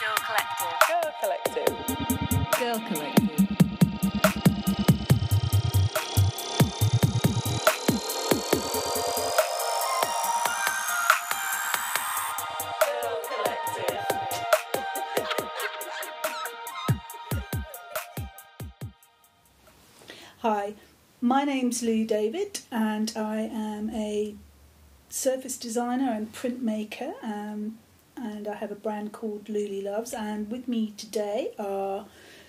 Girl Collective. Girl Collective. Girl Collective. Girl Collective. Hi, my name's Lou David, and I am a surface designer and printmaker. Um, and I have a brand called Luli Loves. And with me today are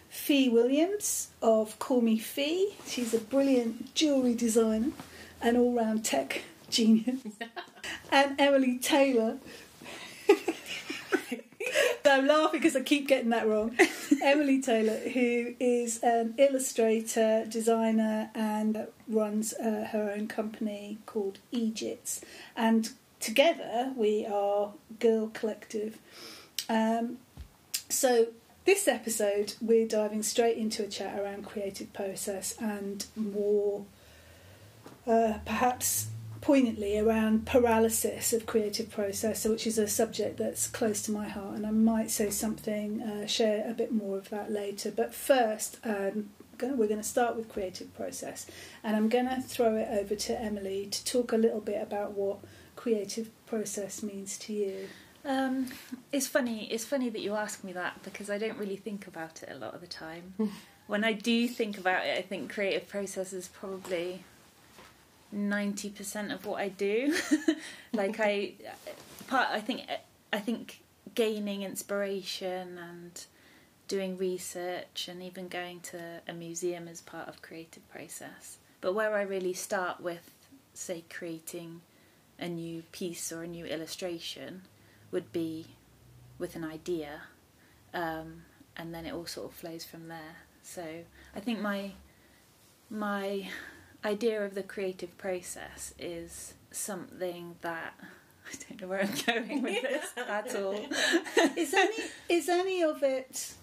Fee Williams of Call Me Fee. She's a brilliant jewellery designer and all round tech genius. and Emily Taylor. I'm laughing because I keep getting that wrong. Emily Taylor, who is an illustrator, designer, and runs uh, her own company called Egypts. And together we are Girl Collective. Um, so, this episode, we're diving straight into a chat around creative process and more, uh, perhaps poignantly, around paralysis of creative process, which is a subject that's close to my heart. And I might say something, uh, share a bit more of that later. But first, um, we're going to start with creative process. And I'm going to throw it over to Emily to talk a little bit about what creative process means to you. Um, it's funny. It's funny that you ask me that because I don't really think about it a lot of the time. when I do think about it, I think creative process is probably ninety percent of what I do. like I, part. I think. I think gaining inspiration and doing research and even going to a museum is part of creative process. But where I really start with, say, creating a new piece or a new illustration would be with an idea, um, and then it all sort of flows from there. So I think my my idea of the creative process is something that I don't know where I'm going with this at all. is any is any of it?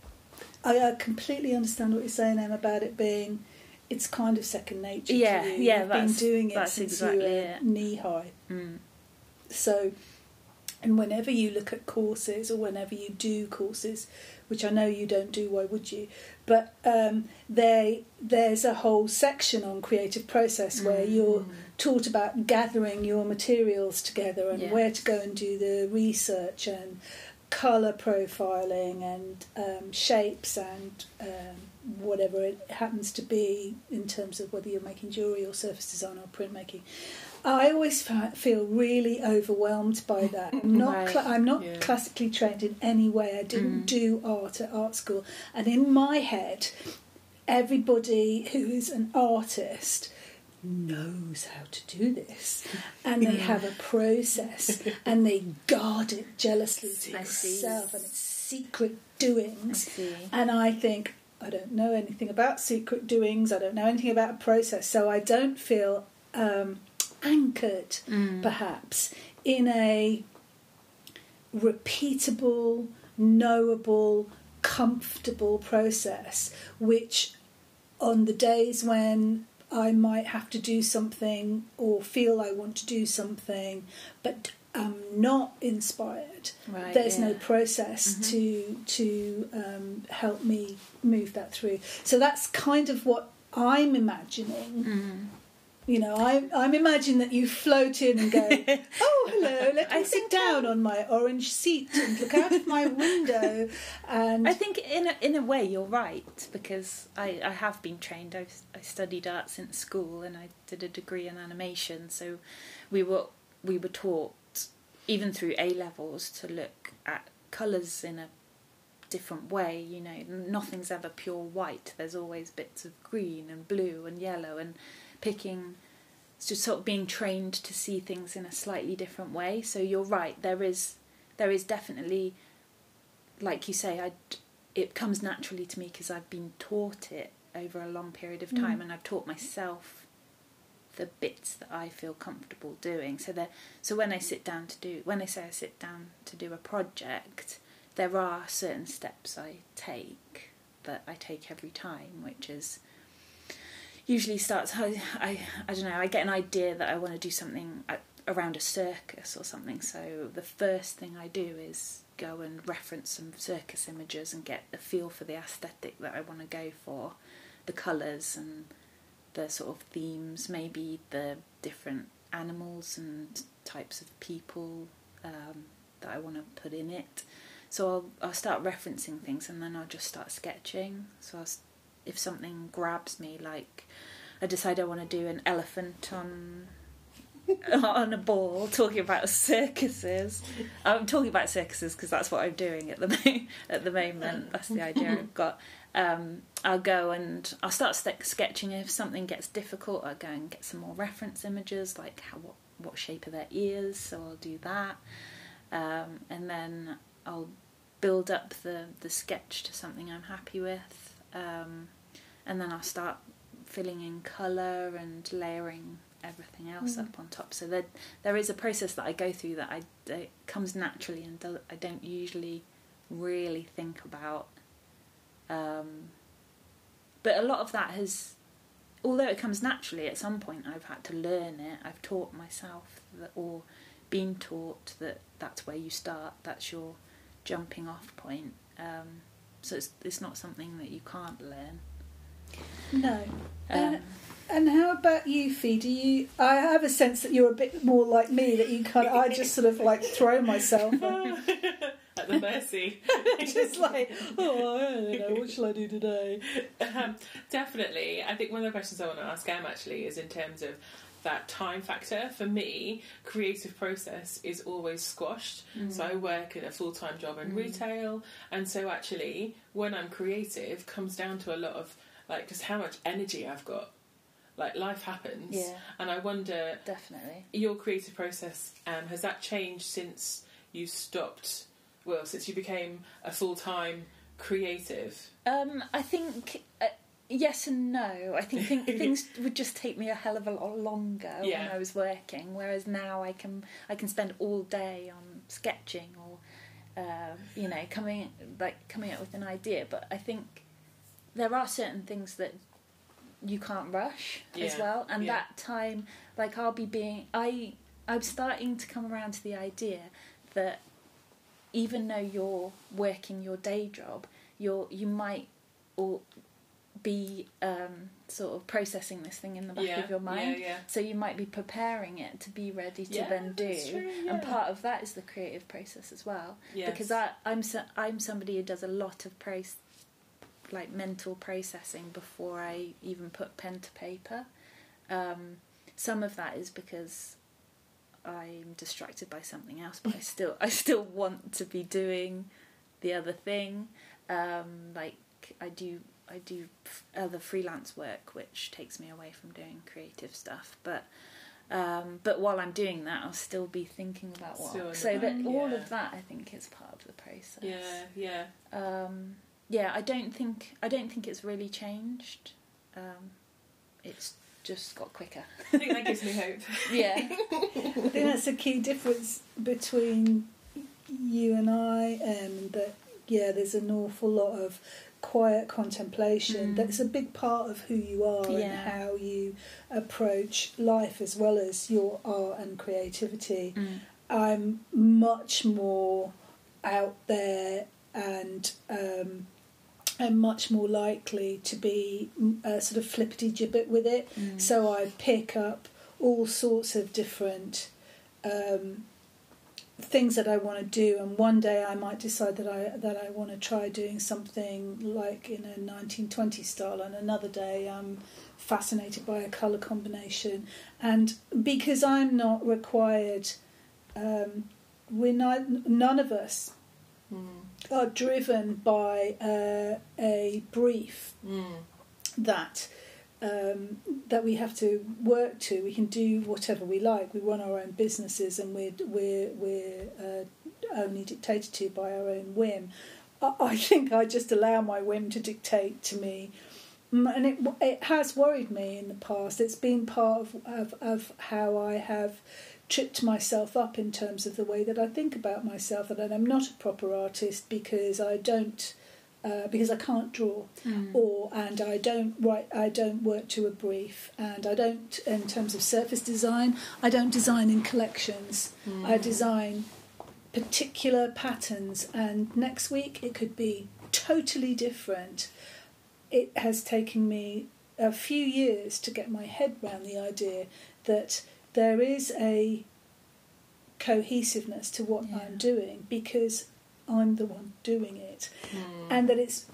I, I completely understand what you're saying, Em, about it being. It's kind of second nature. Yeah, to you. yeah, You've been doing it since exactly you were knee high. Mm. So, and whenever you look at courses or whenever you do courses, which I know you don't do, why would you? But um, they there's a whole section on creative process where Mm. you're taught about gathering your materials together and Yeah. where to go and do the research and color profiling and um, shapes and um, whatever it happens to be in terms of whether you're making jewelry or surface design or printmaking. I always feel really overwhelmed by that. I'm not. Right. Cl- I'm not Yeah. classically trained in any way. I didn't Mm. do art at art school, and in my head, everybody who is an artist knows how to do this and they have a process and they guard it jealously to I see. and it's secret doings see. and I think I don't know anything about secret doings. I don't know anything about a process, so I don't feel um, anchored, Mm. perhaps, in a repeatable, knowable, comfortable process. Which, on the days when I might have to do something or feel I want to do something, but I'm not inspired, Right, there's no yeah. process Mhm. to to um, help me move that through. So that's kind of what I'm imagining. Mm. You know, I, I'm imagining that you float in and go, "Oh, hello, let me I sit down on my orange seat and look out of my window." And I think in a, in a way you're right because I, I have been trained. I've, I studied art since school and I did a degree in animation. So we were we were taught even through A levels to look at colours in a different way. You know, nothing's ever pure white. There's always bits of green and blue and yellow and picking. Just sort of being trained to see things in a slightly different way. So you're right. There is there is definitely like you say, I it comes naturally to me because I've been taught it over a long period of time, Mm. and I've taught myself the bits that I feel comfortable doing. So that so when I sit down to do when I say I sit down to do a project, there are certain steps I take that I take every time, which is usually starts I, I I don't know I get an idea that I want to do something around a circus or something. So the first thing I do is go and reference some circus images and get a feel for the aesthetic that I want to go for, the colours and the sort of themes, maybe the different animals and types of people um, that I want to put in it. So I'll, I'll start referencing things and then I'll just start sketching. So I'll, if something grabs me, like I decide I want to do an elephant on on a ball talking about circuses. I'm talking about circuses because that's what I'm doing at the mo- at the moment. That's the idea I've got. Um, I'll go and I'll start st- sketching. If something gets difficult, I'll go and get some more reference images, like how what what shape are their ears. So I'll do that, um, and then I'll build up the the sketch to something I'm happy with, um, and then I'll start filling in colour and layering everything else Mm. up on top. So there there is a process that I go through that I that comes naturally and do, I don't usually really think about. Um, but a lot of that has, although it comes naturally, at some point I've had to learn it. I've taught myself that, or been taught that that's where you start. That's your jumping off point. Um, so it's it's not something that you can't learn. No. Um, Uh, And how about you, Fee? Do you? I have a sense that you're a bit more like me. That you kind of, I just sort of like throw myself. At the mercy. just like, oh, I don't know, what shall I do today? um, definitely. I think one of the questions I want to ask Em actually is in terms of that time factor. For me, creative process is always squashed. So I work in a full time job in Mm. retail, and so actually, when I'm creative, comes down to a lot of like just how much energy I've got. Like life happens, Yeah, and I wonder definitely. your creative process um, has that changed since you stopped well since you became a full-time creative Um, I think uh, yes and no. I think, think things would just take me a hell of a lot longer Yeah. when I was working, whereas now I can I can spend all day on sketching or uh, you know coming like coming up with an idea. But I think there are certain things that you can't rush as well, and yeah. that time like I'll be being I I'm starting to come around to the idea that even though you're working your day job, you're you might or be um, sort of processing this thing in the back yeah of your mind. yeah yeah So you might be preparing it to be ready to Yeah, then do, true, and part of that is the creative process as well. yes. Because I, I'm so, I'm somebody who does a lot of proce- like mental processing before I even put pen to paper. Um, some of that is because I'm distracted by something else, but I still I still want to be doing the other thing. Um, like I do I do other freelance work, which takes me away from doing creative stuff. But um, but while I'm doing that, I'll still be thinking about what. Still in the so that back, all of that, I think, is part of the process. yeah yeah Um, yeah, I don't think I don't think it's really changed. Um, it's just got quicker. I think that gives me hope Yeah, I think that's a key difference between you and I, um, that yeah, there's an awful lot of quiet contemplation. Mm. That's a big part of who you are Yeah. and how you approach life as well as your art and creativity. I'm much more out there and um, I'm much more likely to be mm, uh, sort of flippity gibbet with it. Mm. So I pick up all sorts of different um, things that I want to do, and one day I might decide that I that I want to try doing something like in a 1920s style, and another day I'm fascinated by a color combination, and because I'm not required, um, we're not none of us mm. Are driven by uh, a brief Mm. that um, that we have to work to. We can do whatever we like. We run our own businesses, and we're we're we're uh, only dictated to by our own whim. I, I think I just allow my whim to dictate to me, and it it has worried me in the past. It's been part of of, of how I have tripped myself up in terms of the way that I think about myself, and that I'm not a proper artist because I don't uh, because I can't draw, Mm. or and I don't write. I don't work to a brief, and I don't in terms of surface design. I don't design in collections. I design particular patterns, and next week it could be totally different. It has taken me a few years to get my head around the idea that there is a cohesiveness to what Yeah. I'm doing because I'm the one doing it, and that it's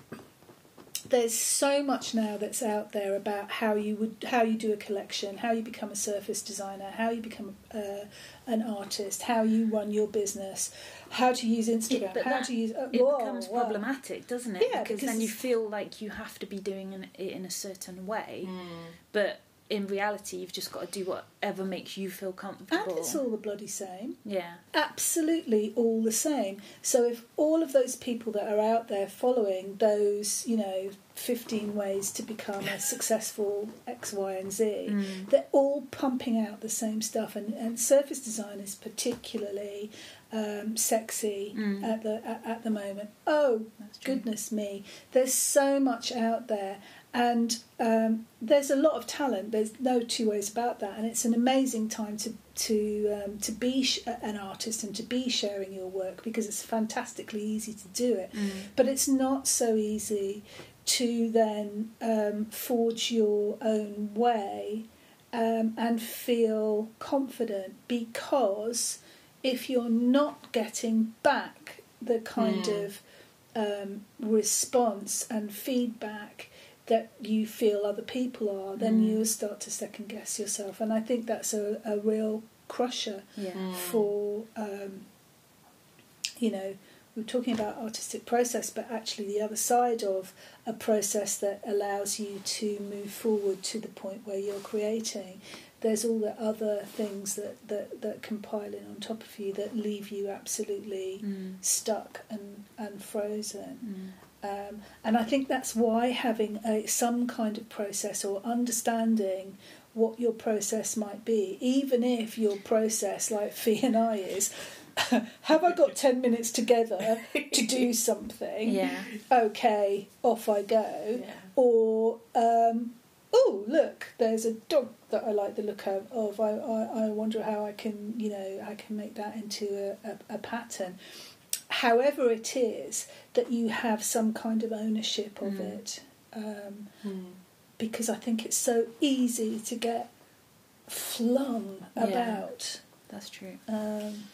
there's so much now that's out there about how you would how you do a collection, how you become a surface designer, how you become uh, an artist, how you run your business, how to use Instagram, but how that- to use. Uh, it whoa, becomes wow. problematic, doesn't it? Yeah, because, because then you feel like you have to be doing an, it in a certain way, Mm. but in reality, you've just got to do whatever makes you feel comfortable. And it's all the bloody same. yeah, absolutely all the same. So if all of those people that are out there following those, you know, 15 ways to become a successful X, Y, and Z, Mm. they're all pumping out the same stuff. And, and surface design is particularly um, sexy Mm. at the at, at the moment. Oh goodness me, there's so much out there. And um, there's a lot of talent. There's no two ways about that, and it's an amazing time to to um, to be sh- an artist and to be sharing your work because it's fantastically easy to do it. Mm. But it's not so easy to then um, forge your own way um, and feel confident because if you're not getting back the kind Mm. of um, response and feedback that you feel other people are, then Mm. you'll start to second guess yourself. And I think that's a, a real crusher Yeah. Mm. for um, you know we're talking about artistic process but actually the other side of a process that allows you to move forward to the point where you're creating there's all the other things that, that, that compile in on top of you that leave you absolutely Mm. stuck and, and frozen Mm. Um, and I think that's why having a, some kind of process or understanding what your process might be, even if your process, like Fee and I, is have I got 10 minutes together to do something? Yeah. Okay, off I go. Yeah. Or, um, oh, look, there's a dog that I like the look of. I, I, I wonder how I can, you know, I can make that into a, a, a pattern however it is that you have some kind of ownership of Mm. it um, Mm. because I think it's so easy to get flung Yeah. about. That's true. Um,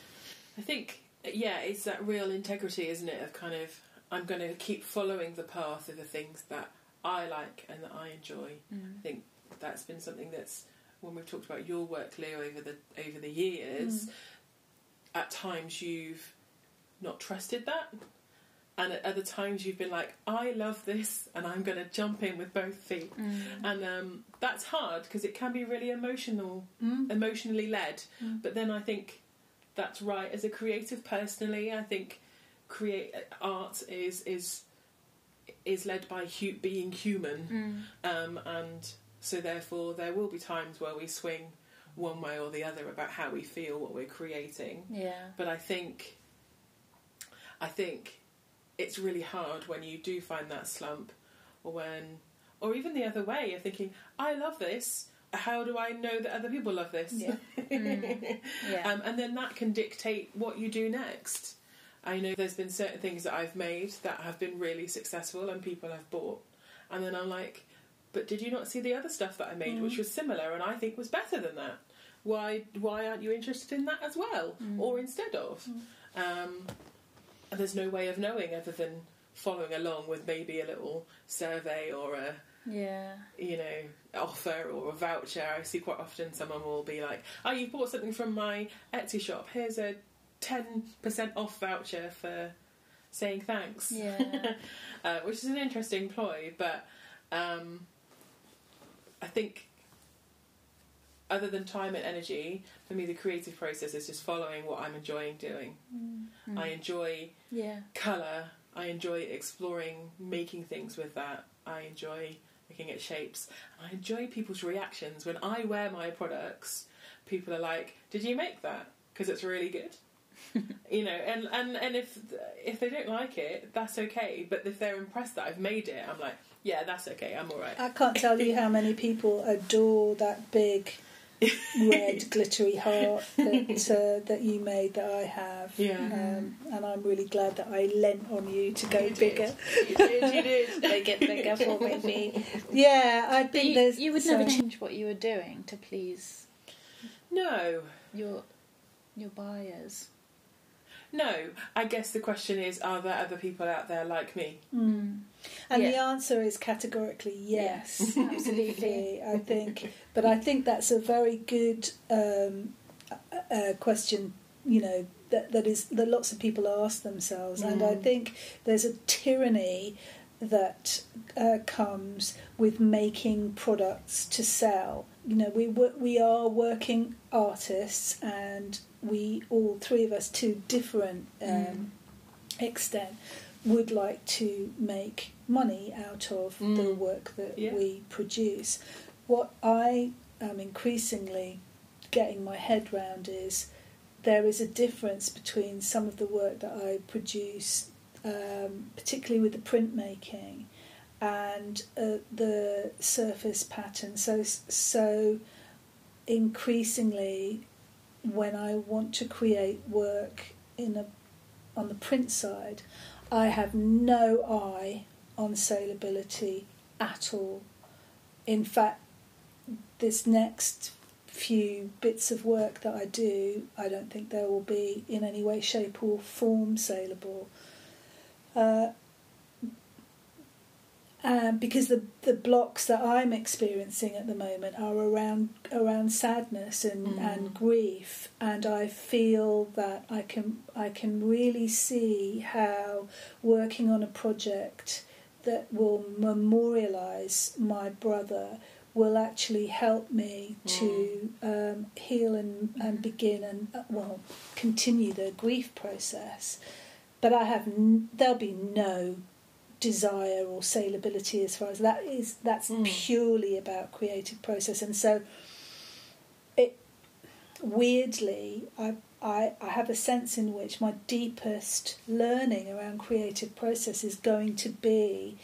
I think, yeah, it's that real integrity, isn't it? Of kind of, I'm going to keep following the path of the things that I like and that I enjoy. Mm. I think that's been something that's when we've talked about your work, Leo, over the over the years. At times you've not trusted that, and at other times you've been like, "I love this, and I'm going to jump in with both feet." Mm. And um, that's hard because it can be really emotional, mm, emotionally led. Mm. But then I think that's right as a creative. Personally, I think create art is is is led by hu- being human, Mm. um, and so therefore there will be times where we swing one way or the other about how we feel what we're creating. Yeah. But I think I think it's really hard when you do find that slump, or when, or even the other way. You're thinking, I love this. How do I know that other people love this? Yeah. Mm. Yeah. um, and then that can dictate what you do next. I know there's been certain things that I've made that have been really successful and people have bought, and then I'm like, but did you not see the other stuff that I made, which was similar and I think was better than that? Why why aren't you interested in that as well, or instead of? Um, and there's no way of knowing other than following along with maybe a little survey or a yeah. you know, offer or a voucher. I see quite often someone will be like, "Oh, you bought something from my Etsy shop. Here's a ten percent off voucher for saying thanks." Yeah. uh, which is an interesting ploy, but um, I think. Other than time and energy, for me, the creative process is just following what I'm enjoying doing. Mm. I enjoy Yeah. colour. I enjoy exploring making things with that. I enjoy looking at shapes. I enjoy people's reactions when I wear my products. People are like, "Did you make that?" Because it's really good. you know, and, and, and if if they don't like it, that's okay. But if they're impressed that I've made it, I'm like, yeah, that's okay. I'm all right. I can't tell you how many people adore that big red glittery heart that uh, that you made that I have. Yeah. Um, and I'm really glad that I lent on you to go You did. bigger. You did, you did. Make it bigger for me. Yeah, I But think you, there's. you would never sorry. change what you were doing to please No, your your buyers. No. I guess the question is, are there other people out there like me? Mm. And the answer is categorically yes. Absolutely. I think, but I think that's a very good um, uh, question. You know that that is that lots of people ask themselves, and I Mm. think there's a tyranny that uh, comes with making products to sell. You know, we we are working artists, and we all three of us to different um, extent would like to make money out of the Mm. work that Yeah. we produce. What I am increasingly getting my head round is there is a difference between some of the work that I produce, um, particularly with the printmaking, and uh, the surface pattern. So, so increasingly, when I want to create work in a on the print side, I have no eye on saleability at all. In fact, this next few bits of work that I do, I don't think there will be in any way, shape, or form saleable. Uh, um, because the the blocks that I'm experiencing at the moment are around around sadness and, Mm. and grief, and I feel that I can I can really see how working on a project that will memorialise my brother will actually help me to um, heal and, and begin and uh, well continue the grief process. But I have n- there'll be no desire or saleability as far as that is that's Mm. purely about creative process and so it weirdly I, I I have a sense in which my deepest learning around creative process is going to be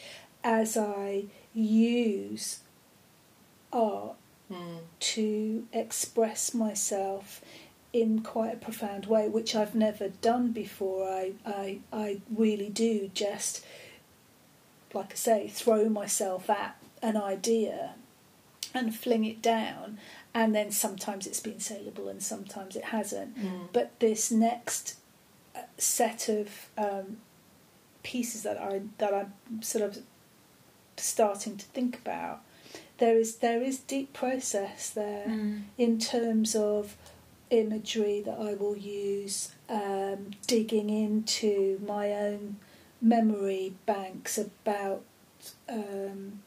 as I use art Mm. to express myself in quite a profound way, which I've never done before. I, I, I really do just, like I say, throw myself at an idea and fling it down, and then sometimes it's been saleable and sometimes it hasn't. Mm. But this next uh, set of um, pieces that I that I'm sort of starting to think about, there is there is deep process there Mm. in terms of imagery that I will use, um, digging into my own memory banks about, um,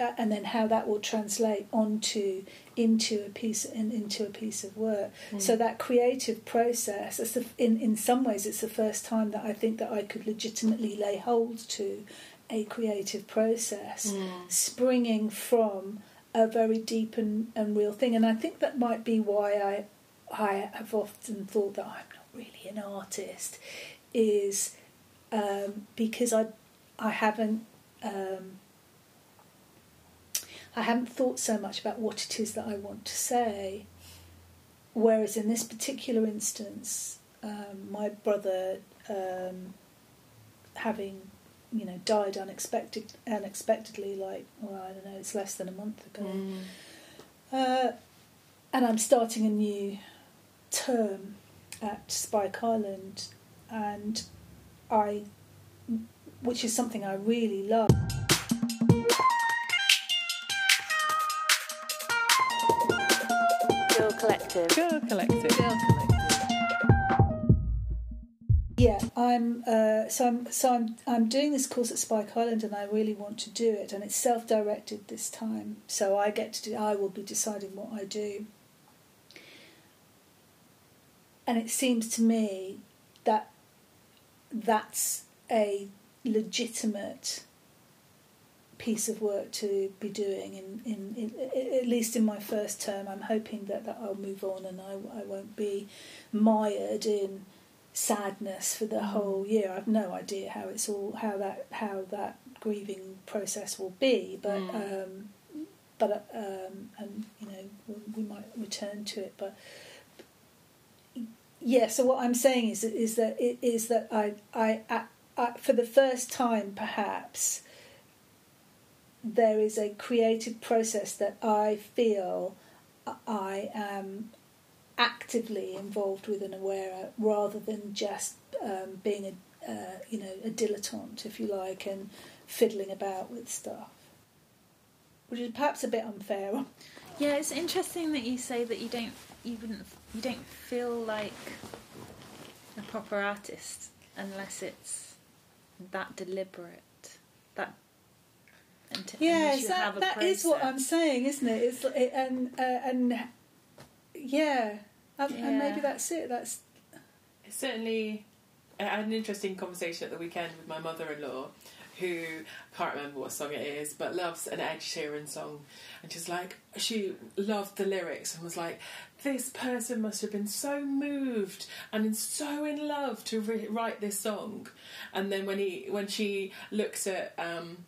and then how that will translate onto into a piece in, into a piece of work. Mm. So that creative process, it's the, in in some ways, it's the first time that I think that I could legitimately lay hold to a creative process Mm. springing from a very deep and, and real thing. And I think that might be why I I have often thought that I'm not really an artist, is um, because I I haven't um, I haven't thought so much about what it is that I want to say. Whereas in this particular instance, um, my brother um, having you know died unexpected unexpectedly like well I don't know it's less than a month ago Mm. uh, and I'm starting a new term at Spike Island and I which is something I really love Girl Collective. Girl Collective. Girl Collective. Yeah, I'm. Uh, so I'm. So I'm. I'm doing this course at Spike Island, and I really want to do it. And it's self-directed this time, so I get to do. I will be deciding what I do. And it seems to me that that's a legitimate piece of work to be doing in, in, in at least in my first term I'm hoping that, that I'll move on and I, I won't be mired in sadness for the whole year. I've no idea how it's all how that how that grieving process will be, but Mm. um, but um, and you know we, we might return to it, but yeah. So what I'm saying is is that is that I I, I, I for the first time perhaps there is a creative process that I feel I am actively involved with and aware rather than just um, being a uh, you know a dilettante, if you like, and fiddling about with stuff, which is perhaps a bit unfair. Yeah, it's interesting that you say that you don't you wouldn't you don't feel like a proper artist unless it's that deliberate. That unti- Yes, unless you have that, a that is what I'm saying, isn't it? It's it, and uh, and yeah, and, and maybe that's it. That's It's certainly. I had an interesting conversation at the weekend with my mother-in-law, who can't remember what song it is, but loves an Ed Sheeran song, and she's like, she loved the lyrics and was like, this person must have been so moved and so in love to re- write this song, and then when he when she looks at. Um,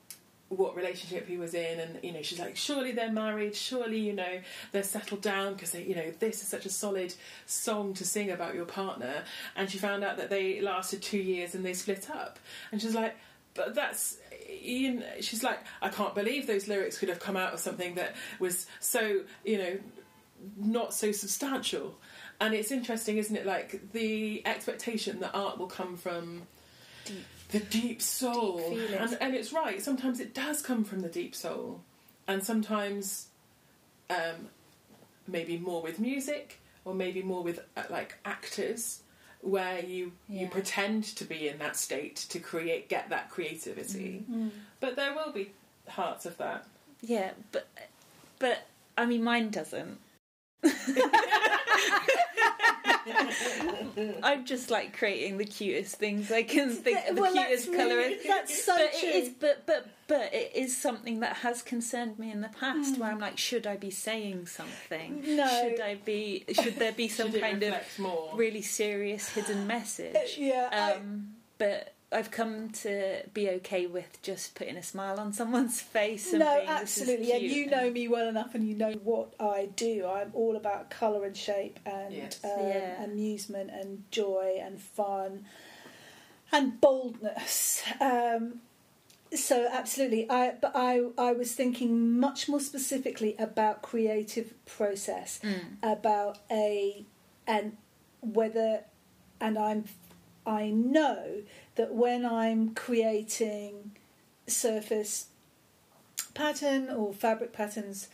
what relationship he was in and you know she's like surely they're married. Surely you know they're settled down because you know this is such a solid song to sing about your partner. And she found out that they lasted two years and they split up. And she's like but that's you know, she's like i can't believe those lyrics could have come out of something that was so you know not so substantial. And it's interesting isn't it? Like the expectation that art will come from Deep. the deep soul. Deep and, and it's right sometimes it does come from the deep soul. And sometimes um, maybe more with music or maybe more with uh, like actors where you you pretend to be in that state to create get that creativity. Mm-hmm. But there will be parts of that. Yeah, but but I mean, mine doesn't. I'm just like creating the cutest things I can think of, the well, cutest that's colour. really- that's so but true. it is, but but but it is something that has concerned me in the past, Hmm. where I'm like, should I be saying something? No. Should I be? Should there be some Should kind of more really serious hidden message? yeah. I- Um, but I've come to be okay with just putting a smile on someone's face. And no, being, absolutely. And you know me well enough, and you know what I do. I'm all about colour and shape, and Yes. um, Yeah. amusement, and joy, and fun, and boldness. Um, so absolutely, I but I I was thinking much more specifically about creative process, Mm. about a and whether and I'm I know that when I'm creating surface pattern or fabric patterns,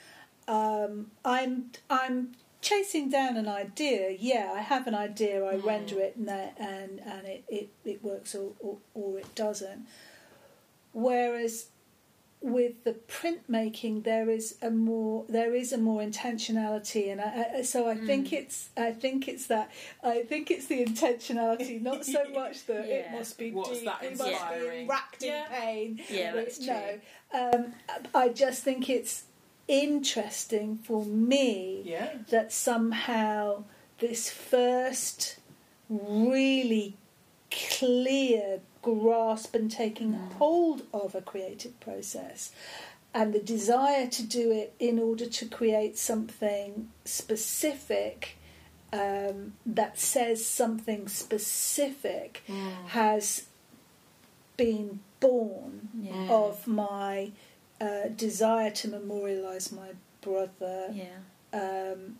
um, I'm I'm chasing down an idea. Yeah, I have an idea. I Mm. render it and that, and and it, it, it works or, or or it doesn't. Whereas with the printmaking, there is a more there is a more intentionality, and I, I, so I think it's I think it's that I think it's the intentionality, not so much that it must be What's deep, that we must be inspiring? racked in pain. Yeah, that's no, um, I just think it's interesting for me yeah. that somehow this first really clear grasp and taking hold of a creative process and the desire to do it in order to create something specific um, that says something specific has been born Yeah. of my uh, desire to memorialise my brother Yeah. um,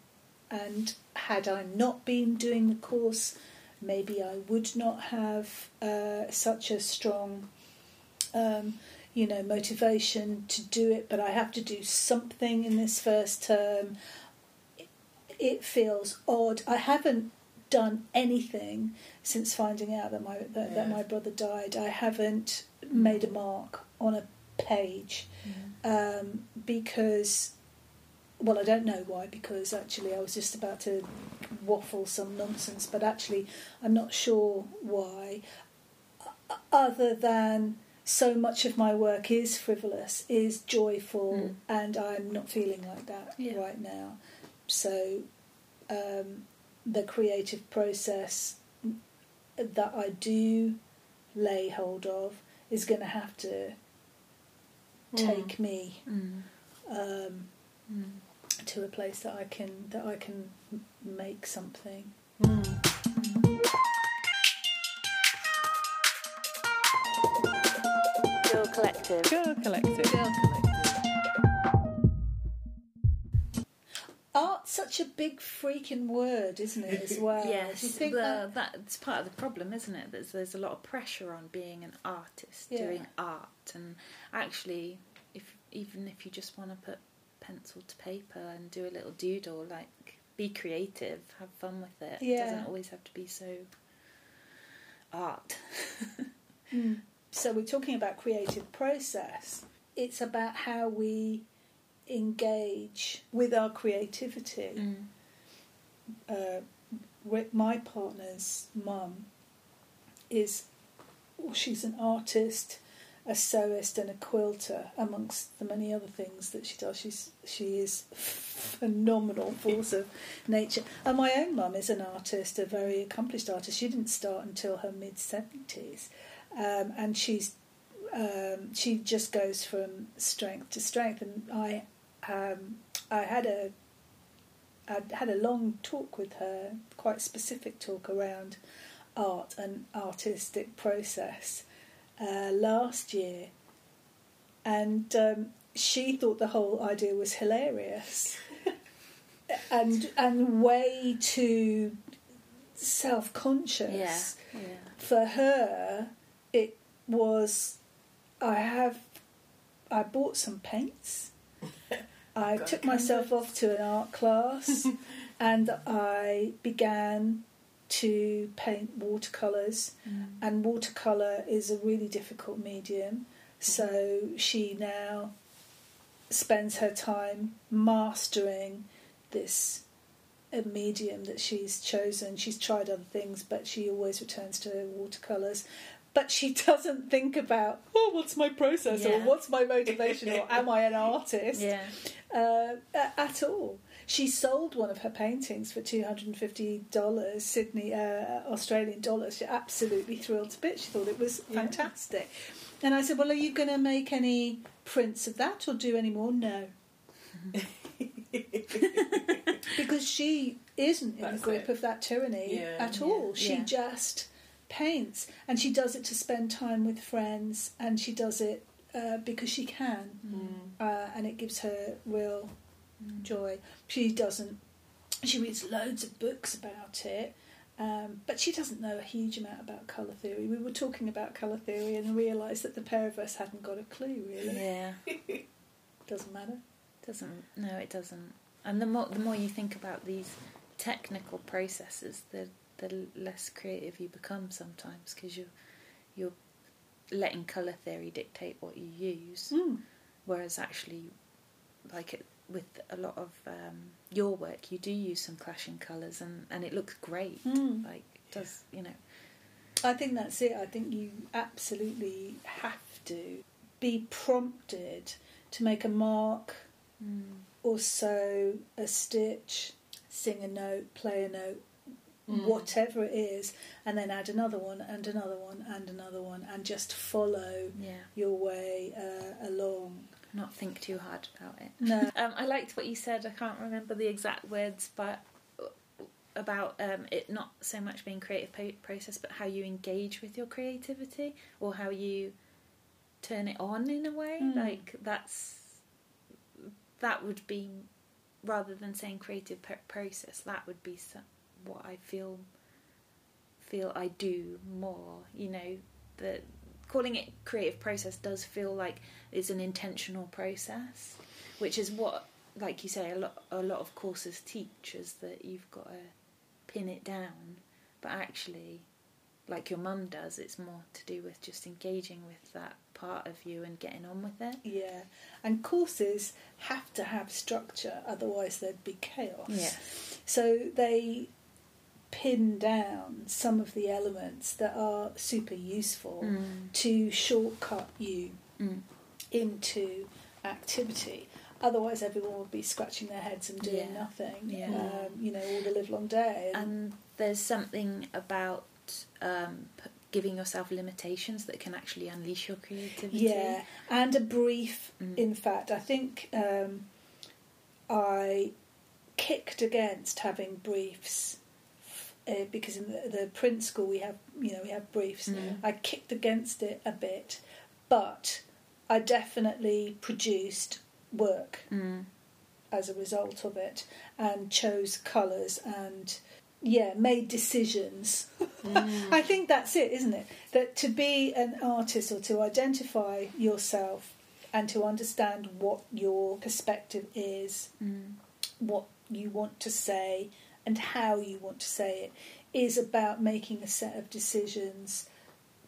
and had I not been doing the course, maybe I would not have uh, such a strong, um, you know, motivation to do it. But I have to do something in this first term. It, it feels odd. I haven't done anything since finding out that my that, that my brother died. I haven't made a mark on a page um, because well, I don't know why, because actually I was just about to waffle some nonsense, but actually I'm not sure why, other than so much of my work is frivolous, is joyful, Mm. and I'm not feeling like that Yeah. right now. So um, the creative process that I do lay hold of is going to have to take me Mm. um, Mm. To a place that I can that I can make something. Girl Collective. Girl Collective. Girl Collective. Art's such a big freaking word, isn't it? As well. Yes, Do you think well, that? that's part of the problem, isn't it? There's there's a lot of pressure on being an artist, Yeah. doing art, and actually, if even if you just want to put pencil to paper and do a little doodle, like be creative, have fun with it. It doesn't always have to be so art. Mm. So we're talking about creative process. It's about how we engage with our creativity. Mm. uh, my partner's mum is well, she's an artist, a sewist, and a quilter, amongst the many other things that she does. She's she is phenomenal force of nature. And my own mum is an artist, a very accomplished artist. She didn't start until her mid seventies, um, and she's um, she just goes from strength to strength. And I um, I had a I had a long talk with her, quite specific talk around art and artistic process uh, last year, and um, she thought the whole idea was hilarious and and way too self conscious Yeah, yeah. for her, it was I have I bought some paints. I Got took myself off to an art class and I began to paint watercolours Mm. and watercolour is a really difficult medium. So she now spends her time mastering this a medium that she's chosen. She's tried other things, but she always returns to watercolours. But she doesn't think about, oh, what's my process or what's my motivation or am I an artist Yeah. uh, at all. She sold one of her paintings for two hundred and fifty dollars, Sydney uh, Australian dollars. She absolutely thrilled to bits. She thought it was Yeah. fantastic. And I said, "Well, are you going to make any prints of that or do any more?" No, because she isn't in the grip it. of that tyranny Yeah. at Yeah. all. She Yeah. just paints, and she does it to spend time with friends, and she does it uh, because she can Mm. uh, and it gives her real Mm. joy. She doesn't. She reads loads of books about it, um, but she doesn't know a huge amount about colour theory. We were talking about colour theory and realised that the pair of us hadn't got a clue. Really, Yeah. doesn't matter. Doesn't no, it doesn't. And the more the more you think about these technical processes, the the less creative you become sometimes because you're you're letting color theory dictate what you use, Mm. whereas actually, like it, with a lot of um, your work, you do use some clashing colors and and it looks great. Mm. Like it does you know? I think that's it. I think you absolutely have to be prompted to make a mark Mm. or sew a stitch, sing a note, play a note, Mm. whatever it is, and then add another one and another one and another one, and just follow Yeah, your way uh, along. Not think too hard about it. No, Um, I liked what you said. I can't remember the exact words, but about um, it not so much being creative po- process, but how you engage with your creativity or how you turn it on in a way. Mm. Like that's that would be rather than saying creative p- process. That would be so, what I feel feel I do more. You know, the calling it creative process does feel like it's an intentional process, which is what, like you say, a lot a lot of courses teach is that you've got to pin it down, but actually, like your mum does, it's more to do with just engaging with that part of you and getting on with it. yeah, and courses have to have structure, otherwise there'd be chaos. Yeah. So they pin down some of the elements that are super useful Mm. to shortcut you Mm. into activity. Otherwise, everyone would be scratching their heads and doing Yeah. nothing. Yeah. Um, you know, all the live long day. And, there's something about um, p- giving yourself limitations that can actually unleash your creativity. Yeah, and a brief. Mm. In fact, I think um, I kicked against having briefs uh, because in the, the print school we have, you know, we have briefs. Mm. I kicked against it a bit, but I definitely produced work Mm. as a result of it and chose colours and yeah made decisions Mm. i think that's it isn't it that to be an artist or to identify yourself and to understand what your perspective is Mm. what you want to say and how you want to say it is about making a set of decisions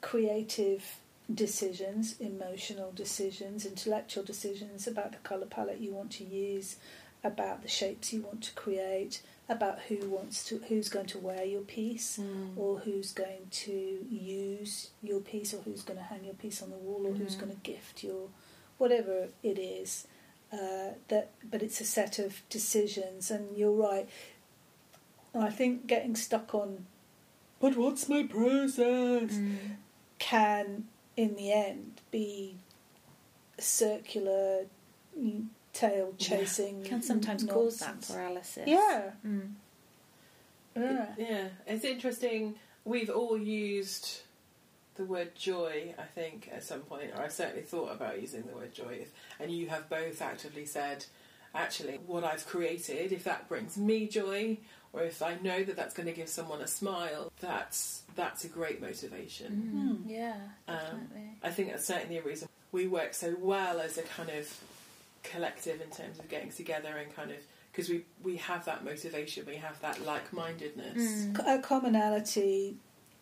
creative decisions emotional decisions intellectual decisions about the color palette you want to use about the shapes you want to create about who wants to who's going to wear your piece Mm. or who's going to use your piece or who's going to hang your piece on the wall or who's Mhm. going to gift your whatever it is uh, that but it's a set of decisions and you're right I think getting stuck on but what's my process Mm. can in the end be a circular mm, tail chasing Can sometimes cause that paralysis. yeah Mm. yeah Yeah, it's interesting. We've all used the word joy, I think, at some point, or I've certainly thought about using the word joy. And you have both actively said, actually, what I've created, if that brings me joy, or if I know that that's going to give someone a smile, that's that's a great motivation. Mm. Mm. Yeah, Um, definitely. I think that's certainly a reason we work so well as a kind of collective in terms of getting together and kind of because we we have that motivation, we have that like-mindedness. Mm. a commonality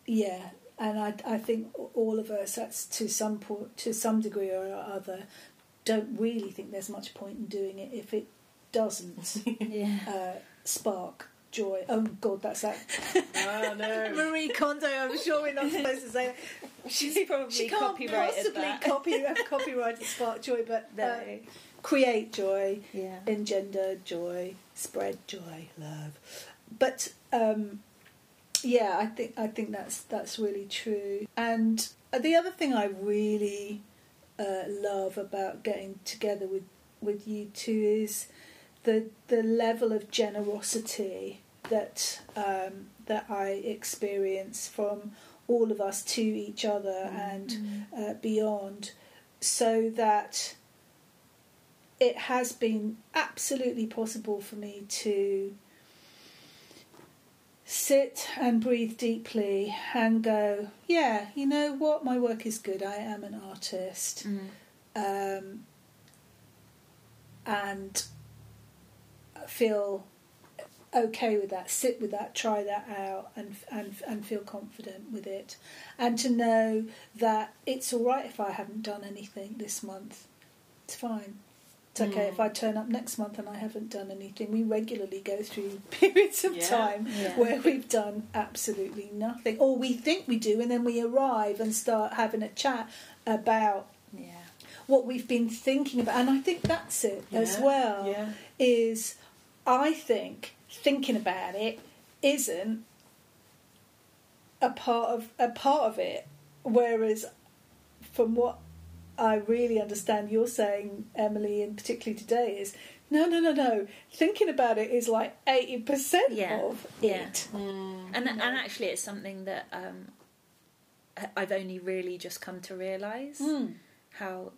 yeah and I, I think all of us that's to some po- to some degree or other don't really think there's much point in doing it if it doesn't yeah. uh, spark joy oh god that's that oh no. Marie Kondo I'm sure we're not supposed to say that She's probably she can't copyrighted possibly that. copy copyrighted spark joy but uh, create joy Yeah. engender joy, spread joy, love. But um, yeah, I think I think that's that's really true. And the other thing I really uh, love about getting together with with you two is the the level of generosity that um, that I experience from all of us to each other and Mm. uh, beyond, so that it has been absolutely possible for me to sit and breathe deeply and go, yeah, you know what, my work is good. I am an artist, Mm. um, and feel okay with that. Sit with that, try that out, and and and feel confident with it, and to know that it's all right if I haven't done anything this month. It's fine. It's okay Mm. if I turn up next month and I haven't done anything. We regularly go through periods of Yeah. time Yeah. where we've done absolutely nothing, or we think we do, and then we arrive and start having a chat about Yeah. what we've been thinking about. And I think that's it as well. Is I think thinking about it isn't a part of a part of it, whereas from what I really understand you're saying, Emily, and particularly today, is no, no, no, no. Thinking about it is like eighty percent Yeah, of yeah. it. Mm. And and actually, it's something that um, I- I've only really just come to realise Mm. how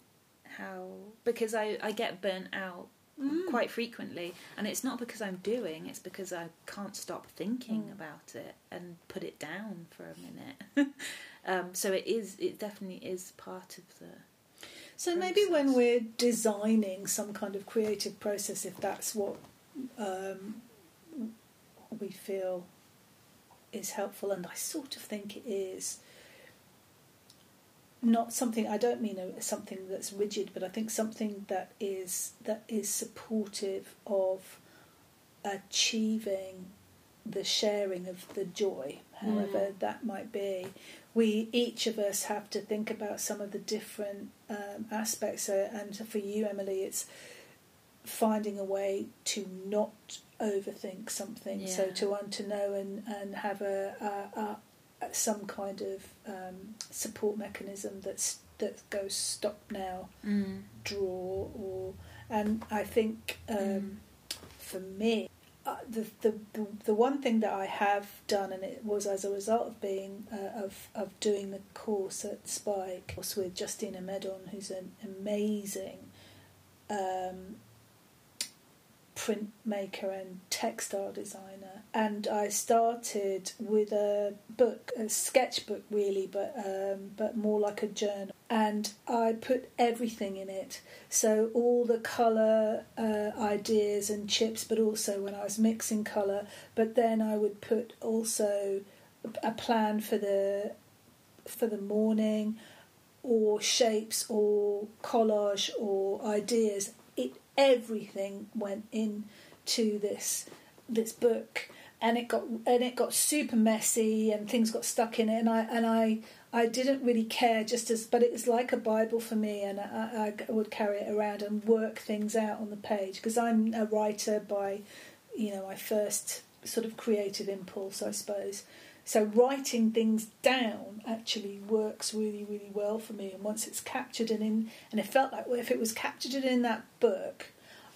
how because I I get burnt out Mm. quite frequently, and it's not because I'm doing; it's because I can't stop thinking Mm. about it and put it down for a minute. um, so it is it definitely is part of the So maybe when we're designing some kind of creative process, if that's what um, we feel is helpful, and I sort of think it is, not something I don't mean a, something that's rigid, but I think something that is that is supportive of achieving the sharing of the joy, however that might be. We each of us have to think about some of the different um, aspects, uh, and for you, Emily, it's finding a way to not overthink something. So to want to know and and have a, a, a some kind of um, support mechanism that's that goes stop now, Mm. draw, or and I think um, Mm. for me, uh, the, the the the one thing that I have done, and it was as a result of being uh, of of doing the course at Spike, was with Justina Medon, who's an amazing um, printmaker and textile designer. And I started with a book, a sketchbook really, but um, but more like a journal. And I put everything in it. So all the colour uh, ideas and chips, but also when I was mixing colour. But then I would put also a plan for the for the morning, or shapes, or collage, or ideas. It everything went in to this this book, and it got and it got super messy, and things got stuck in it, and I and I I didn't really care just as, but it was like a Bible for me, and I, I would carry it around and work things out on the page. Because I'm a writer by, you know, my first sort of creative impulse, I suppose. So writing things down actually works really, really well for me. And once it's captured and in, and it felt like well, if it was captured in that book,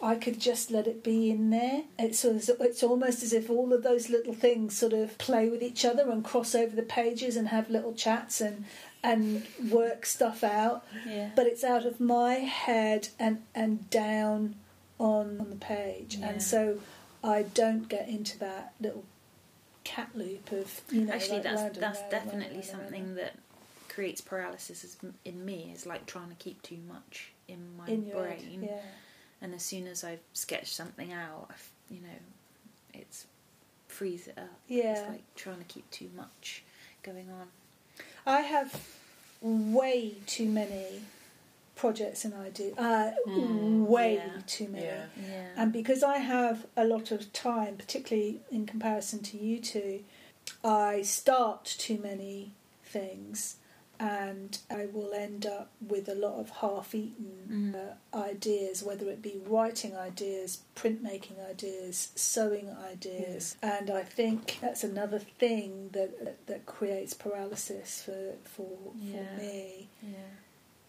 I could just let it be in there. It's sort of, it's almost as if all of those little things sort of play with each other and cross over the pages and have little chats and and work stuff out. Yeah. But it's out of my head and and down on, on the page, Yeah. and so I don't get into that little cat loop of you know. Actually, like that's round that's round definitely round. something that creates paralysis in me. Is like trying to keep too much in my in your head, brain, Yeah. and as soon as I've sketched something out, I f you know, it's freeze it up. Yeah. It's like trying to keep too much going on. I have way too many projects and ideas. Uh, Hmm, way yeah. too many. Yeah. Yeah. And because I have a lot of time, particularly in comparison to you two, I start too many things and I will end up with a lot of half eaten Mm. uh, ideas, whether it be writing ideas, printmaking ideas, sewing ideas. And I think that's another thing that, that, that creates paralysis for, for, Yeah. for me. yeah.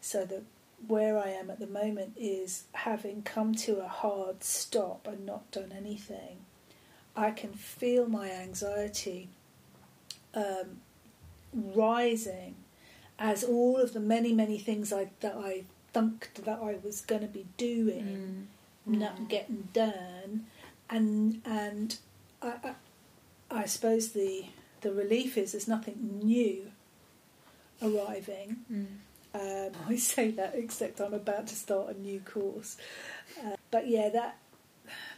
So that where I am at the moment is having come to a hard stop and not done anything. I can feel my anxiety um, rising as all of the many many things I that I thunked that I was going to be doing Mm. not getting done, and and I, I I suppose the the relief is there's nothing new arriving. Mm. Um, I say that except I'm about to start a new course. Uh, but yeah, that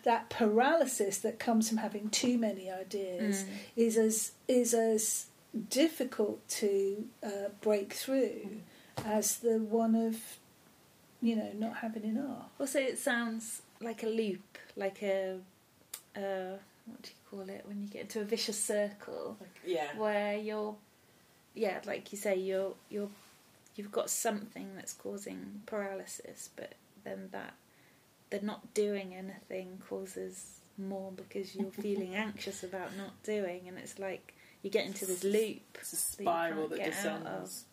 that paralysis that comes from having too many ideas Mm. is as is as difficult to uh, break through as the one of you know not having enough. Also, it sounds like a loop, like a uh, what do you call it when you get into a vicious circle, Like, yeah. where you're, yeah, like you say, you're you're you've got something that's causing paralysis, but then that the not doing anything causes more because you're feeling anxious about not doing, and it's like you get into this loop. It's a that you spiral can't that get out of. descends.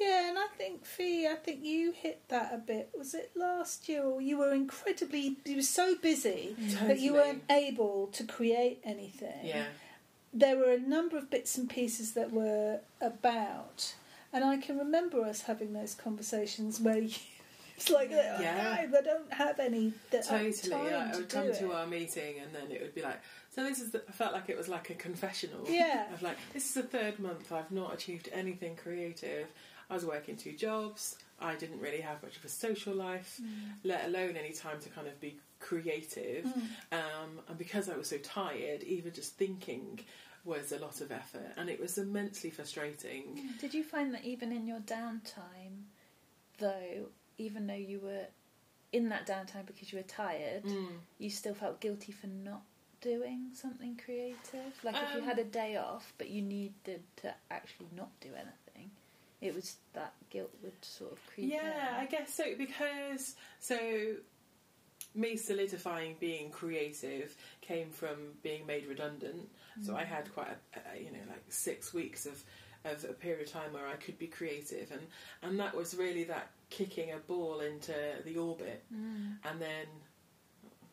Yeah, and I think Fee, I think you hit that a bit. Was it last year, or you were incredibly, you were so busy that you weren't able to create anything. Yeah. there were a number of bits and pieces that were about, and I can remember us having those conversations where you, it's like, Yeah. I don't have any that Totally. Yeah, I would do come it. to our meeting and then it would be like, so this is. The, I felt like it was like a confessional. Yeah. Of like, this is the third month I've not achieved anything creative. I was working two jobs. I didn't really have much of a social life, let alone any time to kind of be creative. Mm. Um, and because I was so tired, even just thinking was a lot of effort, and it was immensely frustrating. Did you find that even in your downtime, though, even though you were in that downtime because you were tired, Mm. you still felt guilty for not doing something creative? Like if you Um, had a day off but you needed to actually not do anything, it was that guilt would sort of creep Yeah, I guess so because so me solidifying being creative came from being made redundant So I had quite a, a you know like six weeks of of a period of time where I could be creative, and and that was really that kicking a ball into the orbit, Mm. and then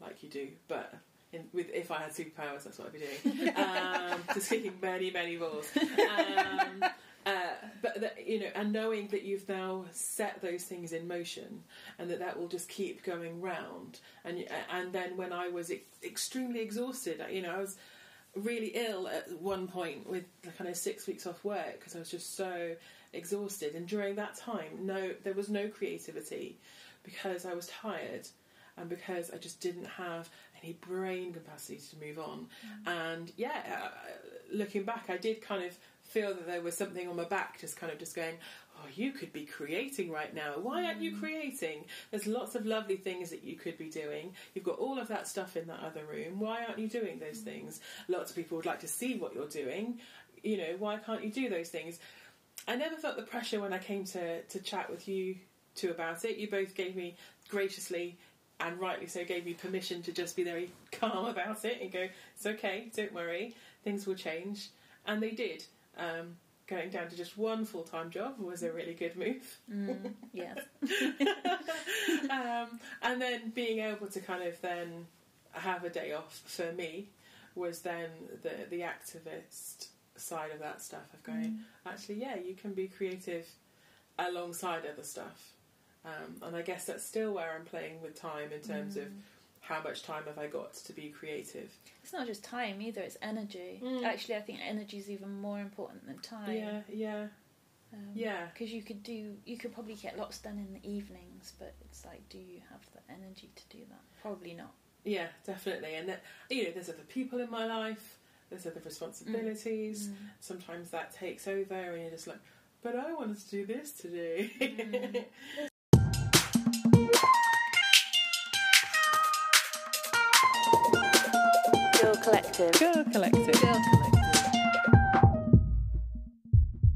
like you do, but. In, with if I had superpowers, that's what I'd be doing. Um, just kicking many, many balls. Um, uh, but that, you know, and knowing that you've now set those things in motion, and that that will just keep going round. And and then when I was ex- extremely exhausted, you know, I was really ill at one point with the kind of six weeks off work because I was just so exhausted. And during that time, no, there was no creativity because I was tired and because I just didn't have any brain capacity to move on. And yeah, uh, looking back, I did kind of feel that there was something on my back, just kind of just going, "Oh, you could be creating right now. Why aren't you creating? There's lots of lovely things that you could be doing. You've got all of that stuff in that other room. Why aren't you doing those things? Lots of people would like to see what you're doing. You know, why can't you do those things?" I never felt the pressure when I came to to chat with you two about it. You both gave me graciously and rightly so gave me permission to just be very calm about it and go, it's okay, don't worry, things will change. And they did. Um, going down to just one full time job was a really good move. Mm. Yes. um, and then being able to kind of then have a day off for me was then the, the activist side of that stuff of going, actually, yeah, you can be creative alongside other stuff. Um, and I guess that's still where I'm playing with time in terms of how much time have I got to be creative. It's not just time either; it's energy. Mm. Actually, I think energy is even more important than time. Yeah, yeah, Um, yeah. Because you could do, you could probably get lots done in the evenings, but it's like, do you have the energy to do that? Probably not. Yeah, definitely. And that, you know, there's other people in my life. There's other responsibilities. Mm. Sometimes that takes over, and you're just like, "But I wanted to do this today." Mm. Collective. Girl collective. Girl Collective.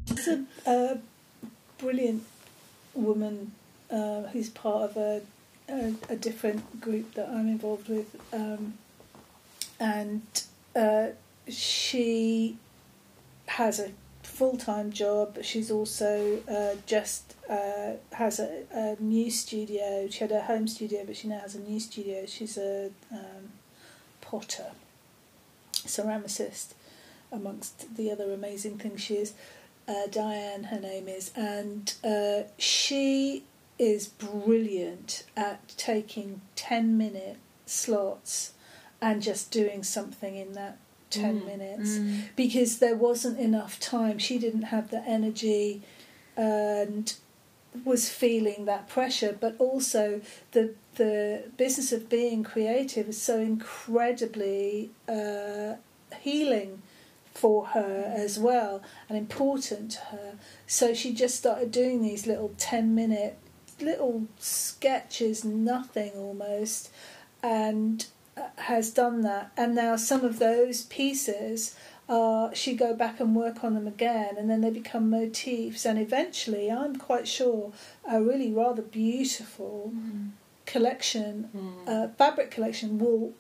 There's a, a brilliant woman uh, who's part of a, a, a different group that I'm involved with, um, and uh, she has a full time job, but she's also uh, just uh, has a, a new studio. She had a home studio, but she now has a new studio. She's a um, potter, ceramicist, amongst the other amazing things she is. Uh, Diane, her name is, and uh, she is brilliant at taking 10 minute slots and just doing something in that 10 Mm, minutes. because there wasn't enough time. She didn't have the energy and was feeling that pressure, but also the the business of being creative is so incredibly uh, healing for her as well and important to her. So she just started doing these little 10 minute little sketches, nothing almost, and uh, has done that. And now some of those pieces are she go back and work on them again and then they become motifs and eventually I'm quite sure a really rather beautiful Mm. collection Mm. uh, fabric collection will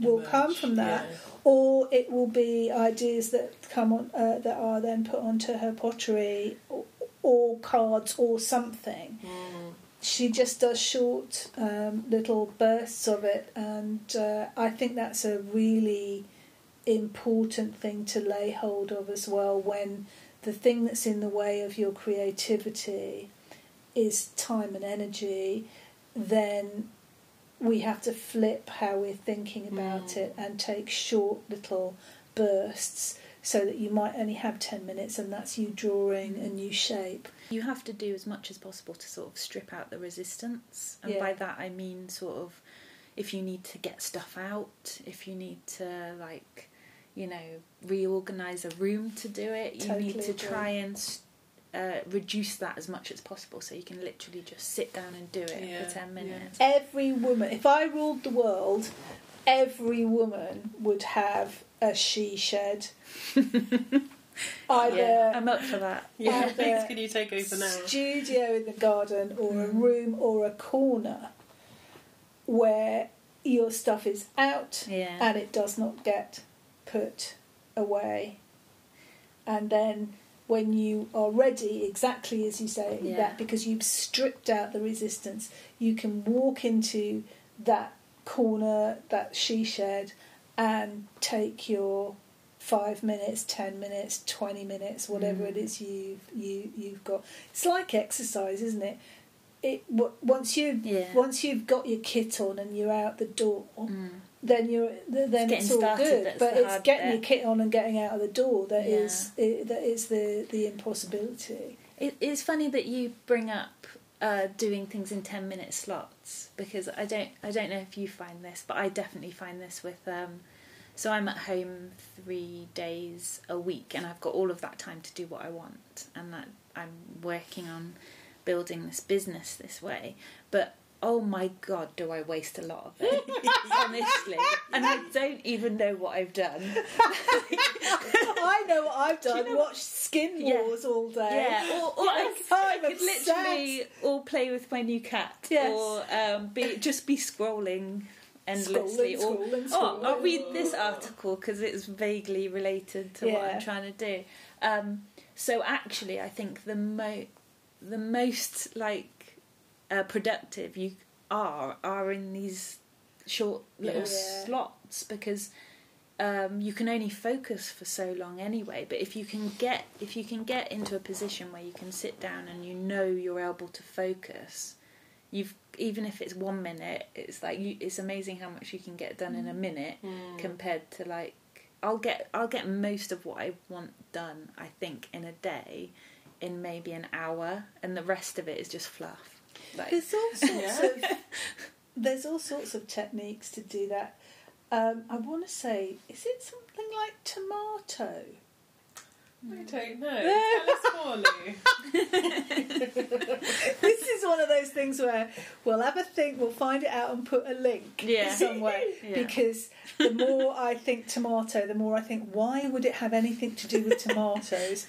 will come from that yeah. or it will be ideas that come on uh, that are then put onto her pottery or, or cards or something Mm. she just does short um, little bursts of it and uh, i think that's a really important thing to lay hold of as well when the thing that's in the way of your creativity is time and energy then we have to flip how we're thinking about Mm. it and take short little bursts so that you might only have 10 minutes and that's you drawing a new shape You have to do as much as possible to sort of strip out the resistance, and Yeah. by that I mean sort of if you need to get stuff out, if you need to like, you know, reorganize a room to do it, you need Totally to agree. try and uh, reduce that as much as possible, so you can literally just sit down and do it Yeah, for ten yeah. minutes. every woman if i ruled the world every woman would have a she shed either Yeah, I'm up for that. Yeah, Either thanks. Can you take over now? studio in the garden or a Mm. room or a corner where your stuff is out Yeah. and it does not get put away, and then when you are ready, exactly as you say Yeah. that, because you've stripped out the resistance, you can walk into that corner, that she shed, and take your five minutes, ten minutes, twenty minutes, whatever Mm. it is you've you you've got. It's like exercise, isn't it? It once you Yeah. once you've got your kit on and you're out the door, Mm. Then you're then It's it's, all started good. But it's getting bit. your kit on and getting out of the door that is i that is the the impossibility. It, it's funny that you bring up uh, doing things in ten minute slots because I don't I don't know if you find this, but I definitely find this with. Um, so I'm at home three days a week, and I've got all of that time to do what I want, and that I'm working on building this business this way. But oh my god, do I waste a lot of it, honestly, and I don't even know what I've done. I know what I've done. know Watched Skin Yeah. Wars all day. Yeah, or, or Yes, I, I could literally all play with my new cat, Yes. or um, be just be scrolling endlessly, Scrolling, or scrolling, oh, I'll read this article because it's vaguely related to what I'm trying to do. Um, so actually, I think the mo the most like uh, productive you are are in these short little Yeah. slots because um, you can only focus for so long anyway. But if you can get if you can get into a position where you can sit down and you know you're able to focus, you've even if it's one minute, it's like you, it's amazing how much you can get done in a minute compared to like I'll get I'll get most of what I want done. I think in a day, in maybe an hour, and the rest of it is just fluff. Like, There's all sorts of there's all sorts of techniques to do that. Um, I want to say, is it something like tomato? I don't know. Tell us more, this is one of those things where we'll have a think, we'll find it out and put a link Yeah. somewhere. Yeah. Because the more I think tomato, the more I think, why would it have anything to do with tomatoes?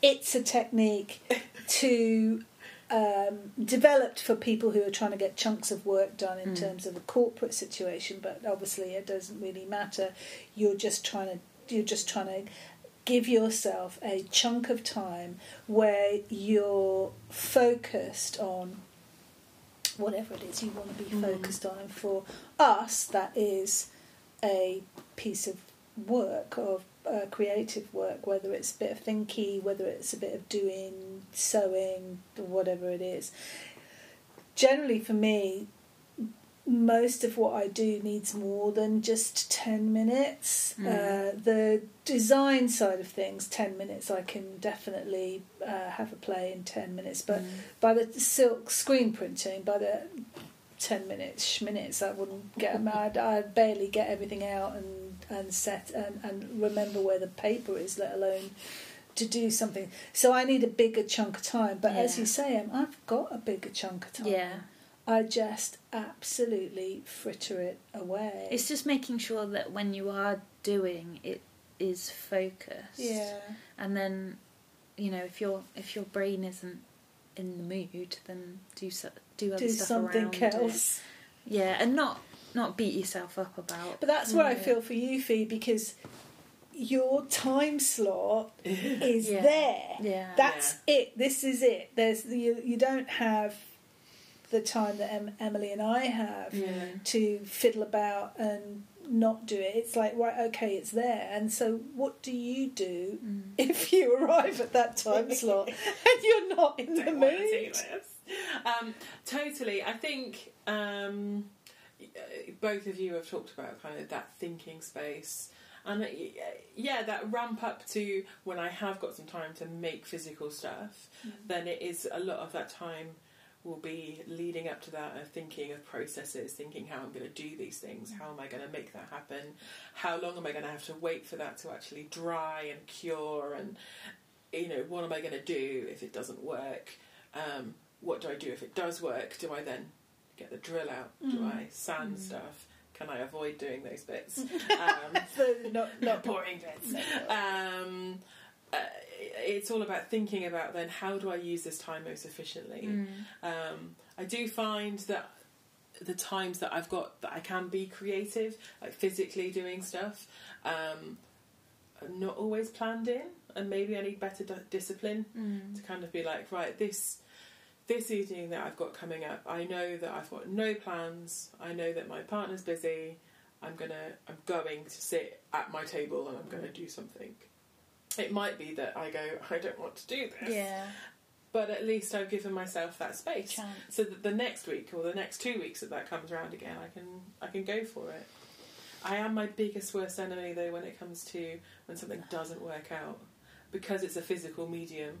it's a technique to um, developed for people who are trying to get chunks of work done in Mm. terms of a corporate situation, but obviously it doesn't really matter. You're just trying to you're just trying to give yourself a chunk of time where you're focused on whatever it is you want to be Mm. focused on. And for us, that is a piece of work of uh, creative work, whether it's a bit of thinky, whether it's a bit of doing, sewing, whatever it is. Generally, for me, most of what I do needs more than just 10 minutes. Mm. Uh, the design side of things, 10 minutes, I can definitely uh, have a play in 10 minutes. But Mm. by the silk screen printing, by the 10 minutes, minutes, I wouldn't get I'd, I'd barely get everything out and, and set and, and remember where the paper is, let alone to do something. So I need a bigger chunk of time. But as you say, Em, I've got a bigger chunk of time. Yeah. I just absolutely fritter it away. It's just making sure that when you are doing it is focused. yeah. And then, you know, if your if your brain isn't in the mood, then do so, do other Do stuff something around it. else. Yeah, and not not beat yourself up about. But that's where I feel for you, Fee, because your time slot is Yeah. there. Yeah. That's it. This is it. There's you. You don't have the time that em- Emily and I have Yeah. to fiddle about and not do it. It's like right, okay, it's there. And so, what do you do Mm. if you arrive at that time slot and you're not in the don't want to do mood? this. Um, totally. I think um, both of you have talked about kind of that thinking space. And uh, yeah, that ramp up to when I have got some time to make physical stuff, then it is a lot of that time will be leading up to that of thinking of processes, thinking how I'm going to do these things, how am I going to make that happen, how long am I going to have to wait for that to actually dry and cure, and you know what am I going to do if it doesn't work? Um, what do I do if it does work? Do I then get the drill out? Do Mm. I sand stuff? Can I avoid doing those bits? um, The not not boring bits. um, uh, it's all about thinking about then how do I use this time most efficiently. Mm. Um, I do find that the times that I've got that I can be creative, like physically doing stuff, um, not always planned in, and maybe I need better d- discipline Mm. to kind of be like, right, this this evening that I've got coming up, I know that I've got no plans. I know that my partner's busy. I'm gonna, I'm going to sit at my table and I'm gonna do something. It might be that I go, I don't want to do this, Yeah. but at least I've given myself that space, Chance. so that the next week or the next two weeks that that comes around again, I can, I can go for it. I am my biggest worst enemy though when it comes to when something doesn't work out because it's a physical medium.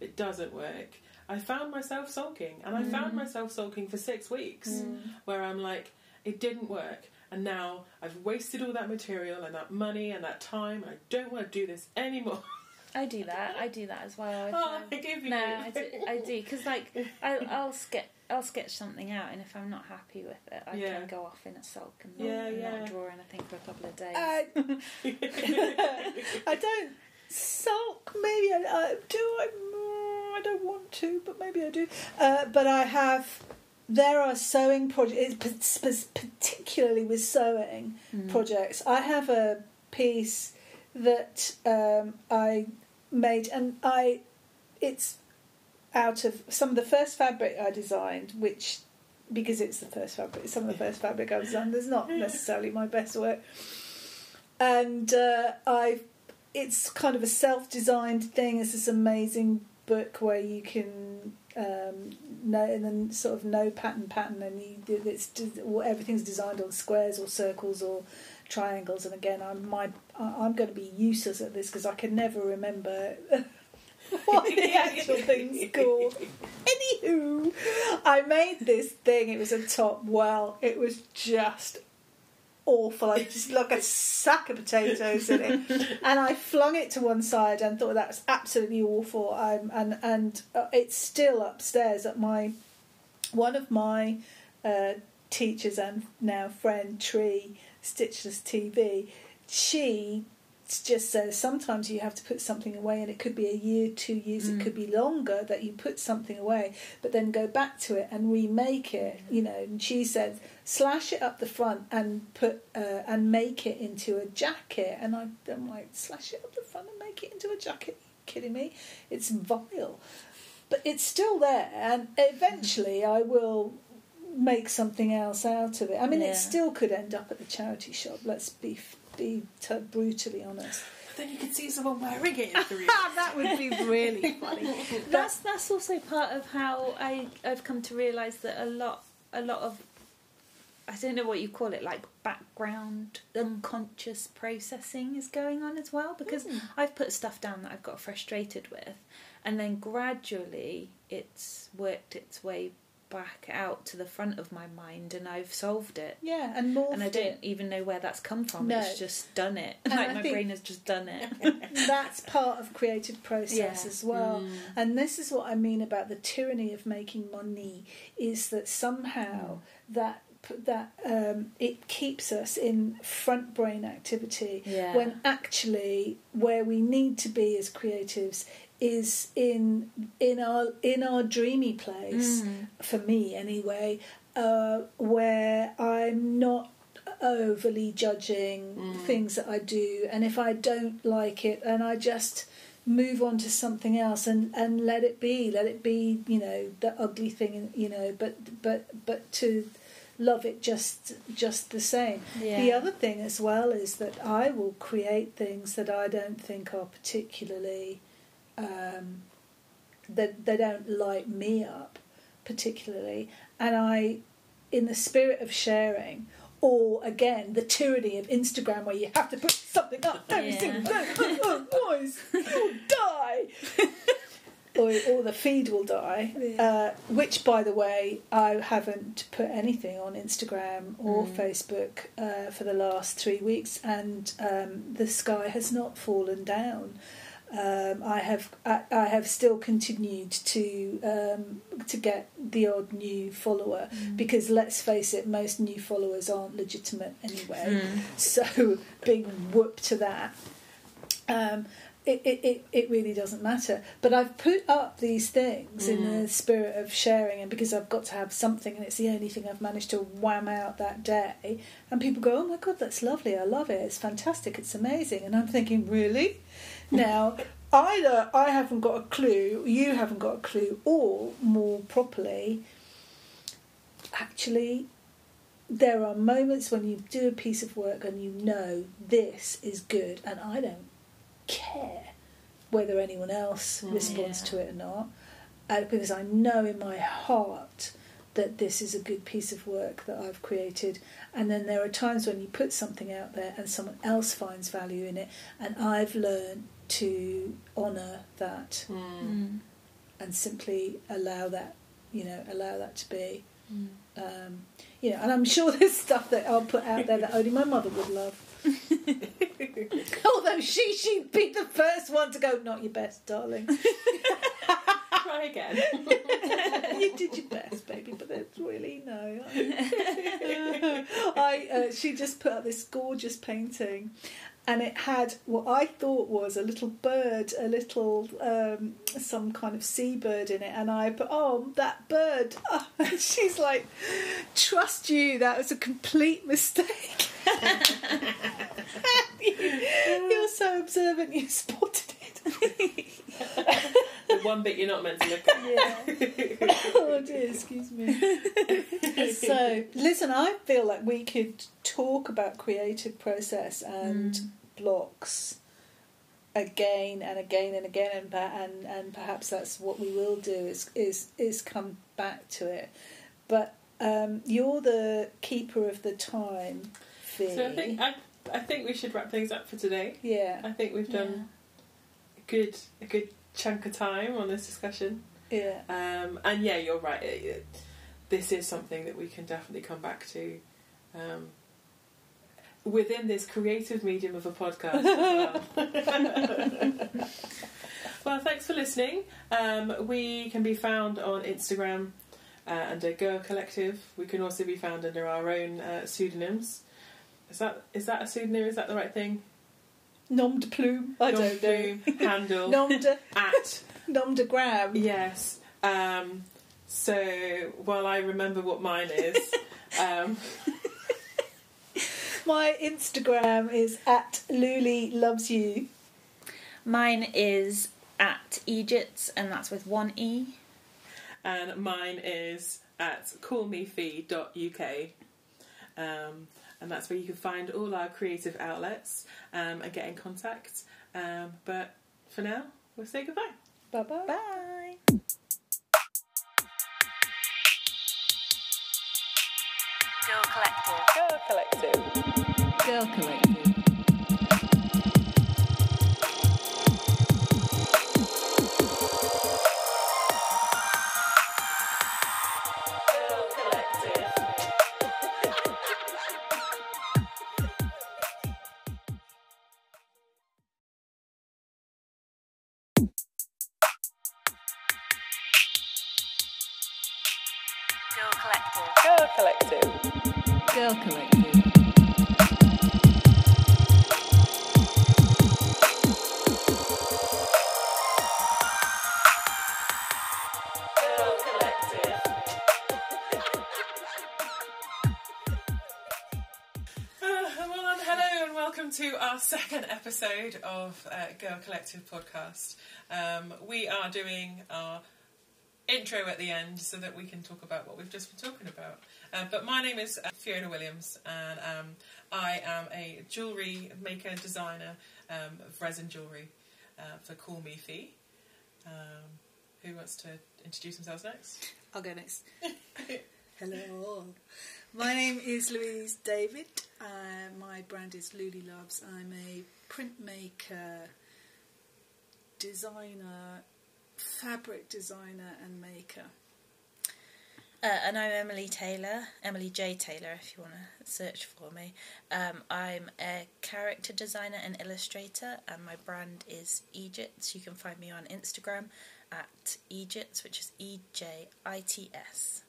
It doesn't work. I found myself sulking, and I found Mm. myself sulking for six weeks, Mm. where I'm like, it didn't work, and now I've wasted all that material and that money and that time, and I don't want to do this anymore. I do that. I do that as well. oh, I give you. no, I do. I do because like I'll, I'll sketch. I'll sketch something out, and if I'm not happy with it, I Yeah. can go off in a sulk and not, Yeah, and yeah. not draw anything for a couple of days. I, I don't sulk. Maybe I, I do. I, I don't want to, but maybe I do. Uh, but I have. There are sewing projects, particularly with sewing Mm. projects. I have a piece that um, I made, and I it's out of some of the first fabric I designed, which because it's the first fabric, some of the first fabric I've done. There's not necessarily my best work, and uh, I it's kind of a self-designed thing. It's this amazing book where you can um, know and then sort of know pattern pattern, and you it's everything's designed on squares or circles or triangles. And again, I'm my I'm going to be useless at this because I can never remember. what the actual thing's called. Anywho, I made this thing. It was a top. Well, it was just awful. I just like a sack of potatoes in it, and I flung it to one side and thought that was absolutely awful. Um, and and uh, it's still upstairs at my one of my uh, teachers and now friend Tree Stitchless TV. She just says sometimes you have to put something away and it could be a year two years Mm. it could be longer that you put something away but then go back to it and remake it you know and she said slash it up the front and put uh, and make it into a jacket. And I, i'm like slash it up the front and make it into a jacket? Are you kidding me? It's vile. But it's still there and eventually i will make something else out of it. I mean Yeah. it still could end up at the charity shop let's be be t- brutally honest. Then you could see someone wearing it in that would be really funny. That's that's also part of how I I've come to realise that a lot a lot of I don't know what you call it like background unconscious processing is going on as well because Hmm. I've put stuff down that I've got frustrated with and then gradually it's worked its way back out to the front of my mind and I've solved it yeah and more and I don't even know where that's come from No. it's just done it And like I my brain has just done it that's part of creative process Yeah. as well Mm. and this is what i mean about the tyranny of making money is that somehow that that um, it keeps us in front brain activity yeah when actually where we need to be as creatives is in in our in our dreamy place Mm. for me anyway uh, where i'm not overly judging Mm. things that i do and if i don't like it and i just move on to something else and and let it be let it be you know the ugly thing you know but but but to love it just just the same yeah. the other thing as well is that I will create things that I don't think are particularly um, that they don't light me up particularly, and I, in the spirit of sharing, or again the tyranny of Instagram where you have to put something up every Yeah. single day, otherwise you'll die. Or, or the feed will die. Uh, which, by the way, I haven't put anything on Instagram or Mm. Facebook uh, for the last three weeks, and um, the sky has not fallen down. Um, I have I, I have still continued to um, to get the odd new follower Mm. because let's face it, most new followers aren't legitimate anyway. Mm. So big whoop to that. Um, it, it, it, it really doesn't matter. But I've put up these things in Mm. the spirit of sharing, and because I've got to have something, and it's the only thing I've managed to wham out that day. And people go, "Oh my god, that's lovely! I love it. It's fantastic. It's amazing." And I'm thinking, really? now, either I haven't got a clue, you haven't got a clue, or more properly, actually, there are moments when you do a piece of work and you know this is good, and I don't care whether anyone else Mm. responds Yeah. to it or not, uh, because I know in my heart that this is a good piece of work that I've created. And then there are times when you put something out there and someone else finds value in it, and I've learned to honour that Mm. and simply allow that, you know, allow that to be. Mm. Um, you know, and I'm sure there's stuff that I'll put out there that only my mother would love. Although she she'd be the first one to go, not your best, darling. Try again. you did your best, baby, but it's really no. I uh, she just put up this gorgeous painting, and it had what I thought was a little bird, a little um, some kind of seabird in it, and I put oh that bird, oh, she's like, trust you, that was a complete mistake. You're so observant, you spotted it. one bit you're not meant to look at. Yeah. oh dear, excuse me. so, listen, I feel like we could talk about creative process and Mm. blocks again and again and again, and and and perhaps that's what we will do is is is come back to it. But um, you're the keeper of the time, Fee. So I think I, I think we should wrap things up for today. yeah, I think we've done a good a good chunk of time on this discussion. yeah, Um, and yeah, you're right. It, it, this is something that we can definitely come back to um, within this creative medium of a podcast. as well. well, thanks for listening. Um, we can be found on Instagram uh, under Girl Collective. We can also be found under our own uh, pseudonyms. Is that is that a pseudonym? Is that the right thing? Nom de plume. I Nom don't know. handle Nom de at nom de gram. Yes. Um, so while I remember what mine is, um, My Instagram is at Luli loves you. Mine is at Ejits, and that's with one E. and mine is at callmefee.uk. Um, and that's where you can find all our creative outlets um, and get in contact. Um, but for now, we'll say goodbye. Bye bye. Bye. Girl Collective. Girl Collective. Girl Collective. Episode of uh, Girl Collective podcast. Um, we are doing our intro at the end so that we can talk about what we've just been talking about. Uh, but my name is uh, Fiona Williams, and um, I am a jewellery maker designer um, of resin jewellery uh, for Call Me Fee. Um, who wants to introduce themselves next? I'll go next. Hello. My name is Louise David. Uh, my brand is Luli Loves. I'm a printmaker, designer, fabric designer, and maker. Uh, and I'm Emily Taylor, Emily J. Taylor, if you want to search for me. Um, I'm a character designer and illustrator, and my brand is Ejits. You can find me on Instagram at Ejits, which is E J I T S.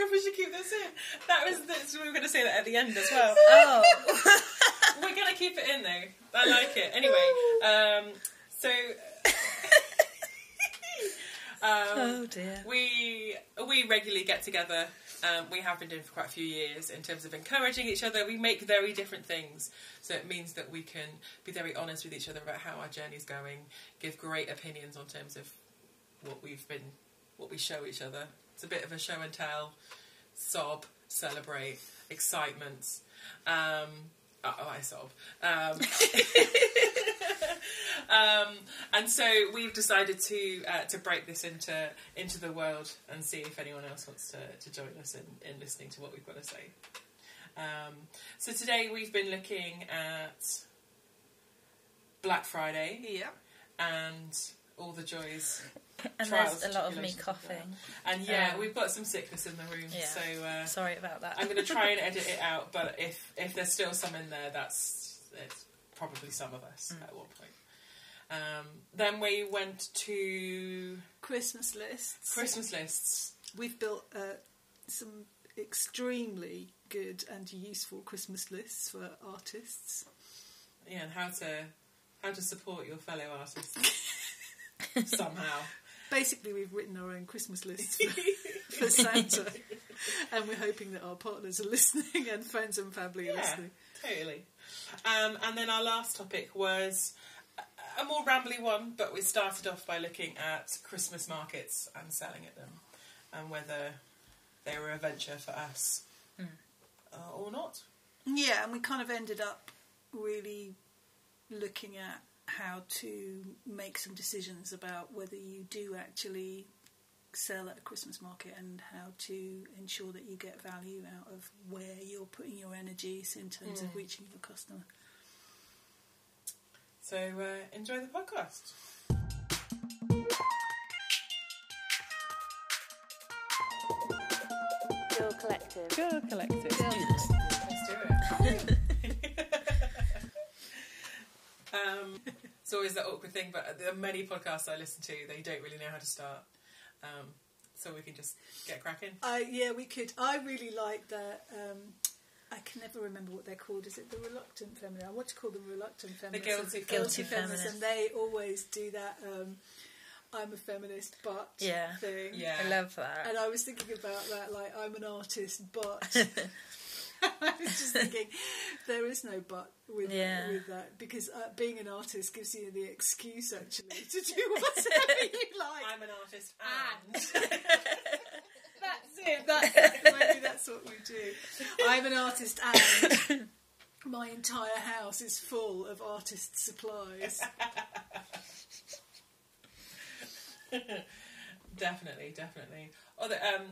Know if we should keep this in. That was this, we were going to say that at the end as well. Oh, We're going to keep it in though. I like it. Anyway, um, so um, oh dear. we we regularly get together. Um, we have been doing for quite a few years in terms of encouraging each other. We make very different things, so it means that we can be very honest with each other about how our journey's going, give great opinions on terms of what we've been, what we show each other. It's a bit of a show and tell, sob, celebrate, excitement. Um, oh, I sob. Um, um, and so we've decided to uh, to break this into into the world and see if anyone else wants to, to join us in, in listening to what we've got to say. Um, so today we've been looking at Black Friday Yeah. and all the joys. And trials, there's a lot of me coughing. And yeah, Um, we've got some sickness in the room, Yeah. so uh, Sorry about that. I'm going to try and edit it out. But if if there's still some in there, that's it's probably some of us Mm. at one point. Um, then we went to Christmas lists. Christmas lists. We've built uh, some extremely good and useful Christmas lists for artists. Yeah, and how to how to support your fellow artists somehow. Basically, we've written our own Christmas list for, for Santa, and we're hoping that our partners are listening and friends and family are Yeah, listening. totally. Um, and then our last topic was a- more rambly one, but we started off by looking at Christmas markets and selling at them, and whether they were a venture for us uh, or not. Yeah, and we kind of ended up really looking at how to make some decisions about whether you do actually sell at a Christmas market and how to ensure that you get value out of where you're putting your energies in terms of reaching your customer. So uh, enjoy the podcast. Girl Collective. Girl Collective. Let's Let's um, it's always that awkward thing, but there are many podcasts I listen to, they don't really know how to start. Um, so we can just get cracking. I yeah, we could. I really like that. Um, I can never remember what they're called. Is it the reluctant feminist? I want to call them reluctant feminists. guilty Guilty feminists, feminist. and they always do that. Um, I'm a feminist, but Yeah. thing. Yeah. I love that. And I was thinking about that, like I'm an artist, but I was just thinking there is no but with Yeah. with that because uh, being an artist gives you the excuse actually to do whatever you like. I'm an artist and. That's it. That's maybe that's what we do. I'm an artist, and my entire house is full of artist supplies. definitely, definitely. Oh, the, um,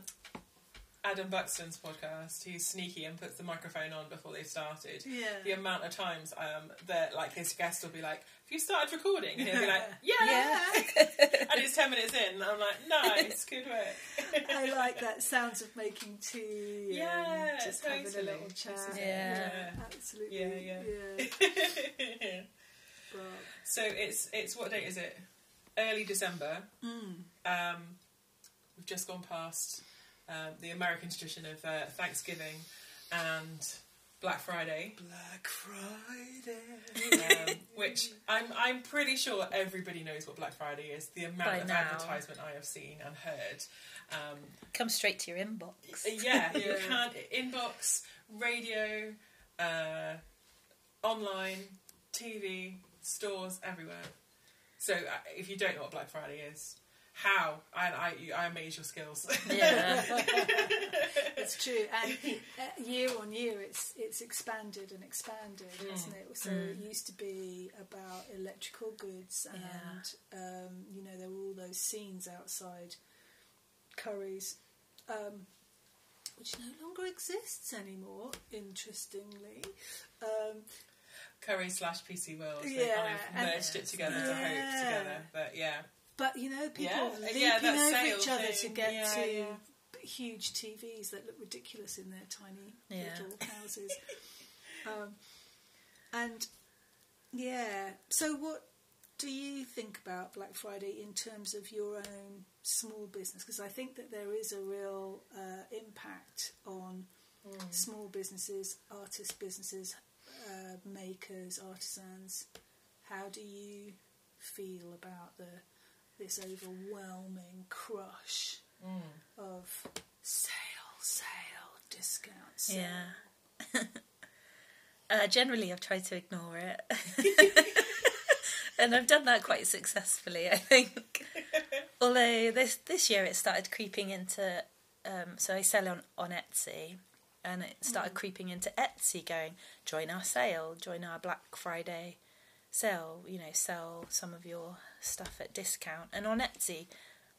Adam Buxton's podcast, he's sneaky and puts the microphone on before they've started. Yeah. The amount of times um, that like his guest will be like, "Have you started recording?" and he'll be like, "Yeah,", Yeah. and it's ten minutes in, and I'm like, "Nice, good work." I like that sounds of making tea. Yeah, and just having a little chat. This is it, Yeah. absolutely. Yeah, yeah. yeah. But, so it's it's what date is it? Early December. mm. Um, we've just gone past um, the American tradition of uh, Thanksgiving and Black Friday, Black Friday. um, which I'm I'm pretty sure everybody knows what Black Friday is. The amount By of now. advertisement I have seen and heard. Um, Come straight to your inbox. yeah, you Yeah. can inbox, radio, uh, online, TV, stores everywhere. So uh, if you don't know what Black Friday is, how I I, I amaze your skills. Yeah. It's true, and uh, year on year, it's it's expanded and expanded, hasn't it? So it used to be about electrical goods, and um, you know there were all those scenes outside Currys, um, which no longer exists anymore. Interestingly, um, Curry slash PC World. They Yeah, kind of and- merged it together to hope together. But yeah, but you know people Yeah, leaping yeah, over each other to get yeah, to huge TVs that look ridiculous in their tiny little houses. um, and yeah, so what do you think about Black Friday in terms of your own small business? Because I think that there is a real uh, impact on small businesses, artist businesses, uh, makers, artisans. How do you feel about the this overwhelming crush of sale, sale, discount, sale? Yeah. uh, generally, I've tried to ignore it. and I've done that quite successfully, I think. Although this this year it started creeping into. Um, so I sell on, on Etsy, and it started creeping into Etsy going, join our sale, join our Black Friday sale, you know, sell some of your stuff at discount. And on Etsy,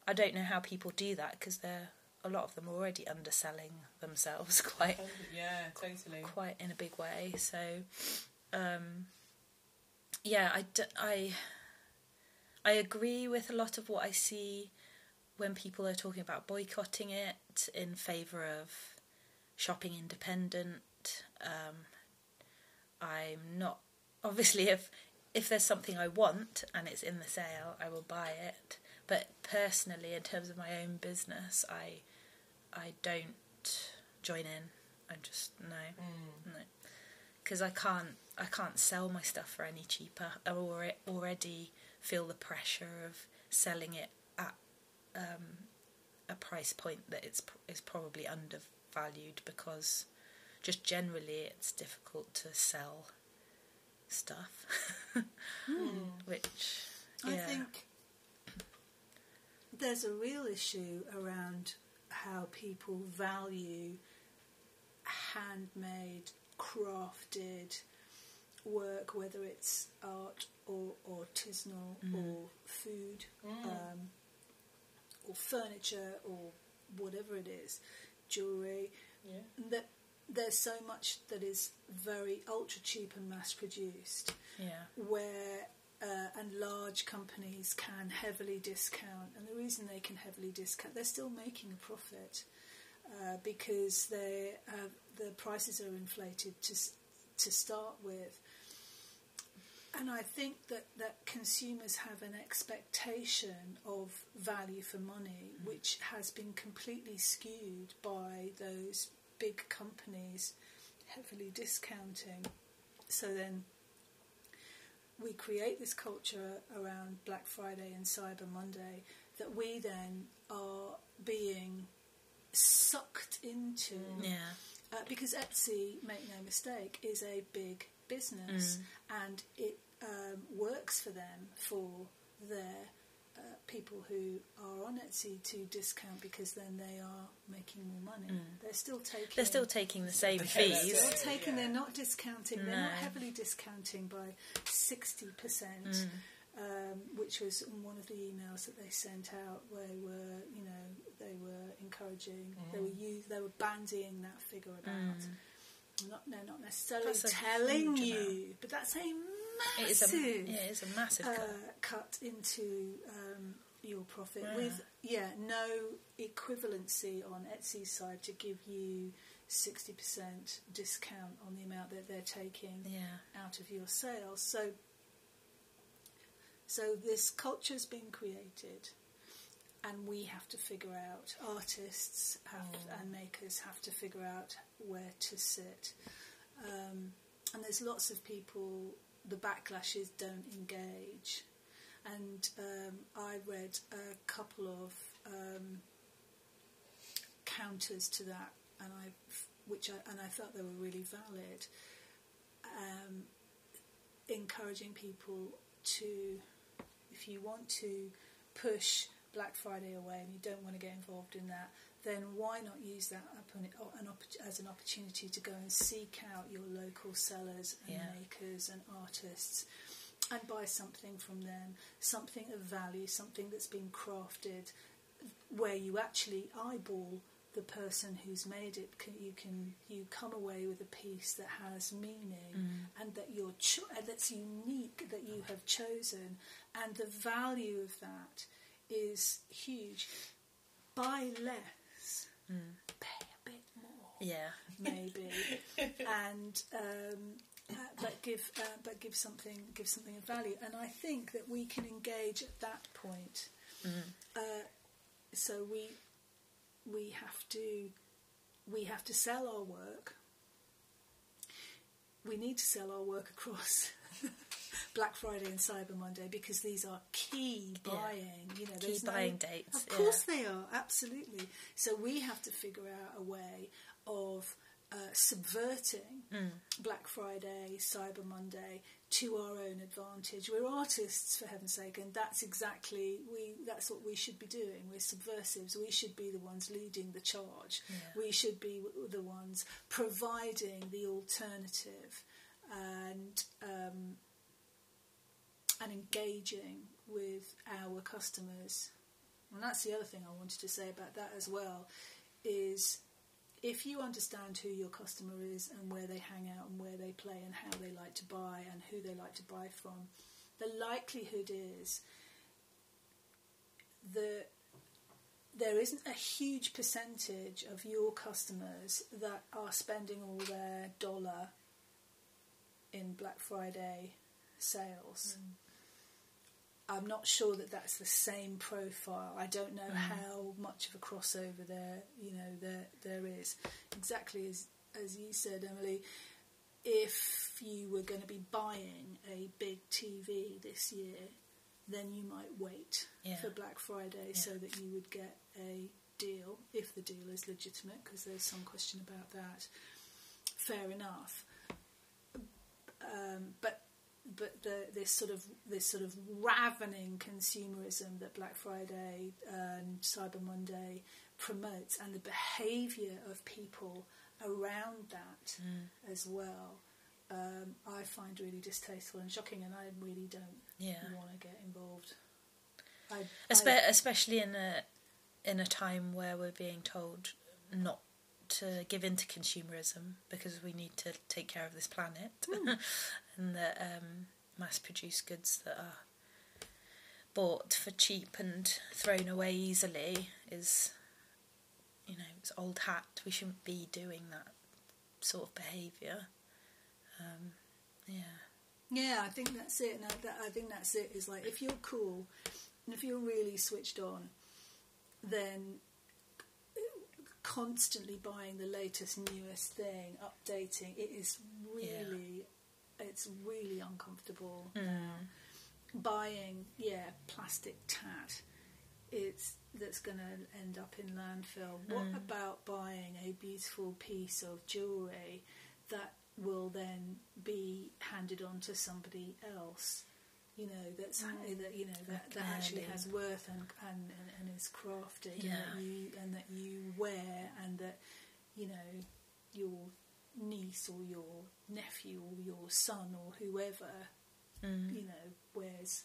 I don't know how people do that because they're a lot of them already underselling themselves quite Yeah, totally. quite in a big way. So, um, yeah, I, d- I, I agree with a lot of what I see when people are talking about boycotting it in favour of shopping independent. Um, I'm not obviously if if there's something I want and it's in the sale, I will buy it. But personally, in terms of my own business, I I don't join in. I just no, no, because I can't I can't sell my stuff for any cheaper. I already feel the pressure of selling it at um, a price point that it's is probably undervalued because just generally it's difficult to sell stuff, hmm. which yeah. I think there's a real issue around how people value handmade, crafted work, whether it's art or artisanal mm. or food mm. um, or furniture or whatever it is, jewellery. Yeah. That there's so much that is very ultra cheap and mass produced yeah. where uh, and large companies can heavily discount, and the reason they can heavily discount, they're still making a profit uh, because they uh, the prices are inflated to to start with. And I think that, that consumers have an expectation of value for money, which has been completely skewed by those big companies heavily discounting. So then we create this culture around Black Friday and Cyber Monday that we then are being sucked into. Yeah. Uh, because Etsy, make no mistake, is a big business and it um, works for them for their uh, people who are on Etsy to discount because then they are making more money. They're still taking. They're still taking the same Yeah, fees. They're it. taking. Yeah. They're not discounting. They're not heavily discounting by sixty percent, um, which was in one of the emails that they sent out. Where they were, you know, they were encouraging. They were use, They were bandying that figure about. Not, they're not necessarily telling you, amount. but that's a It is a, yeah, it is a massive uh, cut. cut into um, your profit Yeah. with yeah no equivalency on Etsy's side to give you sixty percent discount on the amount that they're taking Yeah. out of your sales. So so this culture's been created. And we have to figure out, artists have, and makers have to figure out where to sit. Um, and there's lots of people, the backlashes don't engage. And um, I read a couple of um, counters to that, and I, which I, and I thought they were really valid, um, encouraging people to, if you want to push Black Friday away and you don't want to get involved in that, then why not use that upon an opp- as an opportunity to go and seek out your local sellers and Yeah. makers and artists and buy something from them, something of value, something that's been crafted, where you actually eyeball the person who's made it. Can, you can you come away with a piece that has meaning mm. and that you're cho- and that's unique that you have chosen, and the value of that is huge. Buy less, pay a bit more Yeah. maybe, and um, uh, but give uh, but give something give something of value. And I think that we can engage at that point. Uh, so we we have to we have to sell our work. We need to sell our work across Black Friday and Cyber Monday because these are key Yeah. buying. You know, Key there's no- buying dates, Of course they are, absolutely. So we have to figure out a way of uh, subverting Black Friday, Cyber Monday to our own advantage. We're artists, for heaven's sake, and that's exactly we. That's what we should be doing. We're subversives. We should be the ones leading the charge. Yeah. We should be the ones providing the alternative and um, and engaging with our customers. And that's the other thing I wanted to say about that as well is if you understand who your customer is and where they hang out and where they play and how they like to buy and who they like to buy from, the likelihood is that there isn't a huge percentage of your customers that are spending all their dollar in Black Friday sales. Mm. I'm not sure that that's the same profile. I don't know how much of a crossover there, you know, there there is. Exactly as as you said, Emily. If you were going to be buying a big TV this year, then you might wait Yeah. for Black Friday so that you would get a deal if the deal is legitimate, because there's some question about that. Fair enough um, but but the, this sort of this sort of ravening consumerism that Black Friday and Cyber Monday promotes, and the behaviour of people around that as well, um, I find really distasteful and shocking, and I really don't Yeah. want to get involved. I, Espe- I, especially in a in a time where we're being told not to give in to consumerism because we need to take care of this planet, and that um, mass-produced goods that are bought for cheap and thrown away easily is, you know, it's old hat. We shouldn't be doing that sort of behaviour. Um, yeah. Yeah, I think that's it. And I, that, I think that's it. Is like if you're cool and if you're really switched on, then constantly buying the latest, newest thing, updating it is really, it's really uncomfortable now. Buying, yeah, plastic tat. It's that's going to end up in landfill. What mm. about buying a beautiful piece of jewellery that will then be handed on to somebody else? You know that's mm. that you know that, that actually has worth and and, and, and is crafted Yeah. and that you and that you wear and that you know your niece or your nephew or your son or whoever Mm. you know wears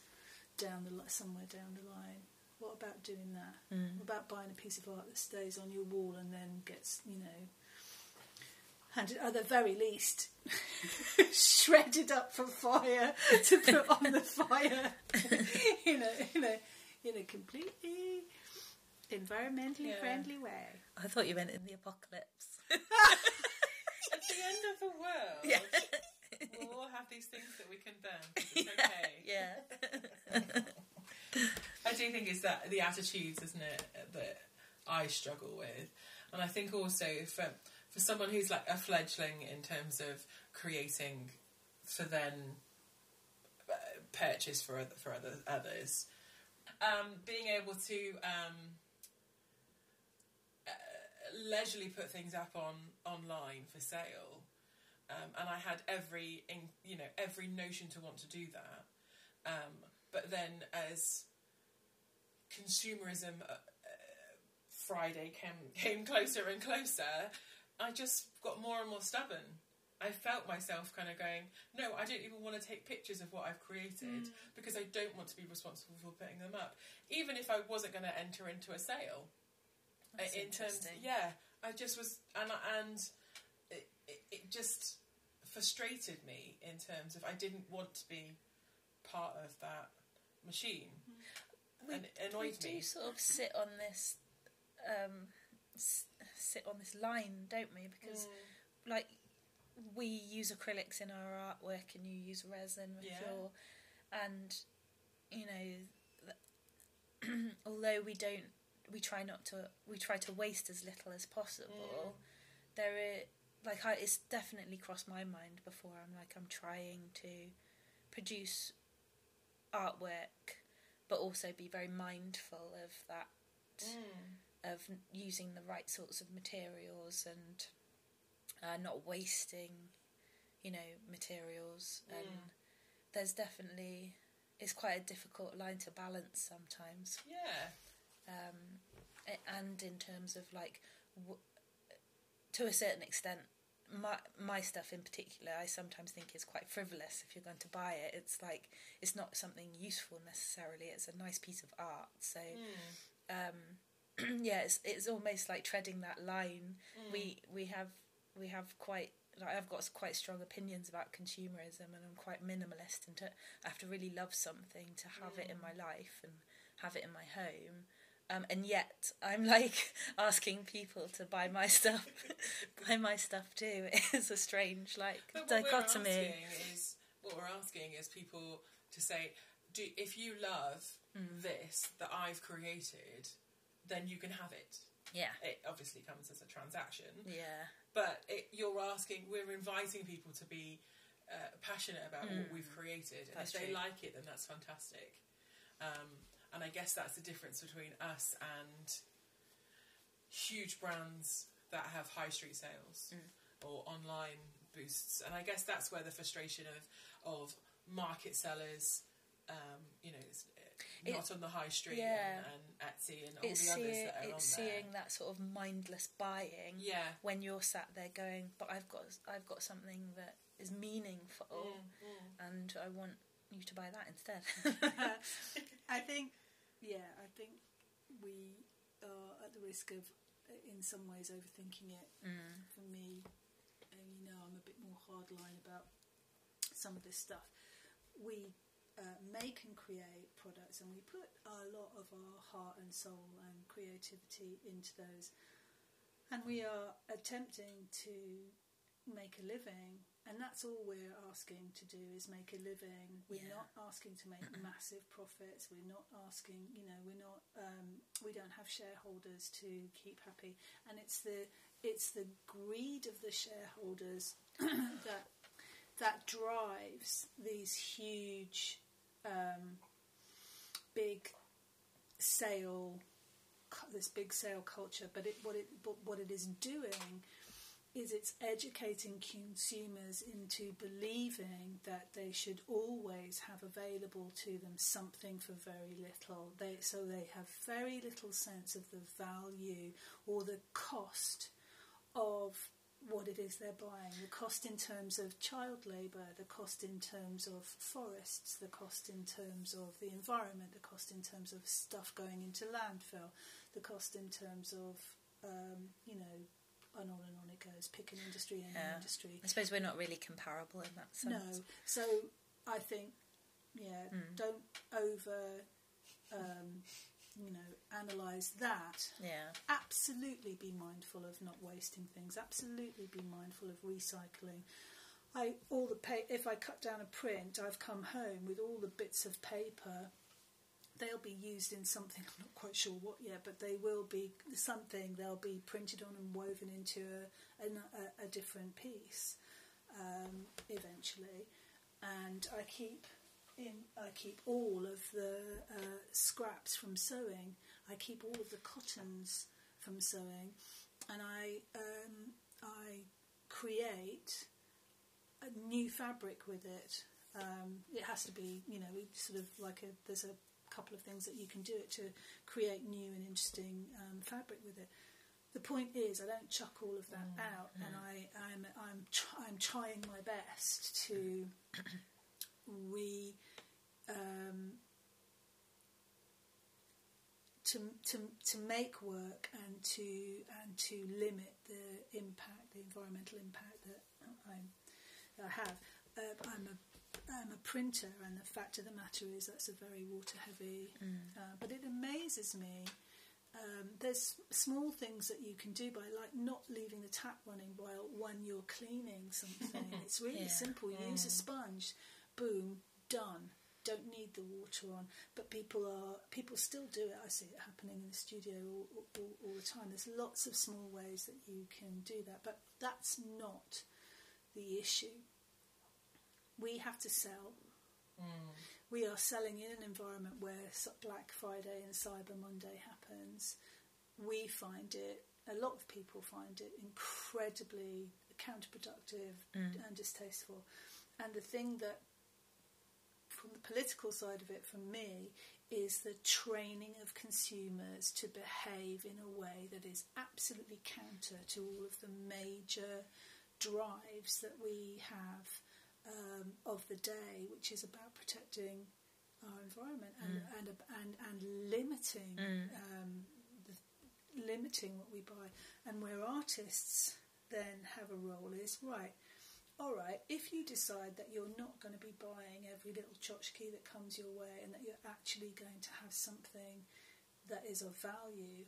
down the li- somewhere down the line. What about doing that? Mm. What about buying a piece of art that stays on your wall and then gets you know handed at the very least shredded up for fire to put on the fire in a in a in a completely environmentally Yeah. friendly way. I thought you meant in the apocalypse. The end of the world, Yeah. we'll all have these things that we can burn. It's okay. yeah. I do think it's that the attitudes, isn't it, that I struggle with, and I think also for for someone who's like a fledgling in terms of creating for then uh, purchase for other, for other others, um, being able to um, leisurely put things up on online for sale. Um, and I had every, in, you know, every notion to want to do that. Um, but then, as consumerism uh, uh, Friday came came closer and closer, I just got more and more stubborn. I felt myself kind of going, no, I don't even want to take pictures of what I've created because I don't want to be responsible for putting them up, even if I wasn't going to enter into a sale. That's in terms, yeah, I just was, and and it, it, it just frustrated me in terms of I didn't want to be part of that machine, and it we annoyed do sort of sit on this um, s- sit on this line, don't we? Because Mm. like we use acrylics in our artwork, and you use resin with Yeah. your, and you know, th- although we don't, we try not to, we try to waste as little as possible. There are like I, it's definitely crossed my mind before. I'm like I'm trying to produce artwork, but also be very mindful of that of using the right sorts of materials and uh, not wasting, you know, materials. And there's definitely it's quite a difficult line to balance sometimes. Yeah. Um, and in terms of like, w- to a certain extent, my my stuff in particular, I sometimes think is quite frivolous. If you're going to buy it, it's like it's not something useful necessarily. It's a nice piece of art. So, um, yeah, it's it's almost like treading that line. We we have we have quite. Like I've got quite strong opinions about consumerism, and I'm quite minimalist. And to, I have to really love something to have it in my life and have it in my home. Um, and yet I'm like asking people to buy my stuff, buy my stuff too. It's a strange like But what we're dichotomy. asking is what we're asking is people to say, do if you love Hmm. this that I've created, then you can have it. Yeah, It obviously comes as a transaction, yeah, but it, you're asking, we're inviting people to be uh, passionate about what we've created, and Hmm. That's if they true. like it, then that's fantastic. Um, and I guess that's the difference between us and huge brands that have high street sales Mm. or online boosts. And I guess that's where the frustration of of market sellers, um, you know, it's, uh, It- not on the high street yeah. and, and Etsy and all it's the others seeing that are on it's there. seeing that sort of mindless buying. Yeah. when you're sat there going, but I've got I've got something that is meaningful, Mm, and I want you to buy that instead. I think, yeah, I think we are at the risk of, uh, in some ways, overthinking it. Mm. For me, and you know, I'm a bit more hardline about some of this stuff. We uh, make and create products, and we put a lot of our heart and soul and creativity into those, and we are attempting to make a living. And that's all we're asking to do is make a living. We're Yeah. not asking to make massive profits. We're not asking, you know, we're not. Um, we don't have shareholders to keep happy, and it's the it's the greed of the shareholders that that drives these huge, um, big sale, this big sale culture. But it what it but what it is doing is it's educating consumers into believing that they should always have available to them something for very little. They, so they have very little sense of the value or the cost of what it is they're buying. The cost in terms of child labour, the cost in terms of forests, the cost in terms of the environment, the cost in terms of stuff going into landfill, the cost in terms of, um, you know, and on and on it goes. Pick an industry, any Yeah. industry. I suppose we're not really comparable in that sense. No. So I think, yeah, don't over, um, you know, analyse that. Yeah, Absolutely be mindful of not wasting things. Absolutely be mindful of recycling. I all the pa- if I cut down a print, I've come home with all the bits of paper. They'll be used in something. I'm not quite sure what yet, but they will be something. They'll be printed on and woven into a, a, a different piece um, eventually. And I keep in. I keep all of the uh, scraps from sewing. I keep all of the cottons from sewing, and I um, I create a new fabric with it. Um, it has to be, you know, sort of like a. There's a couple of things that you can do it to create new and interesting um, fabric with it. The point is, I don't chuck all of that out, and I, I'm I'm tr- I'm trying my best to re um, to to to make work and to and to limit the impact, the environmental impact that I'm, that I have. Uh, I'm a I'm a printer, and the fact of the matter is that's a very water heavy. Uh, but it amazes me um, there's small things that you can do by like not leaving the tap running while when you're cleaning something. it's really Yeah. simple. Use a sponge, boom, done. Don't need the water on, but people are people still do it. I see it happening in the studio all, all, all the time. There's lots of small ways that you can do that, but that's not the issue. We have to sell. Mm. We are selling in an environment where Black Friday and Cyber Monday happens. We find it, a lot of people find it incredibly counterproductive mm. and distasteful. And the thing that, from the political side of it, for me, is the training of consumers to behave in a way that is absolutely counter to all of the major drives that we have um, of the day, which is about protecting our environment and and, and and limiting um, the, limiting what we buy. And where artists then have a role is right. All right, if you decide that you're not going to be buying every little tchotchke that comes your way and that you're actually going to have something that is of value,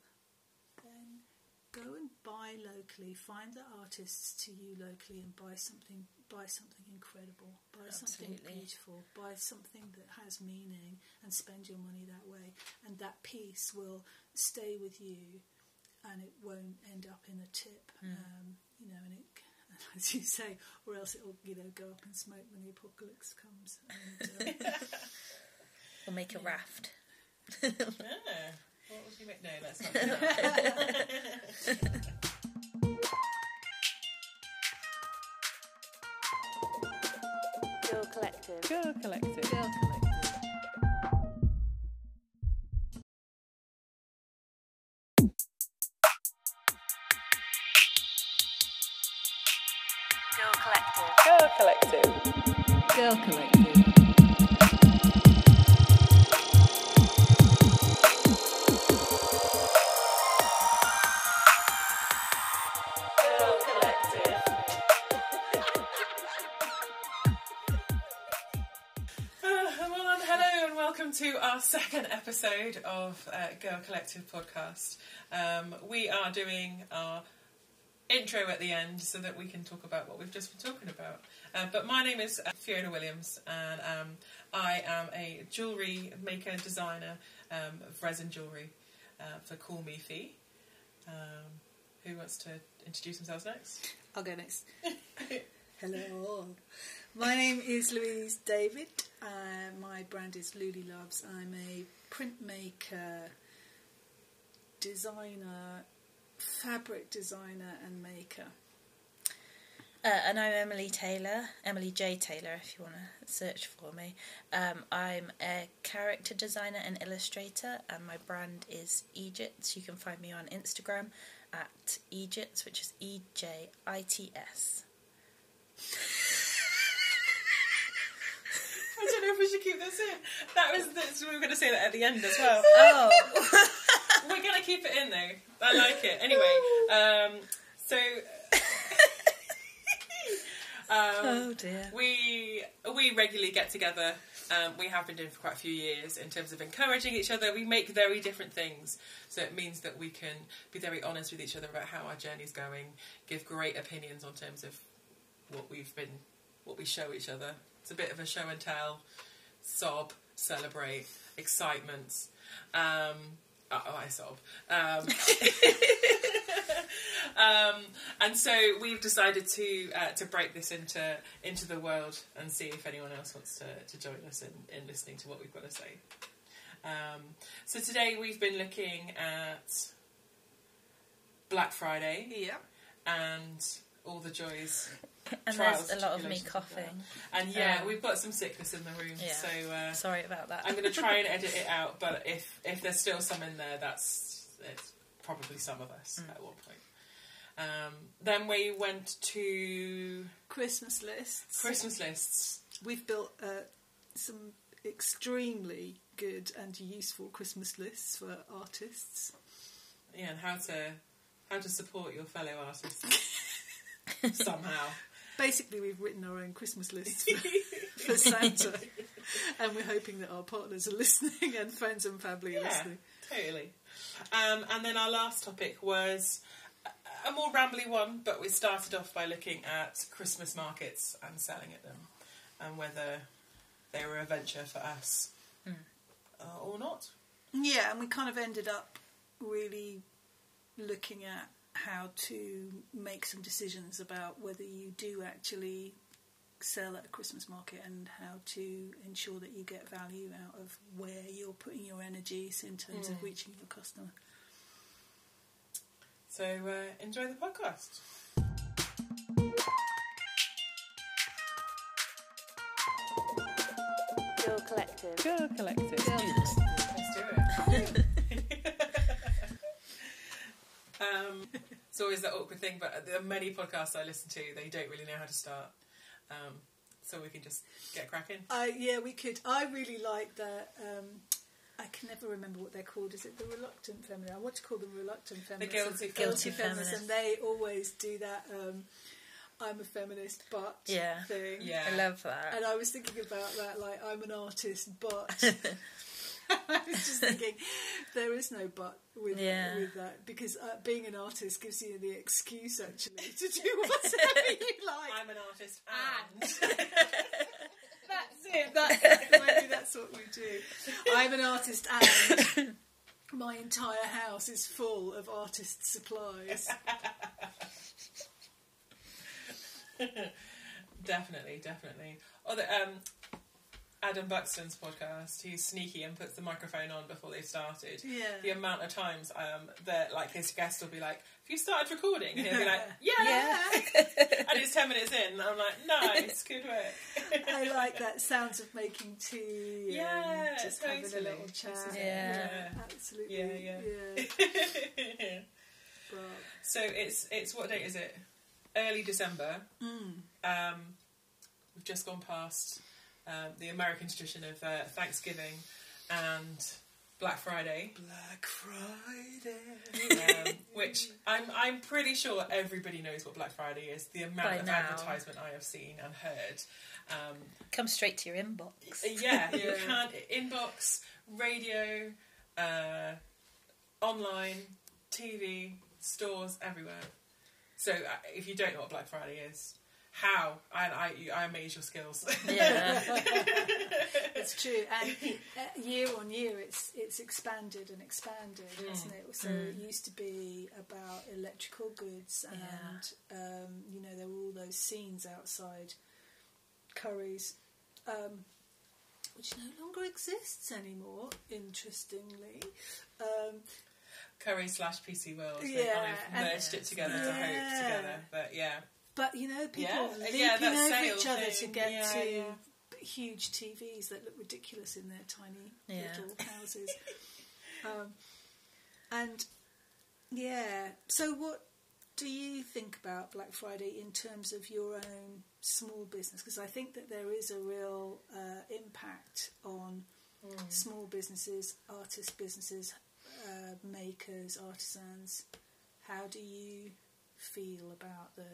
then go and buy locally. Find the artists to you locally and buy something. Buy something incredible. Buy something beautiful. Buy something that has meaning, and spend your money that way. And that piece will stay with you, and it won't end up in a tip. Um, you know, and it. As you say, or else it'll, you know, go up in smoke when the apocalypse comes. And, uh, We'll make a raft. Ah, what would you make? No, let's not Collective. Girl Collective. Girl Collective. Episode of uh, Girl Collective podcast. Um, we are doing our intro at the end so that we can talk about what we've just been talking about. Uh, but my name is uh, Fiona Williams, and um, I am a jewellery maker designer um, of resin jewellery uh, for Call Me Fee. Um, who wants to introduce themselves next? I'll go next. Hello. My name is Louise David. Uh, my brand is Luli Loves. I'm a printmaker, designer, fabric designer, and maker. Uh, and I'm Emily Taylor, Emily J. Taylor, if you want to search for me. Um, I'm a character designer and illustrator, and my brand is Ejits. You can find me on Instagram at Ejits, which is E J I T S. Know if we should keep this in. That was this, we were going to say that at the end as well. Oh, we're going to keep it in though. I like it. Anyway, um, so um, oh dear. we we regularly get together. Um, we have been doing for quite a few years in terms of encouraging each other. We make very different things, so it means that we can be very honest with each other about how our journey's going, give great opinions on terms of what we've been, what we show each other. It's a bit of a show and tell, sob, celebrate, excitement. Um, oh, oh, I sob. Um, um, and so we've decided to uh, to break this into into the world and see if anyone else wants to, to join us in, in listening to what we've got to say. Um, so today we've been looking at Black Friday Yeah. and all the joys. And trials, there's a lot of me coughing. And yeah, Um, we've got some sickness in the room, Yeah. so uh, Sorry about that. I'm going to try and edit it out. But if if there's still some in there, that's it's probably some of us Mm. at one point. Um, then we went to Christmas lists. Christmas lists. We've built uh, some extremely good and useful Christmas lists for artists. Yeah, and how to how to support your fellow artists somehow. Basically, we've written our own Christmas list for, for Santa. and we're hoping that our partners are listening and friends and family are Yeah, listening. totally. Um, and then our last topic was a- more rambly one, but we started off by looking at Christmas markets and selling at them, and whether they were a venture for us uh, or not. Yeah, and we kind of ended up really looking at how to make some decisions about whether you do actually sell at a Christmas market and how to ensure that you get value out of where you're putting your energies in terms of reaching your customer. So uh, enjoy the podcast. Girl Collective. Girl Collective. Let's do um, it's always that awkward thing, but there are many podcasts I listen to, they don't really know how to start. Um, so we can just get cracking. I yeah, we could. I really like that. Um, I can never remember what they're called. Is it the reluctant feminist? I want to call them reluctant feminists. guilty- Guilty feminists, feminists. and they always do that. Um, I'm a feminist, but Yeah. thing. Yeah. I love that. And I was thinking about that, like I'm an artist, but I was just thinking there is no but with Yeah. with that because uh, being an artist gives you the excuse actually to do whatever you like. I'm an artist and. That's it. That's maybe that's what we do. I'm an artist, and my entire house is full of artist supplies. definitely, definitely. Oh, the, um, Adam Buxton's podcast. He's sneaky and puts the microphone on before they've started. Yeah. The amount of times um, that like his guest will be like, "Have you started recording?" And he'll be like, "Yeah." Yeah. and it's ten minutes in. And I'm like, "Nice, good work." I like that sounds of making tea. Yeah, and just having a little chat. This is- Yeah. absolutely. Yeah, yeah. yeah. But- so it's it's what date is it? Early December. Mm. Um, we've just gone past um, the American tradition of uh, Thanksgiving and Black Friday, Black Friday. um, which I'm I'm pretty sure everybody knows what Black Friday is. The amount By of now. advertisement I have seen and heard. Um, Come straight to your inbox. yeah, you Yeah. can inbox, radio, uh, online, TV, stores everywhere. So uh, if you don't know what Black Friday is, how I I, you- I amaze your skills. Yeah. It's true, and uh, year on year, it's it's expanded and expanded, hasn't it? So it used to be about electrical goods, and um, you know there were all those scenes outside Currys, um, which no longer exists anymore. Interestingly, um, Curry slash PC World. They Yeah, kind of and- merged it together to hope together. But yeah, but you know people Yeah, leaping yeah, over each other to get yeah, to huge TVs that look ridiculous in their tiny little houses. um, and yeah, so what do you think about Black Friday in terms of your own small business? Because I think that there is a real uh, impact on small businesses, artist businesses, uh, makers, artisans. How do you feel about the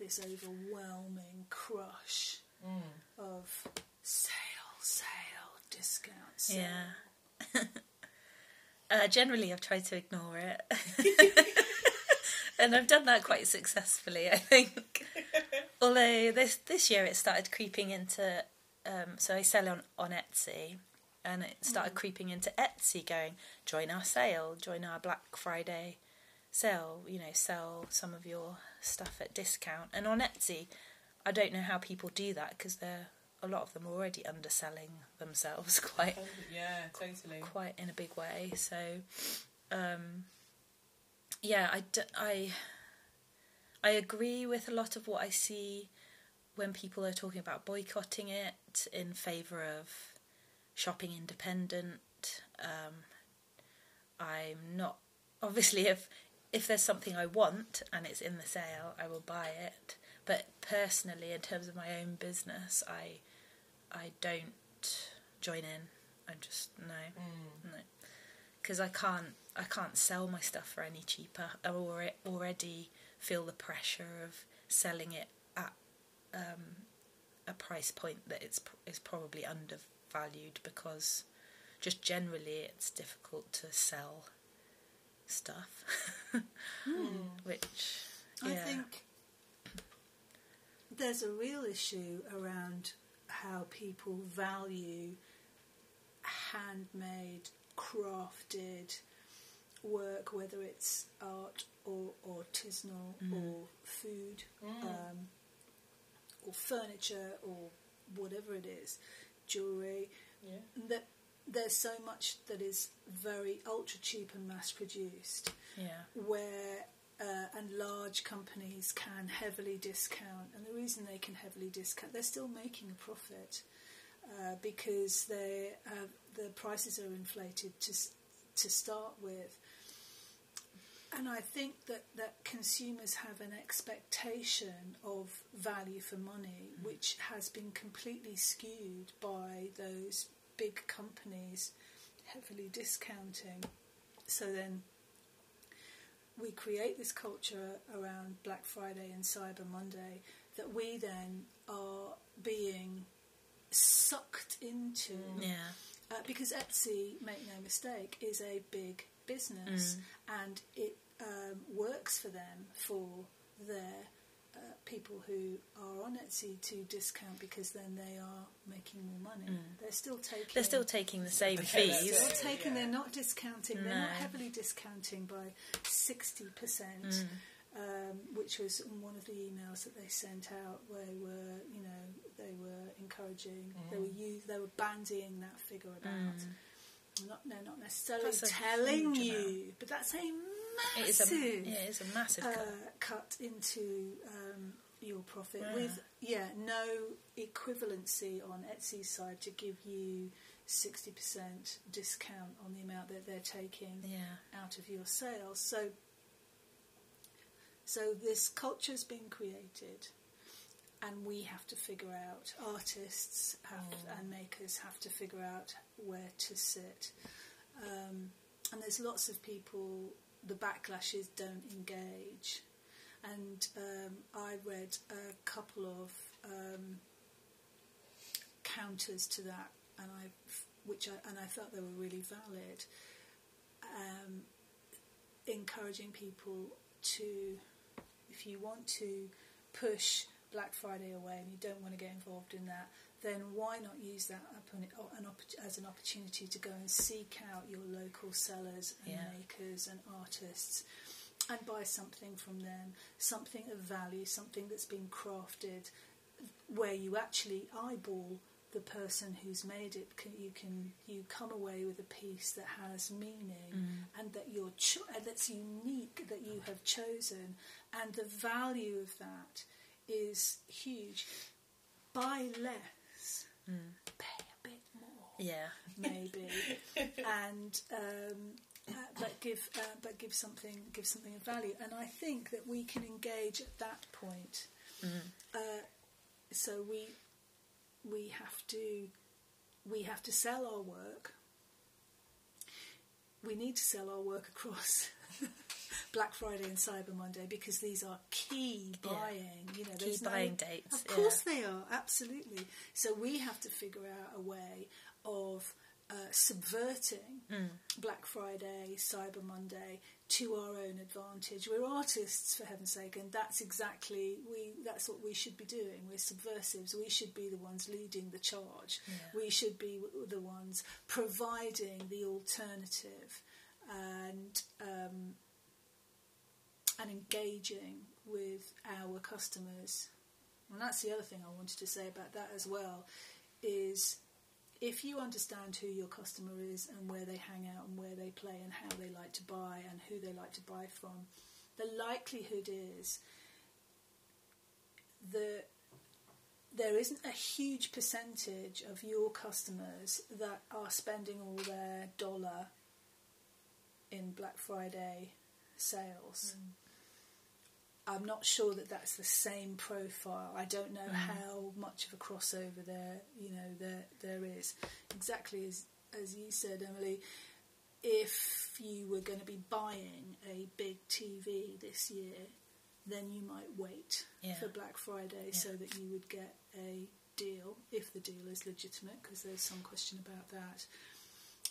this overwhelming crush of sale, sale, discount, sale? Yeah. uh, generally, I've tried to ignore it. and I've done that quite successfully, I think. Although this this year it started creeping into. Um, so I sell on, on Etsy, and it started creeping into Etsy going, join our sale, join our Black Friday sale, you know, sell some of your stuff at discount. And on Etsy, I don't know how people do that because they're a lot of them already underselling themselves quite yeah, totally. quite in a big way. So, um, yeah, I, d- I, I agree with a lot of what I see when people are talking about boycotting it in favour of shopping independent. Um, I'm not obviously if if there's something I want and it's in the sale, I will buy it. But personally, in terms of my own business, I I don't join in. I just no, no, because I can't I can't sell my stuff for any cheaper. I already feel the pressure of selling it at um, a price point that it's is probably undervalued because just generally it's difficult to sell stuff. Hmm. Which, yeah. I think there's a real issue around how people value handmade, crafted work, whether it's art or artisanal mm-hmm. or food mm. um, or furniture or whatever it is, jewellery. Yeah. That there's so much that is very ultra cheap and mass produced yeah. where uh, and large companies can heavily discount, and the reason they can heavily discount, they're still making a profit uh, because they uh, the prices are inflated to to start with. And I think that, that consumers have an expectation of value for money, which has been completely skewed by those big companies heavily discounting. So then we create this culture around Black Friday and Cyber Monday that we then are being sucked into. Yeah. Uh, because Etsy, make no mistake, is a big business and it um, works for them for their uh, people who are on Etsy to discount because then they are making more money. They're still taking. They're still taking the same Okay, that's fees. They're it. taking. Yeah. They're not discounting. They're not heavily discounting by sixty percent, um, which was in one of the emails that they sent out. Where they were, you know, they were encouraging. They were use, They were bandying that figure about. Not, they're not necessarily telling you, but that's a It is massive a, yeah, it is a massive uh, cut. cut into um, your profit Yeah. with yeah no equivalency on Etsy's side to give you sixty percent discount on the amount that they're taking Yeah. out of your sales. So so this culture's been created. And we have to figure out, artists have, and makers have to figure out where to sit. Um, and there's lots of people, the backlash is don't engage. And um, I read a couple of um, counters to that, and I, which I, and I thought they were really valid. Um, encouraging people to, if you want to push Black Friday away and you don't want to get involved in that, then why not use that upon an opp- as an opportunity to go and seek out your local sellers and Yeah. makers and artists and buy something from them, something of value, something that's been crafted where you actually eyeball the person who's made it. Can, you can you come away with a piece that has meaning mm. and that you're cho- that's unique that you have chosen, and the value of that is huge. Buy less, pay a bit more Yeah. maybe, and um, uh, but give uh, but give something give something of value. And I think that we can engage at that point. Uh, so we we have to we have to sell our work. We need to sell our work across Black Friday and Cyber Monday because these are key Yeah. buying. You know, Key no- buying dates, Of course they are, absolutely. So we have to figure out a way of uh, subverting Black Friday, Cyber Monday to our own advantage. We're artists, for heaven's sake, and that's exactly we. That's what we should be doing. We're subversives. We should be the ones leading the charge. We should be the ones providing the alternative, and um, and engaging with our customers. And that's the other thing I wanted to say about that as well is if you understand who your customer is and where they hang out and where they play and how they like to buy and who they like to buy from, the likelihood is that there isn't a huge percentage of your customers that are spending all their dollar in Black Friday sales. Mm. I'm not sure that that's the same profile. I don't know how much of a crossover there, you know, there there is. Exactly as as you said, Emily. If you were going to be buying a big TV this year, then you might wait Yeah. for Black Friday so that you would get a deal, if the deal is legitimate, because there's some question about that.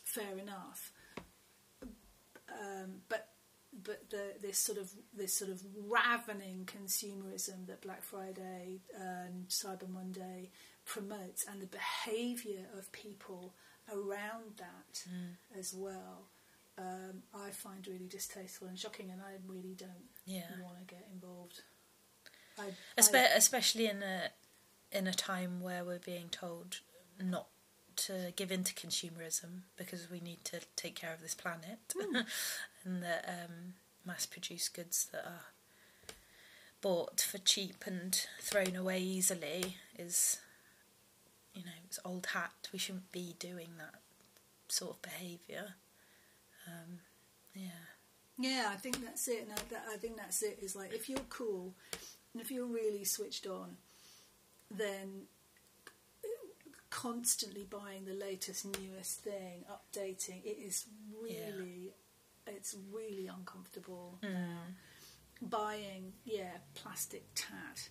Fair enough. Um, but but the, this sort of this sort of ravening consumerism that Black Friday and Cyber Monday promotes, and the behaviour of people around that as well, um, I find really distasteful and shocking, and I really don't Yeah. want to get involved. I, Espe- I, especially in a in a time where we're being told not to give in to consumerism because we need to take care of this planet, and that um, mass-produced goods that are bought for cheap and thrown away easily is, you know, it's old hat. We shouldn't be doing that sort of behaviour. Um, yeah. Yeah, I think that's it. And I, that, I think that's it. Is like if you're cool and if you're really switched on, then constantly buying the latest, newest thing, updating it is really, it's really uncomfortable now. Buying, yeah, plastic tat.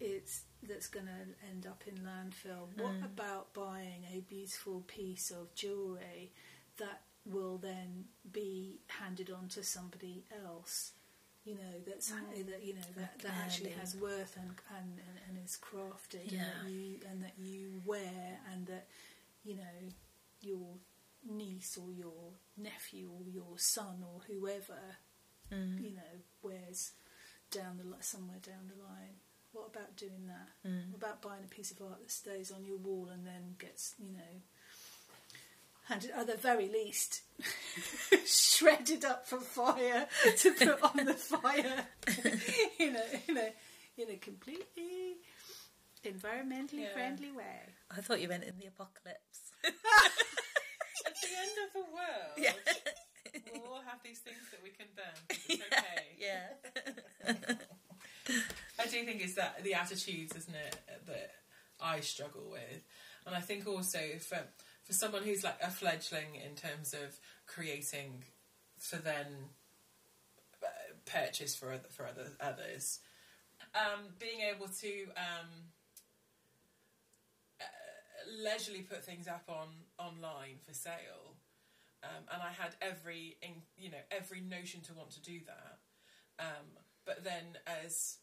It's that's going to end up in landfill. What about buying a beautiful piece of jewellery that will then be handed on to somebody else? You know that's that you know that, that actually has worth and and, and, and is crafted Yeah. and that you and that you wear and that you know your niece or your nephew or your son or whoever Mm. you know wears down the li- somewhere down the line. What about doing that? Mm. What about buying a piece of art that stays on your wall and then gets you know handed at the very least shredded up for fire to put on the fire in a in a in a completely environmentally Yeah. friendly way. I thought you meant in the apocalypse. The end of the world, Yeah. we'll all have these things that we can burn. It's okay. yeah. I do think it's that the attitudes, isn't it, that I struggle with, and I think also for for someone who's like a fledgling in terms of creating for then uh, purchase for other, for other others, um, being able to um, leisurely put things up on online for sale. Um, and I had every, in, you know, every notion to want to do that. Um, but then as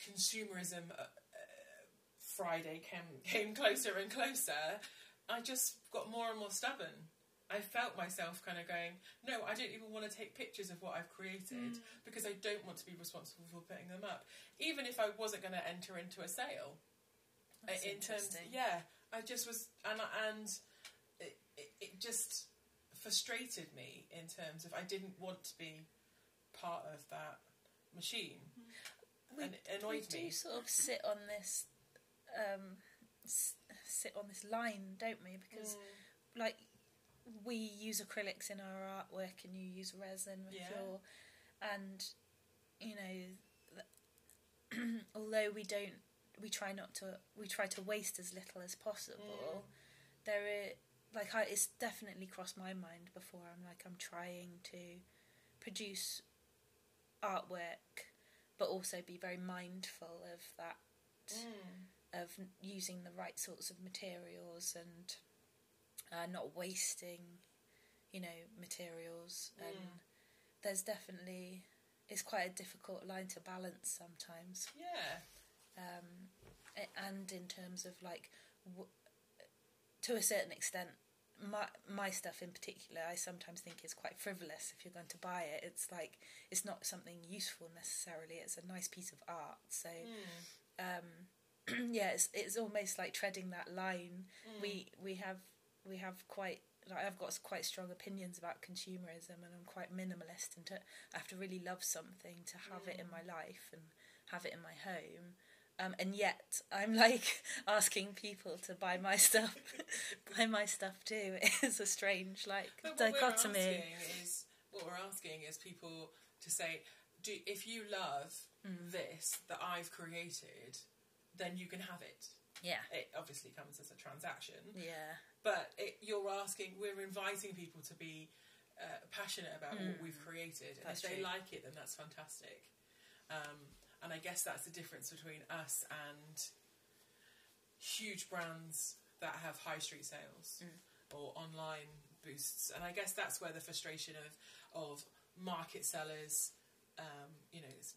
consumerism uh, uh, Friday came came closer and closer, I just got more and more stubborn. I felt myself kind of going, no, I don't even want to take pictures of what I've created because I don't want to be responsible for putting them up, even if I wasn't going to enter into a sale. That's in terms, yeah, I just was, and and it, it, it just frustrated me in terms of I didn't want to be part of that machine, and it we annoyed do me. sort of sit on this um, s- sit on this line, don't we? Because Mm. like we use acrylics in our artwork, and you use resin with Yeah. your, and you know, th- although we don't, we try not to, we try to waste as little as possible. There are like I, it's definitely crossed my mind before. I'm like I'm trying to produce artwork, but also be very mindful of that Mm. of using the right sorts of materials and uh, not wasting, you know, materials. And there's definitely it's quite a difficult line to balance sometimes. Yeah, Um, and in terms of like, w- to a certain extent, my my stuff in particular, I sometimes think is quite frivolous. If you're going to buy it, it's like it's not something useful necessarily. It's a nice piece of art. So um, yeah, it's it's almost like treading that line. We we have we have quite like I've got quite strong opinions about consumerism, and I'm quite minimalist. And to, I have to really love something to have it in my life and have it in my home. Um, and yet I'm like asking people to buy my stuff, buy my stuff too. It's a strange like But what we're dichotomy. asking is what we're asking is people to say, do if you love Mm. this that I've created, then you can have it. Yeah, It obviously comes as a transaction, yeah, but it, you're asking, we're inviting people to be uh, passionate about what we've created, and Mm. That's if they true. like it, then that's fantastic. Um, and I guess that's the difference between us and huge brands that have high street sales or online boosts, and I guess that's where the frustration of of market sellers. Um, you know, it's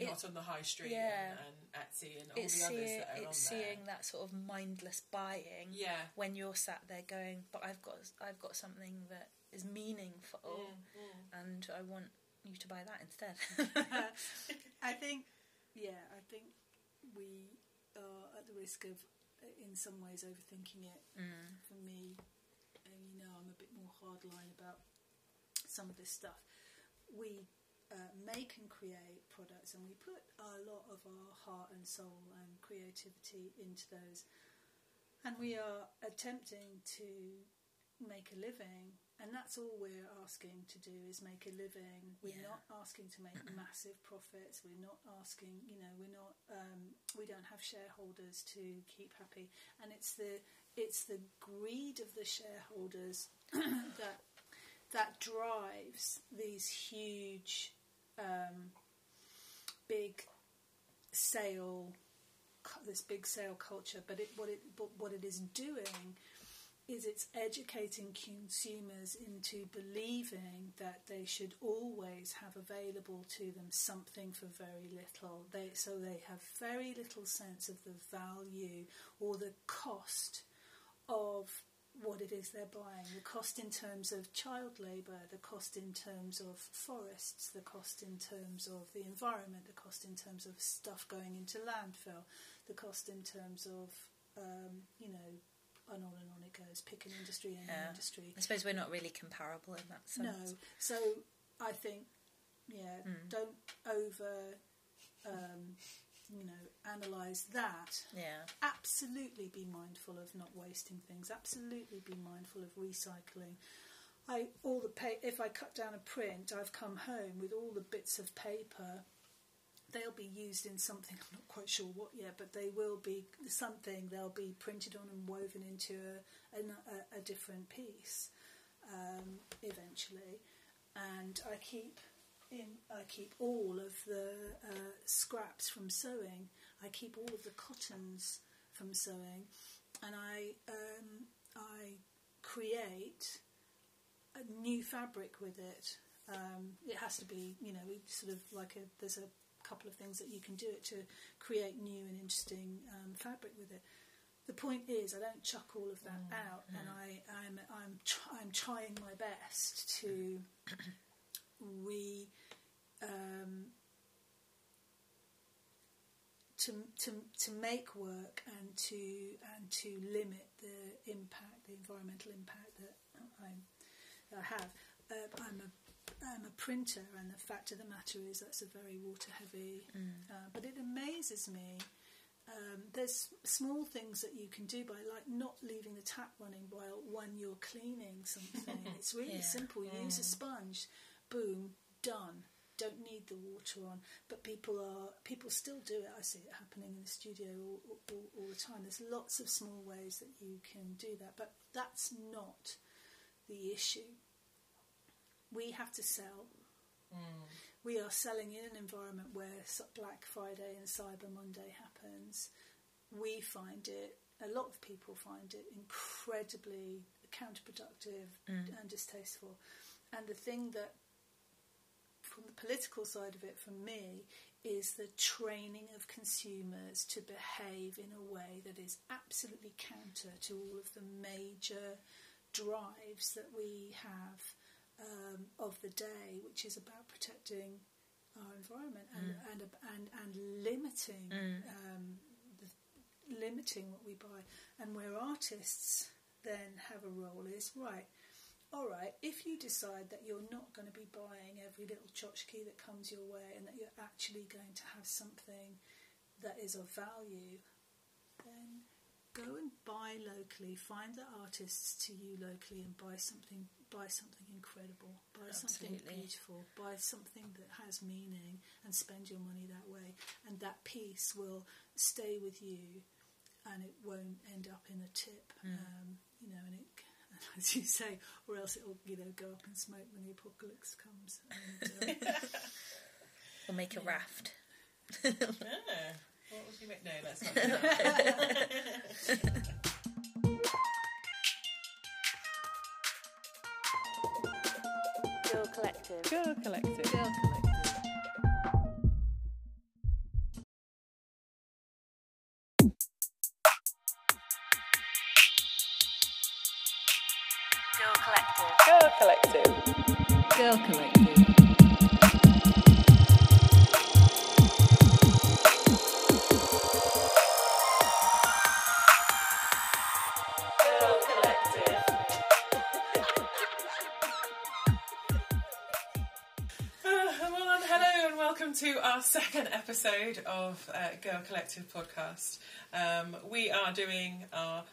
uh, not on the high street yeah. and, and Etsy and all it's the others seeing, that are on it's seeing that sort of mindless buying Yeah. when you're sat there going, but I've got I've got something that is meaningful, Mm, and I want you to buy that instead. I think, yeah, I think we are at the risk of, in some ways, overthinking it. For me, and you know, I'm a bit more hardline about some of this stuff. We uh, make and create products, and we put a lot of our heart and soul and creativity into those, and we are attempting to make a living. And that's all we're asking to do is make a living. We're Yeah. not asking to make massive profits. We're not asking, you know, we're not. Um, we don't have shareholders to keep happy, and it's the it's the greed of the shareholders that that drives these huge, um, big sale, this big sale culture. But it what it but what it is doing is it's educating consumers into believing that they should always have available to them something for very little. They, so they have very little sense of the value or the cost of what it is they're buying. The cost in terms of child labour, the cost in terms of forests, the cost in terms of the environment, the cost in terms of stuff going into landfill, the cost in terms of, um, you know, and on and on it goes. Pick an industry, any Yeah. industry. I suppose we're not really comparable in that sense. No. So I think, yeah, don't over, um, you know, analyse that. Yeah. Absolutely be mindful of not wasting things. Absolutely be mindful of recycling. I all the pa- if I cut down a print, I've come home with all the bits of paper. They'll be used in something. I'm not quite sure what yet, but they will be something. They'll be printed on and woven into a a, a, different piece um, eventually. And I keep in. I keep all of the uh, scraps from sewing. I keep all of the cottons from sewing, and I um, I create a new fabric with it. Um, it has to be, you know, sort of like a. There's a couple of things that you can do it to create new and interesting um, fabric with it. The point is, I don't chuck all of that out, and I, I'm I'm tr- I'm trying my best to re um, to, to to make work and to and to limit the impact, the environmental impact that I'm, that I have. Uh, I'm a I'm a printer, and the fact of the matter is that's a very water heavy. Uh, but it amazes me. Um, there's small things that you can do by like not leaving the tap running while when you're cleaning something. it's really Yeah. simple. Use a sponge, boom, done. Don't need the water on, but people are people still do it. I see it happening in the studio all, all, all the time. There's lots of small ways that you can do that, but that's not the issue. We have to sell. Mm. We are selling in an environment where Black Friday and Cyber Monday happens. We find it, a lot of people find it incredibly counterproductive mm. and distasteful. And the thing that, from the political side of it, for me, is the training of consumers to behave in a way that is absolutely counter to all of the major drives that we have um, of the day, which is about protecting our environment and and, and and limiting um, the, limiting what we buy. And where artists then have a role is right. All right, if you decide that you're not going to be buying every little tchotchke that comes your way and that you're actually going to have something that is of value, then go and buy locally. Find the artists to you locally and buy something. Buy something incredible. Buy something beautiful. Buy something that has meaning, and spend your money that way. And that piece will stay with you, and it won't end up in a tip. Um, you know, and it. As you say, or else it'll, you know, go up in smoke when the apocalypse comes. And, uh, We'll make a raft. Yeah. What would you make? No, let's not. Girl Collective. Episode of uh, Girl Collective podcast. Um, we are doing our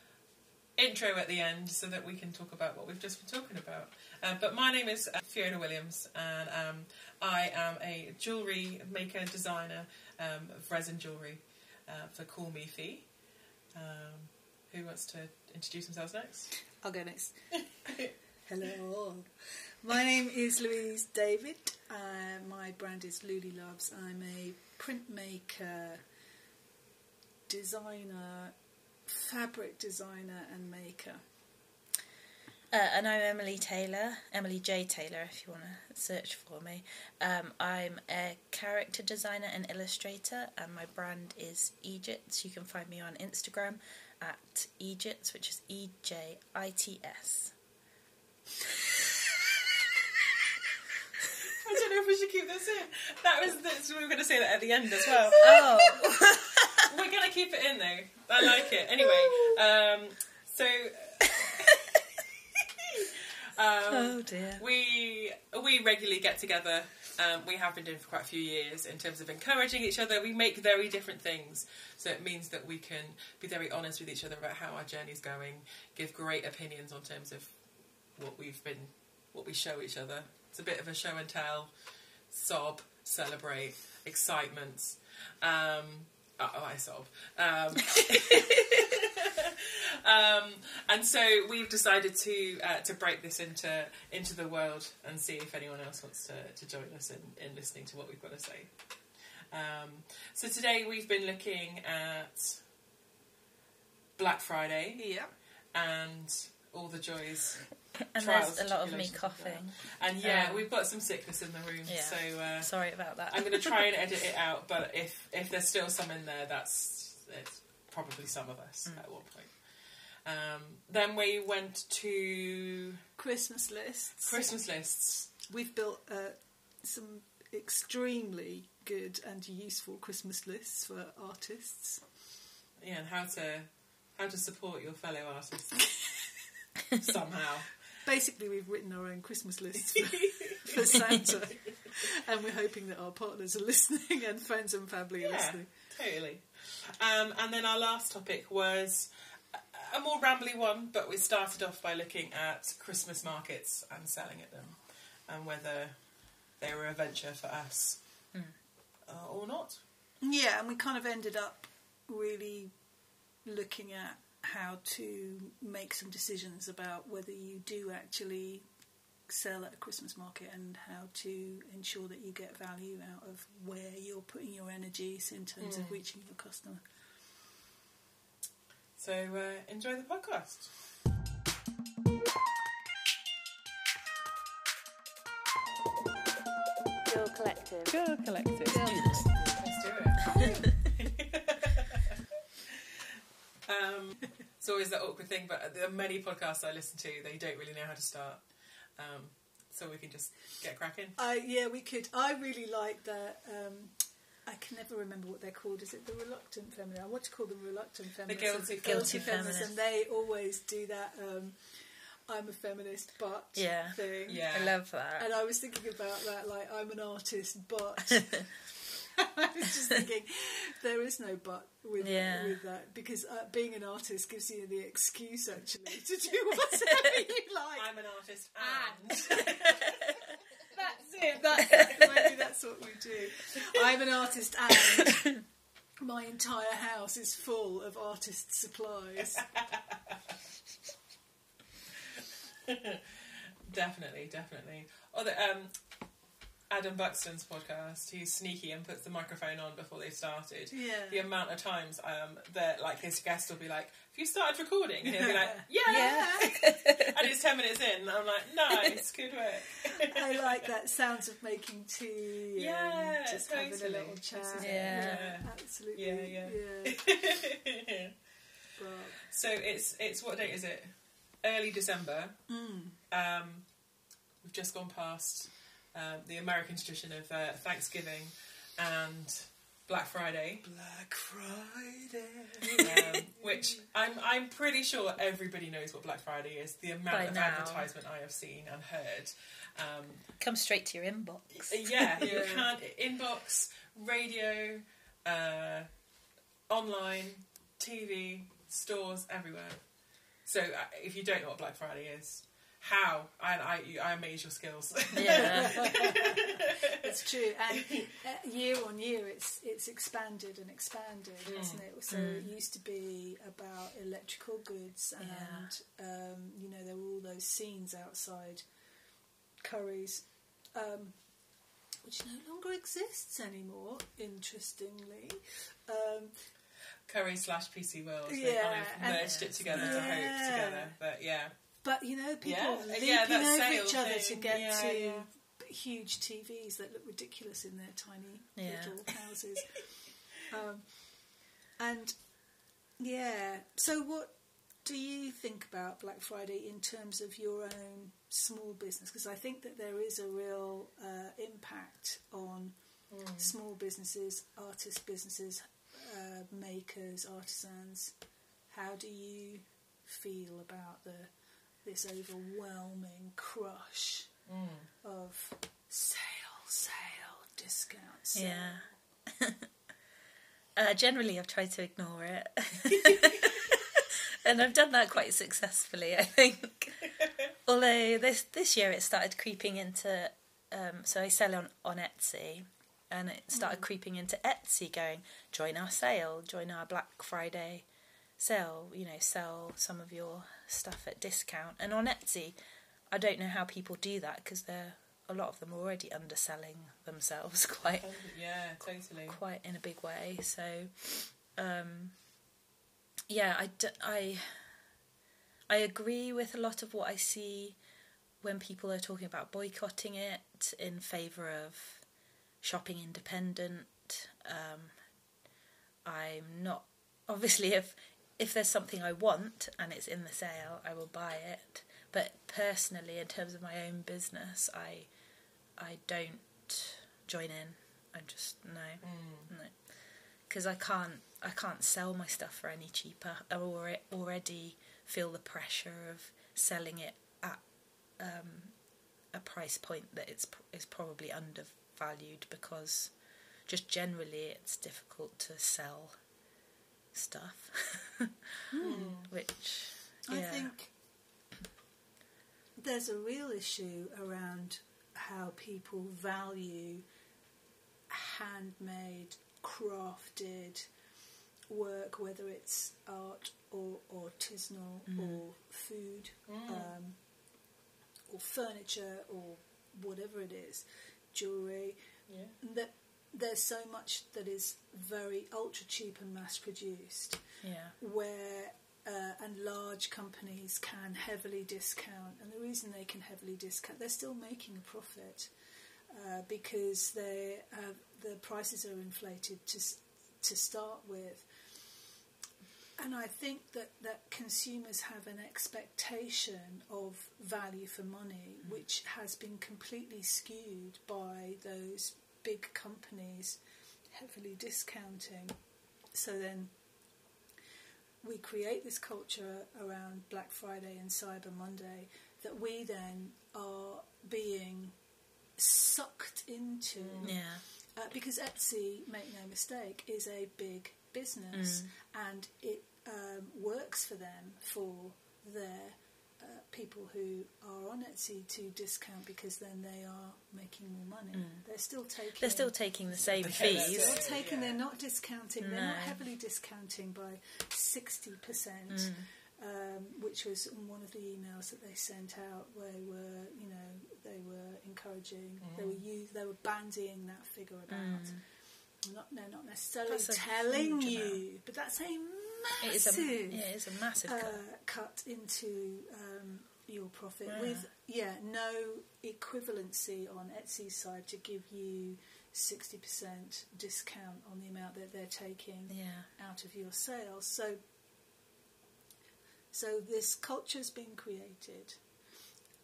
intro at the end so that we can talk about what we've just been talking about. Uh, but my name is uh, Fiona Williams, and um, I am a jewellery maker designer um, of resin jewellery uh, for Call Me Fee. Um, who wants to introduce themselves next? I'll go next. Hello. My name is Louise David. Uh, my brand is Luli Loves. I'm a printmaker, designer, fabric designer, and maker. Uh, and I'm Emily Taylor, Emily J. Taylor, if you want to search for me. Um, I'm a character designer and illustrator, and my brand is Ejits. You can find me on Instagram at Ejits, which is E J I T S. I don't know if we should keep this in. That was this, we were going to say that at the end as well. Oh, We're going to keep it in though. I like it. Anyway, um, so um, oh dear. we we regularly get together. Um, we have been doing for quite a few years in terms of encouraging each other. We make very different things, so it means that we can be very honest with each other about how our journey's going, give great opinions on terms of what we've been, what we show each other. It's a bit of a show and tell, sob, celebrate, excitement. Um, oh, oh, I sob. Um, um, and so we've decided to uh, to break this into into the world and see if anyone else wants to, to join us in, in listening to what we've got to say. Um, so today we've been looking at Black Friday Yeah. and all the joys. And trials, there's a lot of me coughing. And yeah, Um, we've got some sickness in the room, Yeah. so uh, Sorry about that. I'm going to try and edit it out. But if if there's still some in there, that's it's probably some of us Mm. at one point. Um, then we went to Christmas lists. Christmas lists. We've built uh, some extremely good and useful Christmas lists for artists. Yeah, and how to how to support your fellow artists somehow. Basically, we've written our own Christmas list for, for Santa, and we're hoping that our partners are listening and friends and family are Yeah. listening. Totally. Um, and then our last topic was a- more rambly one, but we started off by looking at Christmas markets and selling at them, and whether they were a venture for us uh, or not. Yeah, and we kind of ended up really looking at how to make some decisions about whether you do actually sell at a Christmas market and how to ensure that you get value out of where you're putting your energies in terms of reaching your customer. So uh, enjoy the podcast. Girl Collective. Girl Collective. Girl um, it's always that awkward thing, but there are many podcasts I listen to, they don't really know how to start. Um, so we can just get cracking. I yeah, we could. I really like that. Um, I can never remember what they're called. Is it the reluctant feminist? I want to call them reluctant feminists. guilty Guilty feminists, feminists. and they always do that. Um, I'm a feminist, but Yeah. thing. Yeah. I love that. And I was thinking about that, like I'm an artist, but I was just thinking there is no but with Yeah. with that because uh, being an artist gives you the excuse actually to do whatever you like. I'm an artist And- and. That's it. That's maybe that's what we do. I'm an artist, and my entire house is full of artist supplies. definitely, definitely. Although, um, Adam Buxton's podcast, he's sneaky and puts the microphone on before they've started. Yeah. The amount of times um, that like his guest will be like, "Have you started recording?" and he'll be like, "Yeah,", Yeah. and it's ten minutes in, and I'm like, "Nice, good work." I like that sounds of making tea. Yeah, and just having a little This chat. is it, yeah. absolutely. Yeah, yeah. yeah. But, so it's it's what date is it? Early December. mm, Um, we've just gone past um, the American tradition of uh, Thanksgiving and Black Friday, Black Friday. um, which I'm I'm pretty sure everybody knows what Black Friday is. The amount By of now. advertisement I have seen and heard. Um, Come straight to your inbox. yeah, you Yeah. can inbox, radio, uh, online, TV, stores everywhere. So uh, if you don't know what Black Friday is, how I I, you, I amaze your skills. Yeah. It's true, and uh, year on year, it's it's expanded and expanded, hasn't it? So it used to be about electrical goods, and um, you know there were all those scenes outside Currys, um, which no longer exists anymore. Interestingly, um, Curry slash PC World. They Yeah, kind of and- merged it together to hope together. But yeah, but you know people Yeah, leaping yeah, over each other to get Yeah, to huge TVs that look ridiculous in their tiny little houses. um, and yeah, so what do you think about Black Friday in terms of your own small business? Because I think that there is a real uh, impact on small businesses, artist businesses, uh, makers, artisans. How do you feel about the this overwhelming crush of sale, sale, discount, sale? Yeah. uh, generally, I've tried to ignore it. and I've done that quite successfully, I think. Although this this year it started creeping into. Um, so I sell on, on Etsy, and it started creeping into Etsy going, join our sale, join our Black Friday sale, you know, sell some of your stuff at discount. And on Etsy, I don't know how people do that because they're a lot of them are already underselling themselves quite yeah, totally. quite in a big way. So, um, yeah, I, d- I, I agree with a lot of what I see when people are talking about boycotting it in favour of shopping independent. Um, I'm not obviously if if there's something I want and it's in the sale, I will buy it. But personally, in terms of my own business, I I don't join in. I just no, no, because I can't I can't sell my stuff for any cheaper. I already feel the pressure of selling it at um, a price point that it's is probably undervalued because just generally it's difficult to sell stuff, hmm. which yeah. I think there's a real issue around how people value handmade, crafted work, whether it's art or artisanal mm-hmm. or food mm. um, or furniture or whatever it is, jewellery. Yeah. That there's so much that is very ultra cheap and mass produced yeah. where uh, and large companies can heavily discount, and the reason they can heavily discount, they're still making a profit uh, because they uh, the prices are inflated to to start with. And I think that, that consumers have an expectation of value for money, which has been completely skewed by those big companies heavily discounting. So then we create this culture around Black Friday and Cyber Monday that we then are being sucked into. Yeah. Uh, because Etsy, make no mistake, is a big business and it um, works for them for their uh, people who are on Etsy to discount because then they are making more money. They're still taking. They're still taking the same Yeah, that's fees. They're it. taking. Yeah. They're not discounting. They're not heavily discounting by sixty percent. um, which was in one of the emails that they sent out. Where they were, you know, they were encouraging, they were use, they were bandying that figure about. Not, they're not necessarily That's telling you, but that's a It is a, massive yeah, it is a massive uh, cut. cut into um, your profit Yeah. with yeah no equivalency on Etsy's side to give you 60% discount on the amount that they're taking Yeah. out of your sales so so this culture's been created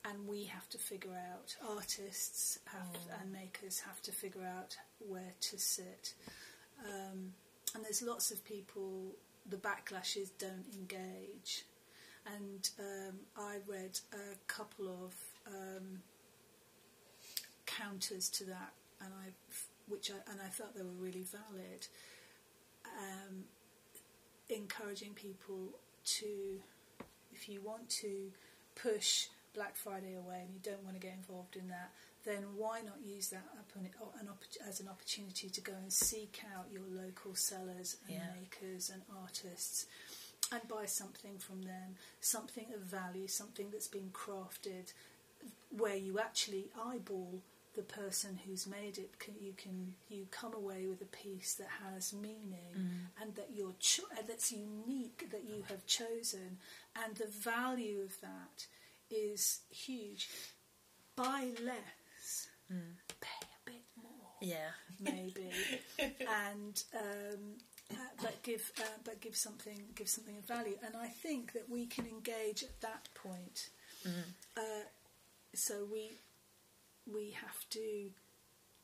and we have to figure out artists have, and makers have to figure out where to sit. Um, and there's lots of people the backlashes don't engage. And um, I read a couple of um, counters to that and I which I and I felt they were really valid. Um, encouraging people to if you want to push Black Friday away and you don't want to get involved in that, then why not use that upon- an opp- as an opportunity to go and seek out your local sellers and Yeah. makers and artists and buy something from them, something of value, something that's been crafted where you actually eyeball the person who's made it. Can, you can you come away with a piece that has meaning mm. and that you're cho- and that's unique that you have chosen, and the value of that is huge. Buy less, pay a bit more Yeah. maybe, and um, uh, but give uh, but give something give something of value. And I think that we can engage at that point. Uh, so we we have to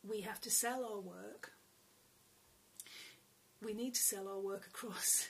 we have to sell our work. We need to sell our work across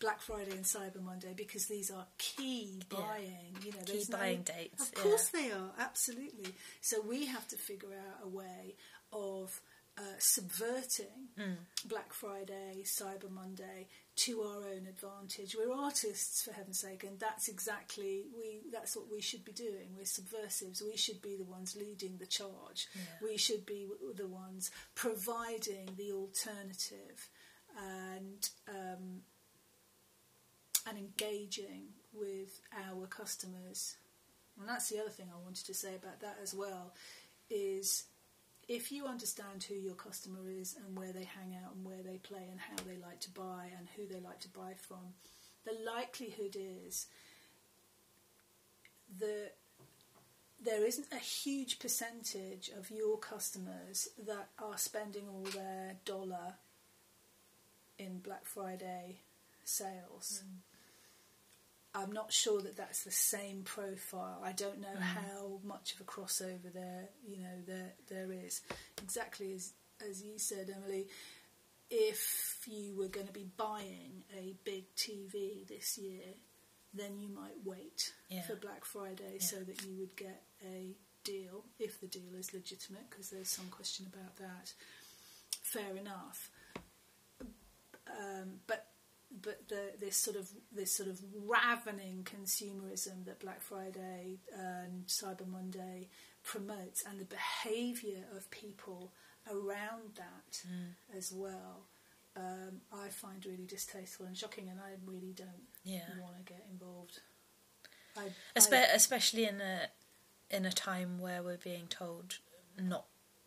Black Friday and Cyber Monday because these are key Yeah. buying. You know, Key there's no- buying dates, Of course yeah. they are, absolutely. So we have to figure out a way of uh, subverting Mm. Black Friday, Cyber Monday to our own advantage. We're artists, for heaven's sake, and that's exactly we. That's what we should be doing. We're subversives. We should be the ones leading the charge. Yeah. We should be the ones providing the alternative and um, and engaging with our customers. And that's the other thing I wanted to say about that as well is if you understand who your customer is and where they hang out and where they play and how they like to buy and who they like to buy from, the likelihood is that there isn't a huge percentage of your customers that are spending all their dollar in Black Friday sales. Mm. I'm not sure that that's the same profile. I don't know how much of a crossover there, you know, there there is. Exactly as as you said, Emily. If you were going to be buying a big TV this year, then you might wait Yeah. for Black Friday so that you would get a deal if the deal is legitimate, because there's some question about that. Fair enough. Um, but but the, this sort of this sort of ravening consumerism that Black Friday and Cyber Monday promotes, and the behaviour of people around that as well, um, I find really distasteful and shocking, and I really don't Yeah. want to get involved. I, Espe- I, especially in a in a time where we're being told not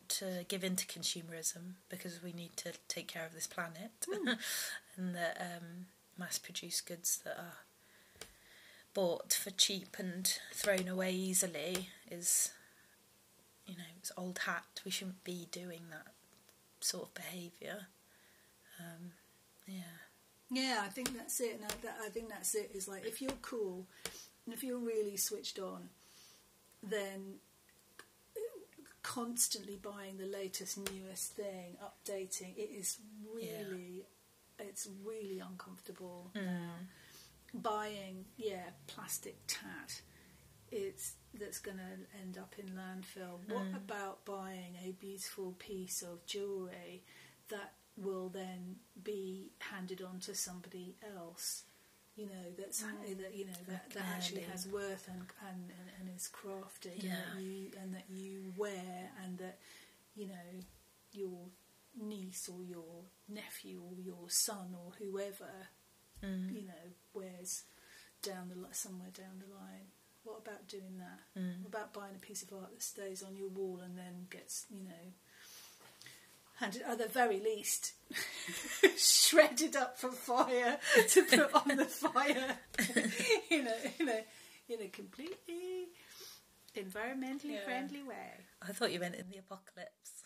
to give in to consumerism because we need to take care of this planet, and that um, mass-produced goods that are bought for cheap and thrown away easily is, you know, it's old hat. We shouldn't be doing that sort of behaviour. Um, yeah. Yeah, I think that's it. And I, that, I think that's it. Is like if you're cool, and if you're really switched on, then constantly buying the latest, newest thing, updating it is really, it's really uncomfortable now. Buying, yeah, plastic tat. It's that's going to end up in landfill. What about buying a beautiful piece of jewellery that will then be handed on to somebody else? You know that's that you know that, that actually has worth and and, and, and is crafted and that you and that you wear and that you know your niece or your nephew or your son or whoever Mm. you know wears down the li- somewhere down the line. What about doing that? Mm. What about buying a piece of art that stays on your wall and then gets, you know, handed at the very least shredded up for fire to put on the fire, you know, in a in a completely environmentally Yeah. friendly way. I thought you meant in the apocalypse.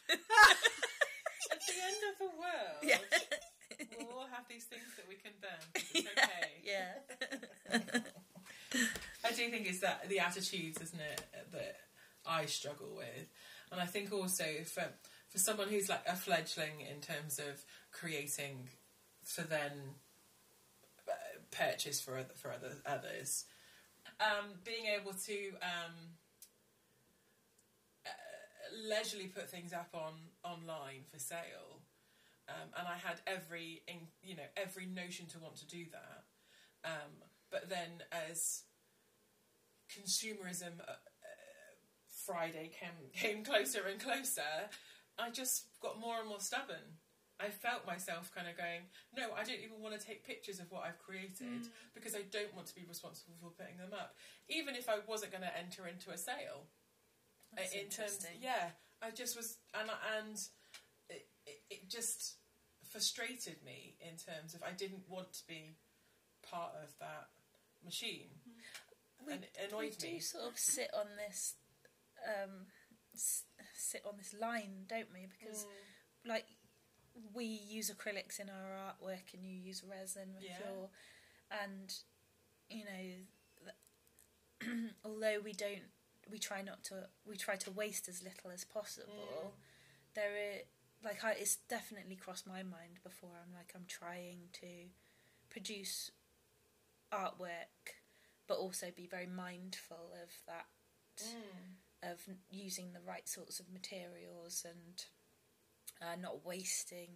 At the end of the world, Yeah. we'll all have these things that we can burn. It's okay. yeah. I do think it's that the attitudes, isn't it, that I struggle with, and I think also for for someone who's like a fledgling in terms of creating for then uh, purchase for other, for other others, um, being able to um, leisurely put things up on online for sale. Um, and I had every, in, you know, every notion to want to do that. Um, but then as consumerism uh, uh, Friday came came closer and closer, I just got more and more stubborn. I felt myself kind of going, no, I don't even want to take pictures of what I've created because I don't want to be responsible for putting them up, even if I wasn't going to enter into a sale. That's in terms, yeah, I just was, and and it, it, it just frustrated me in terms of I didn't want to be part of that machine, We, and it we do me. sort of sit on this, um, s- sit on this line, don't we? Because Mm. like we use acrylics in our artwork, and you use resin with Yeah. your, and you know, th- although we don't, we try not to, we try to waste as little as possible. There are like I, it's definitely crossed my mind before. I'm like I'm trying to produce artwork, but also be very mindful of that Mm. of using the right sorts of materials and uh, not wasting,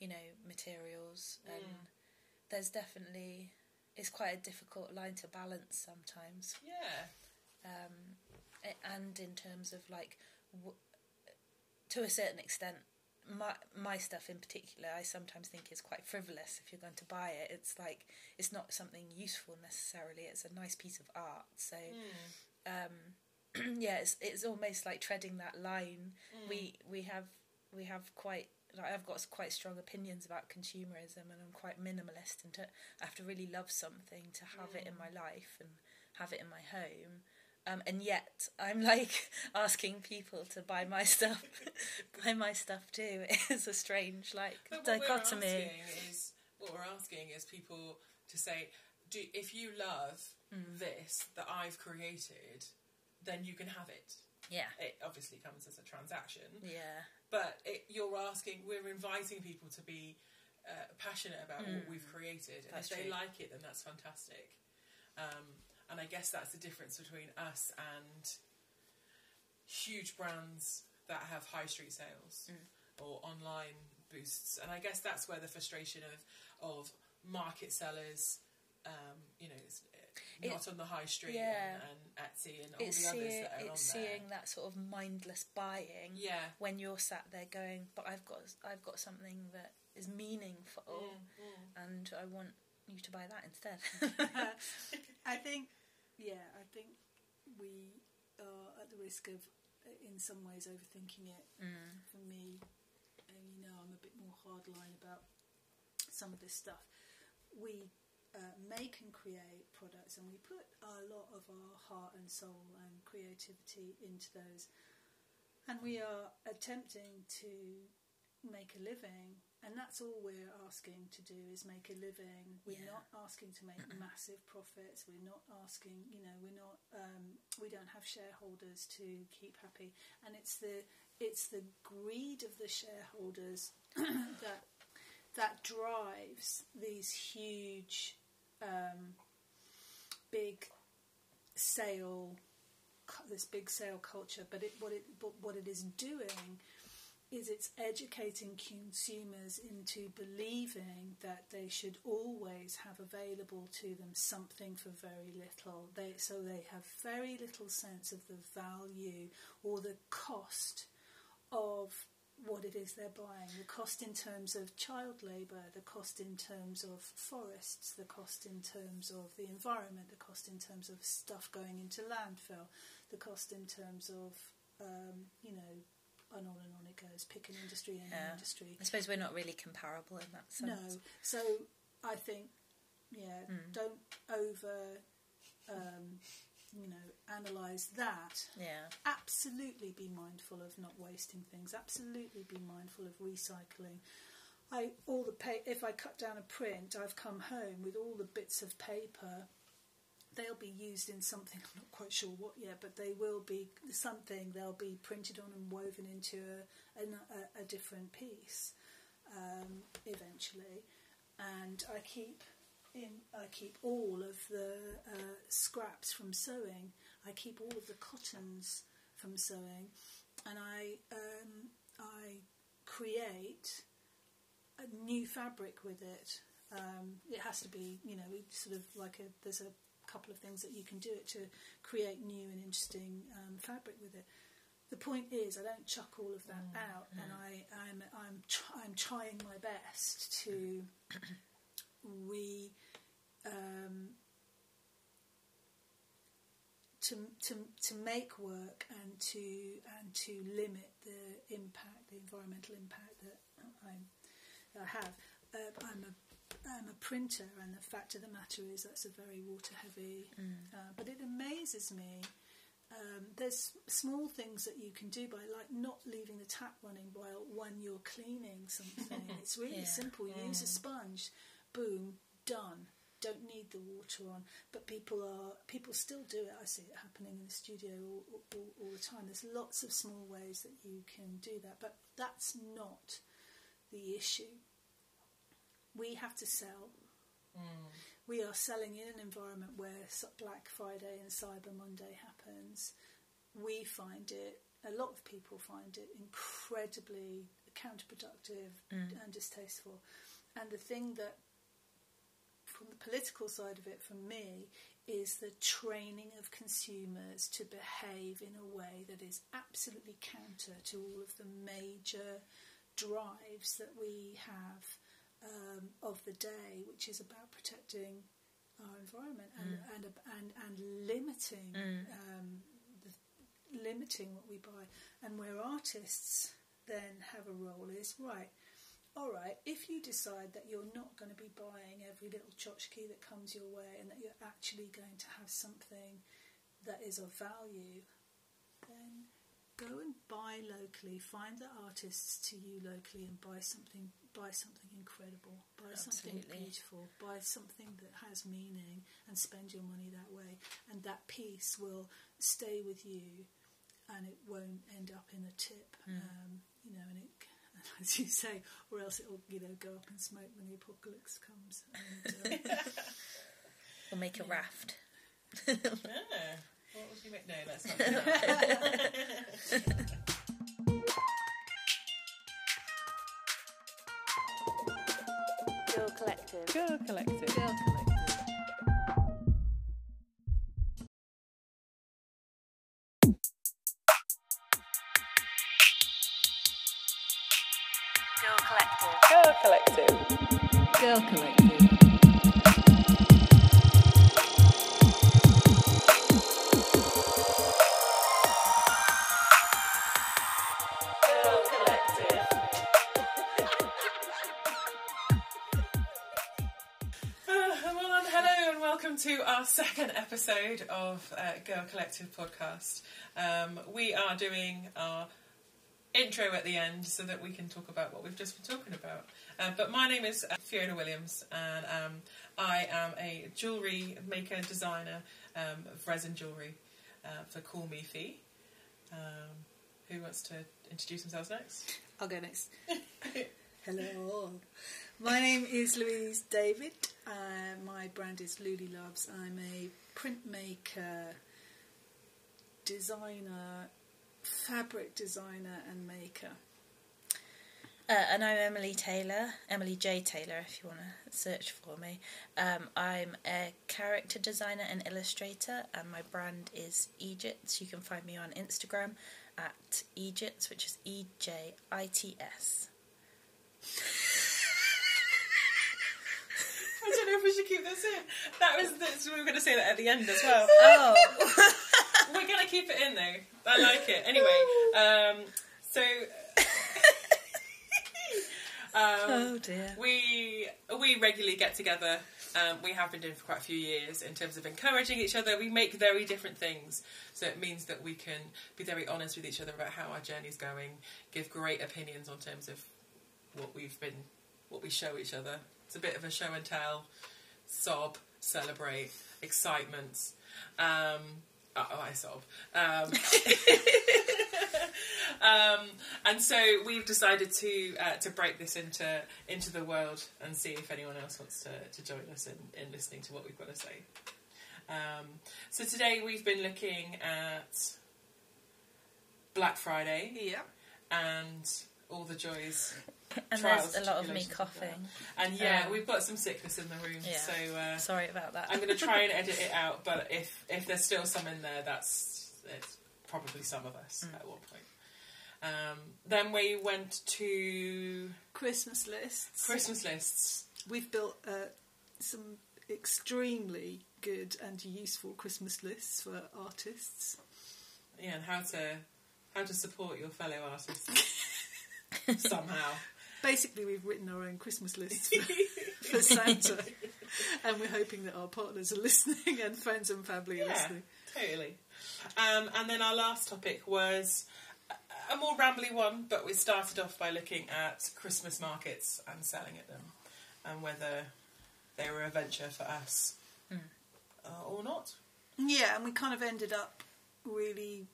you know, materials. Mm. And there's definitely it's quite a difficult line to balance sometimes. Yeah, Um, and in terms of like, w- to a certain extent, my my stuff in particular, I sometimes think is quite frivolous. If you're going to buy it, it's like it's not something useful necessarily. It's a nice piece of art. So hmm. um, yeah, it's it's almost like treading that line. Hmm. We we have we have quite. Like I've got quite strong opinions about consumerism, and I'm quite minimalist. And to, I have to really love something to have it in hmm. my life and have it in my home. Um, and yet, I'm like asking people to buy my stuff, buy my stuff too. It's a strange like but what we're dichotomy. asking is what we're asking is people to say, do if you love Mm. this that I've created, then you can have it. Yeah, It obviously comes as a transaction, yeah, but it, you're asking, we're inviting people to be uh, passionate about what we've created, and Mm. That's if they true. like it, then that's fantastic. Um, and I guess that's the difference between us and huge brands that have high street sales Mm. or online boosts. And I guess that's where the frustration of of market sellers, um, you know, it's, It- not on the high street yeah. and, and Etsy and all it's the others seeing that are on it's there. seeing that sort of mindless buying. Yeah. when you're sat there going, but I've got I've got something that is meaningful, Mm, and I want you to buy that instead. I think, yeah, I think we are at the risk of, in some ways, overthinking it. Mm. For me, and you know, I'm a bit more hardline about some of this stuff. We uh, make and create products, and we put a lot of our heart and soul and creativity into those, and we are attempting to make a living. And that's all we're asking to do is make a living. We're Yeah. not asking to make massive profits. We're not asking, you know, we're not. Um, we don't have shareholders to keep happy. And it's the it's the greed of the shareholders that that drives these huge, um, big sale, this big sale culture. But it what it but what it is doing is it's educating consumers into believing that they should always have available to them something for very little. They so they have very little sense of the value or the cost of what it is they're buying, the cost in terms of child labour, the cost in terms of forests, the cost in terms of the environment, the cost in terms of stuff going into landfill, the cost in terms of, um, you know, and on and on it goes, pick an industry, any Yeah. industry. I suppose we're not really comparable in that sense. No, so I think, yeah, Mm. don't over, um, you know, analyse that. Yeah. Absolutely be mindful of not wasting things. Absolutely be mindful of recycling. I all the pa- if I cut down a print, I've come home with all the bits of paper. They'll be used in something. I'm not quite sure what yet, but they will be something. They'll be printed on and woven into a, a, a different piece um, eventually. And I keep in. I keep all of the uh, scraps from sewing. I keep all of the cottons from sewing, and I um, I create a new fabric with it. Um, it has to be, you know, sort of like a. There's a couple of things that you can do it to create new and interesting um, fabric with it. The point is, I don't chuck all of that out, and I, I'm I'm tr- I'm trying my best to re um, to to to make work and to and to limit the impact, the environmental impact that I'm, that I have. Uh, I'm a I'm a printer, and the fact of the matter is that's a very water heavy. Uh, but it amazes me. Um, there's small things that you can do by like not leaving the tap running while when you're cleaning something. it's really Yeah. simple. You use a sponge, boom, done. Don't need the water on, but people are people still do it. I see it happening in the studio all, all, all the time. There's lots of small ways that you can do that, but that's not the issue. We have to sell. Mm. We are selling in an environment where Black Friday and Cyber Monday happens. We find it, a lot of people find it incredibly counterproductive mm. and distasteful. And the thing that, from the political side of it, for me, is the training of consumers to behave in a way that is absolutely counter to all of the major drives that we have um, of the day, which is about protecting our environment and and, and and limiting um, the, limiting what we buy. And where artists then have a role is right. All right, if you decide that you're not going to be buying every little tchotchke that comes your way and that you're actually going to have something that is of value, then go and buy locally. Find the artists to you locally and buy something. Buy something incredible. Buy something beautiful. Buy something that has meaning, and spend your money that way. And that piece will stay with you, and it won't end up in a tip. Um, you know, and it. As you say, or else it'll, you know, go up in smoke when the apocalypse comes. And, uh, We'll make a raft. Ah, what would you make? No, let's not Girl Collective. Girl Collective. Girl Collective. Girl Collective. Girl Collective. Episode of uh, Girl Collective podcast. Um, we are doing our intro at the end so that we can talk about what we've just been talking about. Uh, but my name is uh, Fiona Williams and um, I am a jewellery maker designer um, of resin jewellery uh, for Call Me Fee. Um, who wants to introduce themselves next? I'll go next. Hello. My name is Louise David. Uh, my brand is Luli Loves. I'm a printmaker, designer, fabric designer, and maker. Uh, and I'm Emily Taylor, Emily J. Taylor, if you want to search for me. Um, I'm a character designer and illustrator, and my brand is Ejits. You can find me on Instagram at Ejits, which is E J I T S. I don't know if we should keep this in. That was this, we were going to say that at the end as well. Oh, we're going to keep it in though. I like it. Anyway, um, so um, oh dear. we we regularly get together. Um, we have been doing for quite a few years in terms of encouraging each other. We make very different things, so it means that we can be very honest with each other about how our journey's going, give great opinions on terms of what we've been, what we show each other. It's a bit of a show and tell, sob, celebrate, excitement. Um, oh, I sob. Um, um, and so we've decided to uh, to break this into into the world and see if anyone else wants to, to join us in, in listening to what we've got to say. Um, so today we've been looking at Black Friday Yeah. and all the joys. And trials, there's a lot of me tribulations of coughing. And yeah, Um, we've got some sickness in the room, Yeah. so uh, Sorry about that. I'm going to try and edit it out. But if if there's still some in there, that's it's probably some of us Mm. at one point. Um, then we went to Christmas lists. Christmas lists. We've built uh, some extremely good and useful Christmas lists for artists. Yeah, and how to how to support your fellow artists somehow. Basically, we've written our own Christmas lists for, for Santa, and we're hoping that our partners are listening and friends and family are Yeah. listening. Totally. Um, and then our last topic was a- more rambly one, but we started off by looking at Christmas markets and selling at them, and whether they were a venture for us uh, or not. Yeah, and we kind of ended up really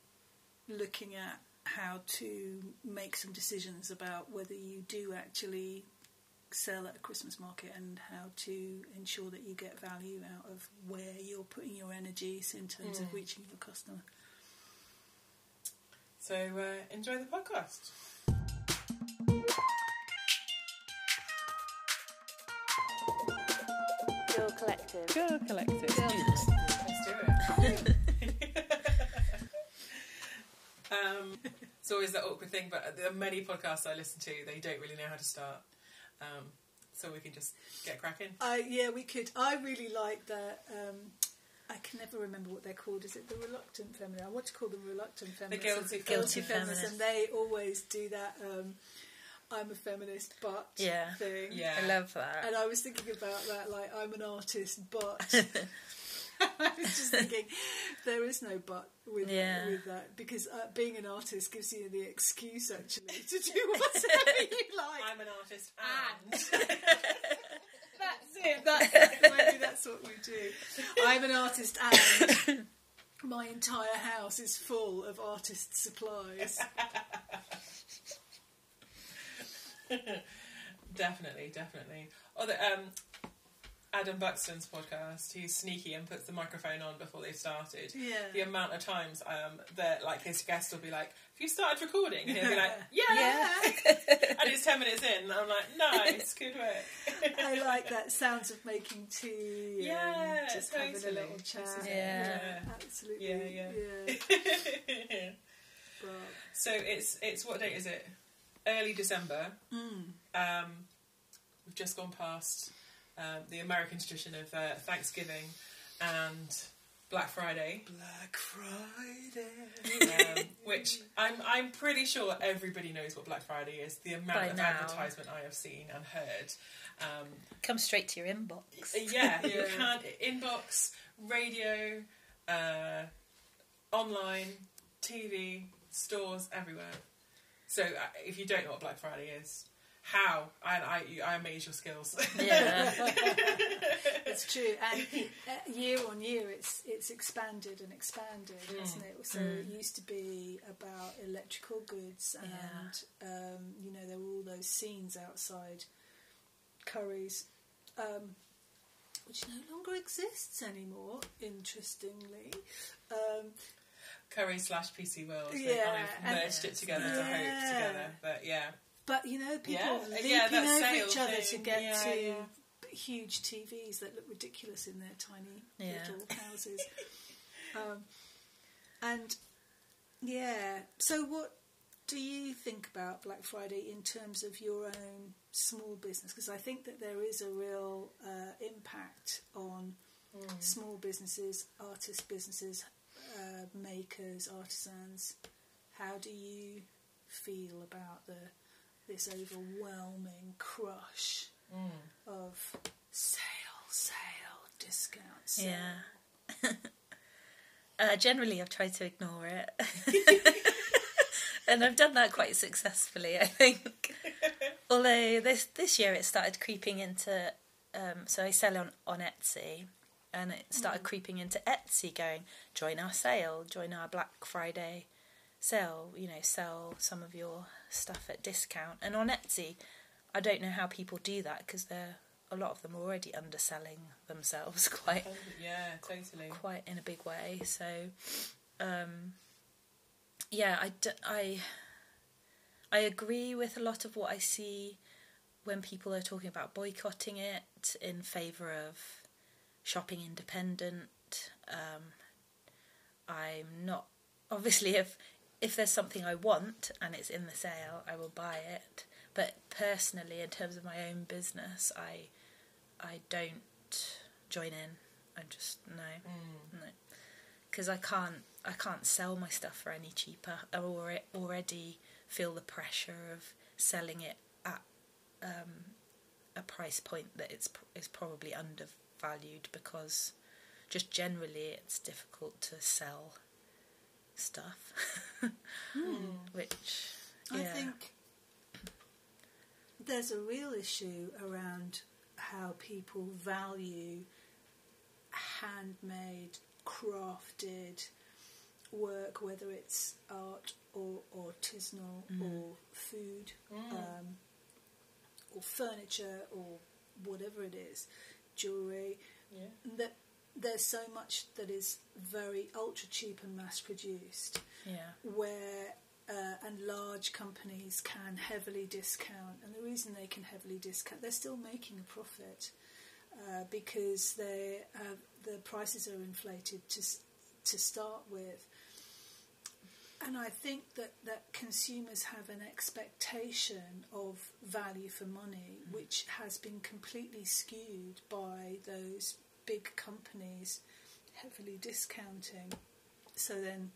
looking at how to make some decisions about whether you do actually sell at a Christmas market and how to ensure that you get value out of where you're putting your energies in terms of reaching your customer. So uh, enjoy the podcast. Girl Collective. Girl Collective. Girl Let's um, it's always that awkward thing, but there are many podcasts I listen to, they don't really know how to start. Um, so we can just get cracking. I yeah, we could. I really like that. Um, I can never remember what they're called. Is it the reluctant feminist? I want to call them reluctant feminists. guilty Guilty feminists, feminists. and they always do that. Um, I'm a feminist, but Yeah. thing. Yeah. I love that. And I was thinking about that, like I'm an artist, but I was just thinking there is no but with Yeah. with that because uh, being an artist gives you the excuse actually to do whatever you like. I'm an artist and. That's it. That's maybe that's what we do. I'm an artist, and my entire house is full of artist supplies. definitely, definitely. Oh, the, um, Adam Buxton's podcast, he's sneaky and puts the microphone on before they've started. Yeah. The amount of times um, that like his guest will be like, "Have you started recording?" and he'll be like, "Yeah,", Yeah. and it's ten minutes in, and I'm like, "Nice, good work." I like that sounds of making tea. Yeah, and just having a little chat. This is- Yeah. absolutely. Yeah, yeah. yeah. But, so it's it's what date is it? Early December. Um, we've just gone past um, the American tradition of uh, Thanksgiving and Black Friday, Black Friday. um, which I'm I'm pretty sure everybody knows what Black Friday is. The amount By of now. advertisement I have seen and heard. Um, Come straight to your inbox. yeah, you Yeah. can inbox, radio, uh, online, TV, stores everywhere. So uh, if you don't know what Black Friday is, how I I, I amaze your skills. Yeah. It's true, and uh, year on year, it's it's expanded and expanded, hasn't it? So it used to be about electrical goods, and um, you know there were all those scenes outside Currys, um, which no longer exists anymore. Interestingly, um, Curry slash PC World. They Yeah, kind of and- merged it together to hope together. But yeah, but you know people Yeah, leaping yeah, over each other to get Yeah, to huge TVs that look ridiculous in their tiny little houses. um, and Yeah. So, what do you think about Black Friday in terms of your own small business? Because I think that there is a real uh, impact on small businesses, artist businesses, uh, makers, artisans. How do you feel about the this overwhelming crush of sale, sale, discount, sale? Yeah. uh, generally, I've tried to ignore it. and I've done that quite successfully, I think. Although this this year it started creeping into. Um, so I sell on, on Etsy, and it started creeping into Etsy going, join our sale, join our Black Friday sale, you know, sell some of your stuff at discount. And on Etsy, I don't know how people do that because they're a lot of them are already underselling themselves quite Yeah, totally. quite in a big way. So, um, yeah, I, d- I, I agree with a lot of what I see when people are talking about boycotting it in favour of shopping independent. Um, I'm not obviously if if there's something I want and it's in the sale, I will buy it. But personally, in terms of my own business, I I don't join in. I just no, no, because I can't I can't sell my stuff for any cheaper. I already feel the pressure of selling it at um, a price point that it's is probably undervalued because just generally it's difficult to sell stuff, hmm. which yeah. I think there's a real issue around how people value handmade, crafted work, whether it's art or artisanal mm. or food mm. um, or furniture or whatever it is, jewellery. Yeah. That there's so much that is very ultra cheap and mass produced yeah. where uh, and large companies can heavily discount, and the reason they can heavily discount, they're still making a profit uh, because they uh, the prices are inflated to to start with. And I think that, that consumers have an expectation of value for money, which has been completely skewed by those big companies heavily discounting. So then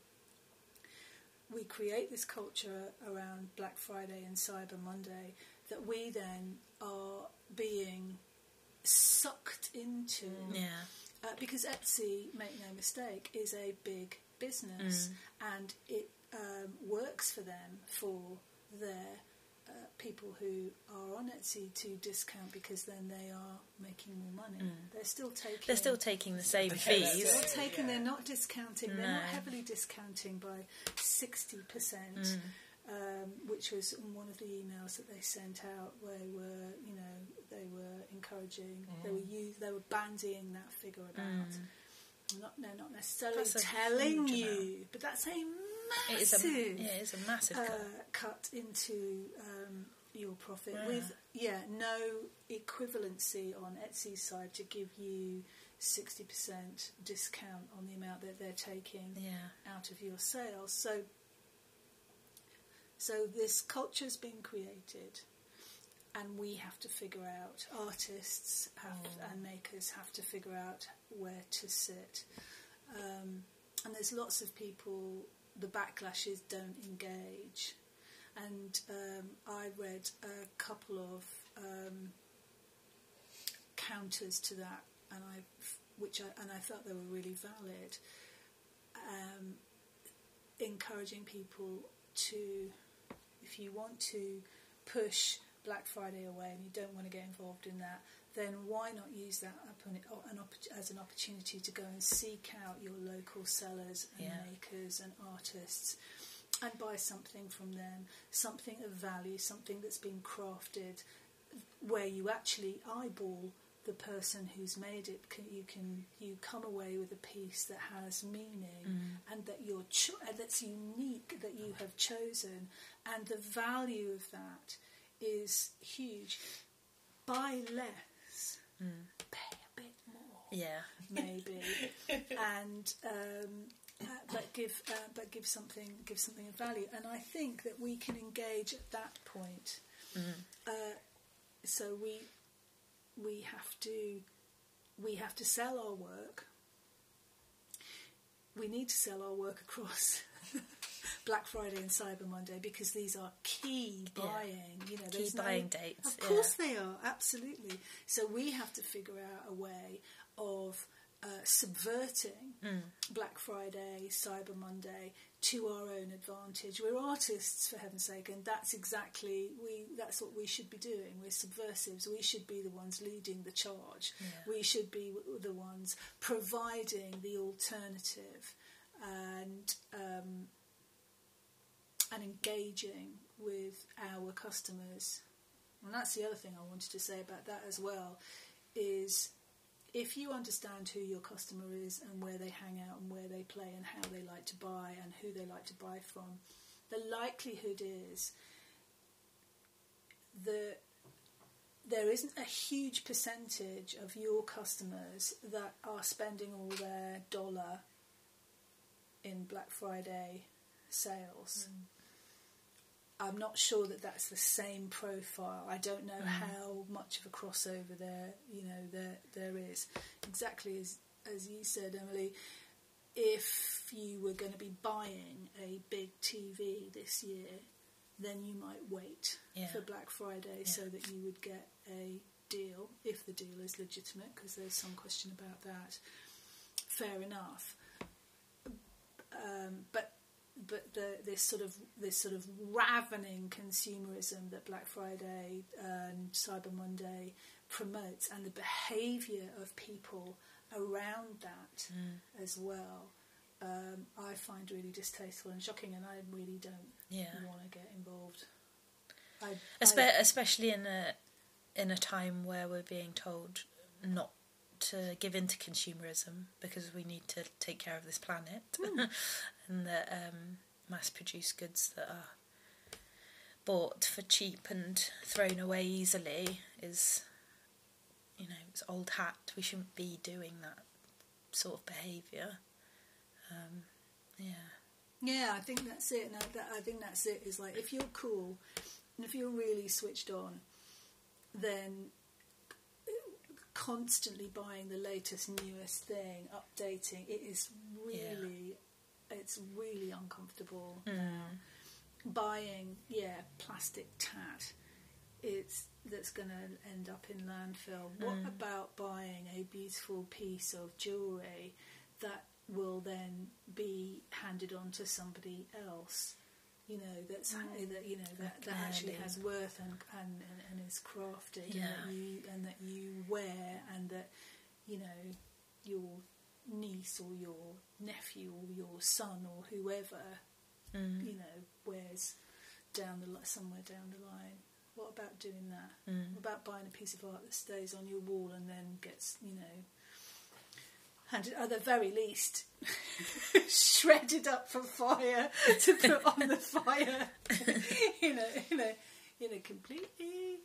we create this culture around Black Friday and Cyber Monday that we then are being sucked into. Yeah. Uh, because Etsy, make no mistake, is a big business and it um, works for them for their uh, people who are on Etsy to discount because then they are making more money. They're still taking. They're still taking the same Okay, fees. They're it. taking. yeah. They're not discounting. They're not heavily discounting by sixty percent, um, which was in one of the emails that they sent out. Where they were, you know, they were encouraging. They were use, They were bandying that figure about. Not, they're not necessarily telling you, amount. but that's a It is a massive yeah, it is a massive uh, cut. cut into um, your profit Yeah. with yeah no equivalency on Etsy's side to give you sixty percent discount on the amount that they're taking Yeah. out of your sales. So so this culture's been created. And we have to figure out, artists have, and makers have to figure out where to sit. Um, and there's lots of people, the backlashes don't engage. And um, I read a couple of um, counters to that, and I, which I, and I thought they were really valid. Um, encouraging people to, if you want to push Black Friday away and you don't want to get involved in that, then why not use that upon- an opp- as an opportunity to go and seek out your local sellers and Yeah. makers and artists and buy something from them, something of value, something that's been crafted where you actually eyeball the person who's made it. Can, you can you come away with a piece that has meaning mm. and that you're cho- and that's unique that you have chosen, and the value of that is huge. Buy less, pay a bit more Yeah. maybe, and um, uh, but give uh, but give something give something of value. And I think that we can engage at that point. Uh, so we we have to we have to sell our work. We need to sell our work across Black Friday and Cyber Monday because these are key Yeah. buying. You know, Key there's no- buying dates, Of course they are, absolutely. So we have to figure out a way of uh, subverting Mm. Black Friday, Cyber Monday to our own advantage. We're artists, for heaven's sake, and that's exactly we. That's what we should be doing. We're subversives. We should be the ones leading the charge. We should be the ones providing the alternative, and um, and engaging with our customers. And that's the other thing I wanted to say about that as well is if you understand who your customer is and where they hang out and where they play and how they like to buy and who they like to buy from, the likelihood is that there isn't a huge percentage of your customers that are spending all their dollar in Black Friday sales. Mm. I'm not sure that that's the same profile. I don't know how much of a crossover there, you know, there there is. Exactly as as you said, Emily. If you were going to be buying a big TV this year, then you might wait Yeah. for Black Friday so that you would get a deal if the deal is legitimate, because there's some question about that. Fair enough. Um, but but the, this sort of this sort of ravening consumerism that Black Friday and Cyber Monday promotes, and the behaviour of people around that as well, um, I find really distasteful and shocking, and I really don't Yeah. want to get involved. I, Espe- I, especially in a in a time where we're being told not to give in to consumerism because we need to take care of this planet, and that um, mass-produced goods that are bought for cheap and thrown away easily is, you know, it's old hat. We shouldn't be doing that sort of behaviour. Um, yeah. Yeah, I think that's it. And I, that, I think that's it. Is like if you're cool, and if you're really switched on, then constantly buying the latest, newest thing, updating, it is really, it's really uncomfortable now. Buying, yeah, plastic tat. It's that's going to end up in landfill. What about buying a beautiful piece of jewellery that will then be handed on to somebody else? You know that's that you know that, that actually has worth and and, and, and is crafted and that you and that you wear and that you know your niece or your nephew or your son or whoever Mm. you know wears down the li- somewhere down the line. What about doing that? Mm. What about buying a piece of art that stays on your wall and then gets you know handed at the very least shredded up for fire to put on the fire in a in a in a completely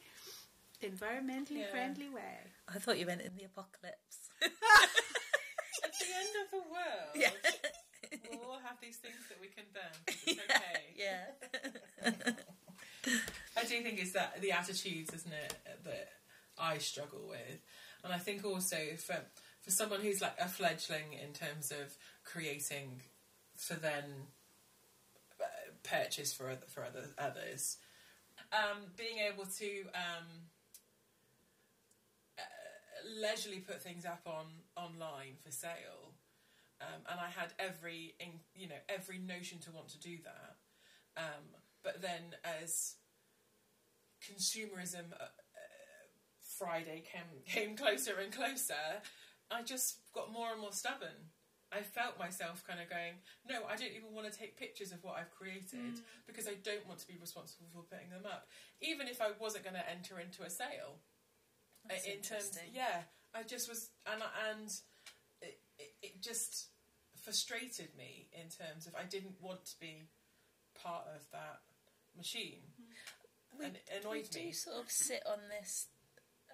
environmentally Yeah. friendly way. I thought you meant in the apocalypse. At the end of the world, Yeah. we'll all have these things that we can burn. It's okay. yeah. I do think it's that the attitudes, isn't it, that I struggle with, and I think also for for someone who's like a fledgling in terms of creating for then uh, purchase for other, for other others, um, being able to um, leisurely put things up on online for sale. Um, and I had every, in, you know, every notion to want to do that. Um, but then as consumerism uh, uh, Friday came came closer and closer, I just got more and more stubborn. I felt myself kind of going, no, I don't even want to take pictures of what I've created because I don't want to be responsible for putting them up, even if I wasn't going to enter into a sale. That's in terms, yeah, I just was, and and it, it, it just frustrated me in terms of I didn't want to be part of that machine, and it we annoyed do me. sort of sit on this,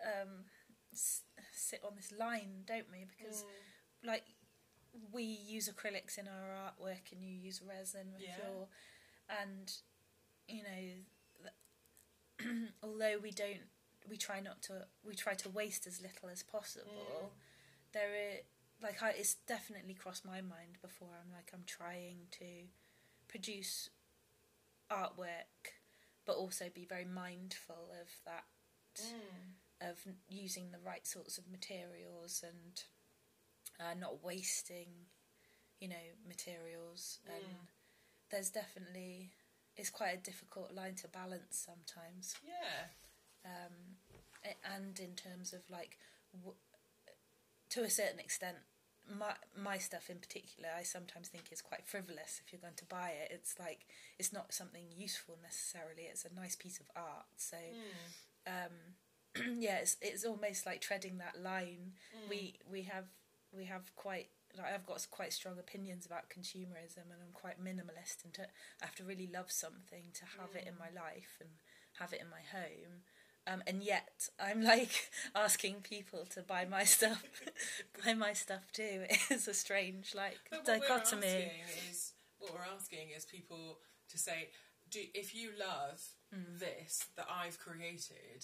um, s- sit on this line, don't we? Because, Mm. like, we use acrylics in our artwork, and you use resin with Yeah. your, and you know, th- although we don't, we try not to, we try to waste as little as possible. There are like I, it's definitely crossed my mind before. I'm like I'm trying to produce artwork, but also be very mindful of that of using the right sorts of materials and uh, not wasting, you know, materials. And there's definitely it's quite a difficult line to balance sometimes. Yeah. Um, and in terms of like, w- to a certain extent, my my stuff in particular, I sometimes think is quite frivolous. If you're going to buy it, it's like it's not something useful necessarily. It's a nice piece of art. So, hmm. um, yeah, it's it's almost like treading that line. Hmm. We we have we have quite. Like I've got quite strong opinions about consumerism, and I'm quite minimalist. And to, I have to really love something to have it in hmm. my life and have it in my home. Um, and yet I'm like asking people to buy my stuff, buy my stuff too. It's a strange like But what dichotomy. we're asking is what we're asking is people to say, do if you love Mm. this that I've created,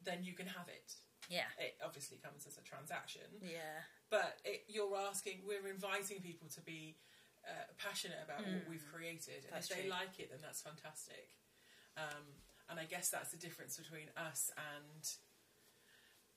then you can have it. Yeah, It obviously comes as a transaction, yeah, but it, you're asking, we're inviting people to be uh, passionate about what Mm. we've created, and That's if they true. like it, then that's fantastic. Um, and I guess that's the difference between us and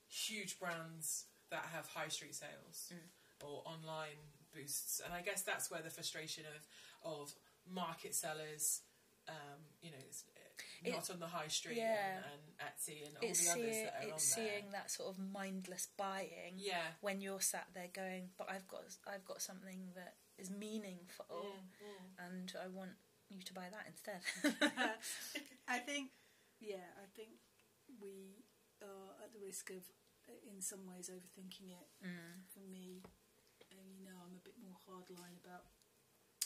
huge brands that have high street sales Mm. or online boosts. And I guess that's where the frustration of of market sellers, um, you know, it's, uh, It- not on the high street yeah. and, and Etsy and all it's the others that are on it's there. seeing that sort of mindless buying Yeah. when you're sat there going, but I've got I've got something that is meaningful, Mm, and I want you to buy that instead. I think, yeah, I think we are at the risk of, in some ways, overthinking it. Mm. For me, and you know, I'm a bit more hardline about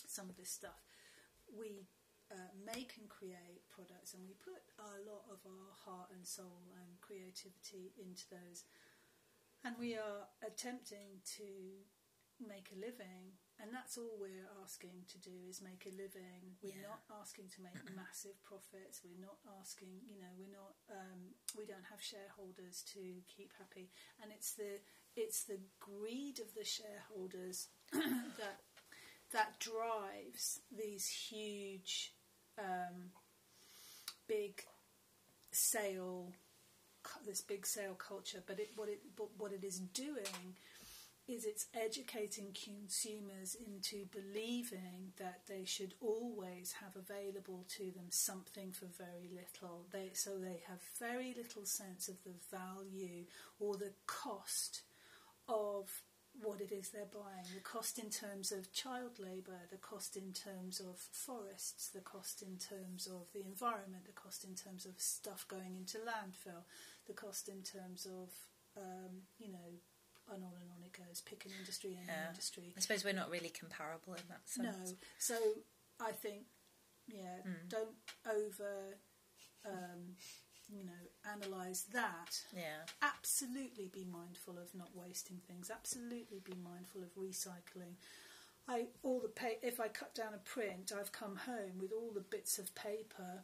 some of this stuff. We uh, make and create products, and we put a lot of our heart and soul and creativity into those, and we are attempting to make a living. And that's all we're asking to do is make a living. We're Yeah. not asking to make massive profits. We're not asking, you know, we're not. Um, we don't have shareholders to keep happy. And it's the it's the greed of the shareholders that that drives these huge, um, big sale, this big sale culture. But it what it but what it is doing is it's educating consumers into believing that they should always have available to them something for very little. They, so they have very little sense of the value or the cost of what it is they're buying. The cost in terms of child labour, the cost in terms of forests, the cost in terms of the environment, the cost in terms of stuff going into landfill, the cost in terms of, um, you know, and on and on it goes. Pick an industry, any Yeah. industry. I suppose we're not really comparable in that sense. No. So I think, yeah, Mm. don't over, um, you know, analyse that. Yeah, Absolutely be mindful of not wasting things. Absolutely be mindful of recycling. I all the pa- if I cut down a print, I've come home with all the bits of paper.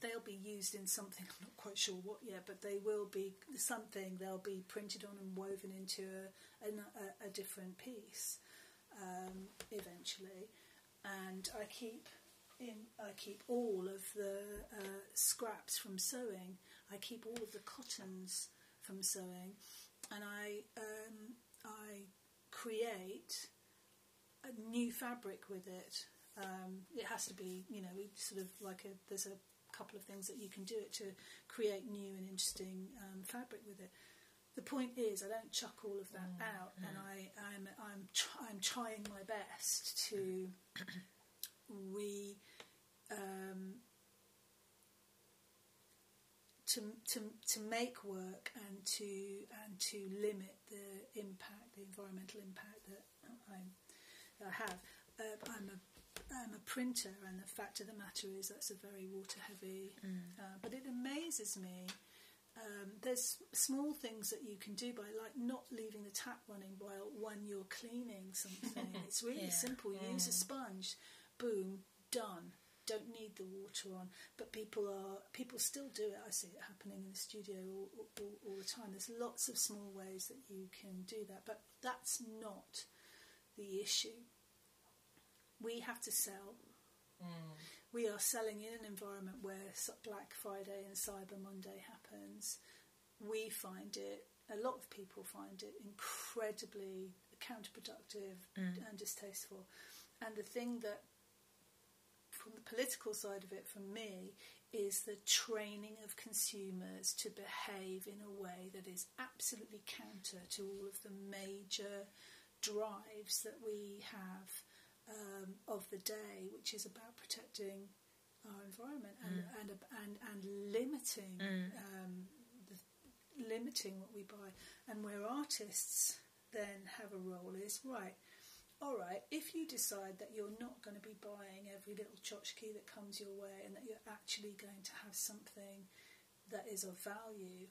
They'll be used in something. I'm not quite sure what yet, but they will be something. They'll be printed on and woven into a, a, a different piece um, eventually. And I keep in. I keep all of the uh, scraps from sewing. I keep all of the cottons from sewing, and I um, I create a new fabric with it. Um, it has to be, you know, sort of like a. There's a couple of things that you can do it to create new and interesting um, fabric with it. The point is, I don't chuck all of that out, and I, I'm I'm tr- I'm trying my best to re um, to, to to make work and to and to limit the impact, the environmental impact that I'm, that I have. Uh, I'm a I'm a printer, and the fact of the matter is that's a very water heavy. Uh, but it amazes me um, there's small things that you can do by like not leaving the tap running while when you're cleaning something. it's really Yeah. simple. Use a sponge, boom, done. Don't need the water on, but people are people still do it. I see it happening in the studio all, all, all the time. There's lots of small ways that you can do that, but that's not the issue. We have to sell. Mm. We are selling in an environment where Black Friday and Cyber Monday happens. We find it, a lot of people find it incredibly counterproductive mm. and distasteful. And the thing that, from the political side of it, for me, is the training of consumers to behave in a way that is absolutely counter to all of the major drives that we have um, of the day, which is about protecting our environment and and, and and limiting um, the, limiting what we buy. And where artists then have a role is right. All right, if you decide that you're not going to be buying every little tchotchke that comes your way and that you're actually going to have something that is of value,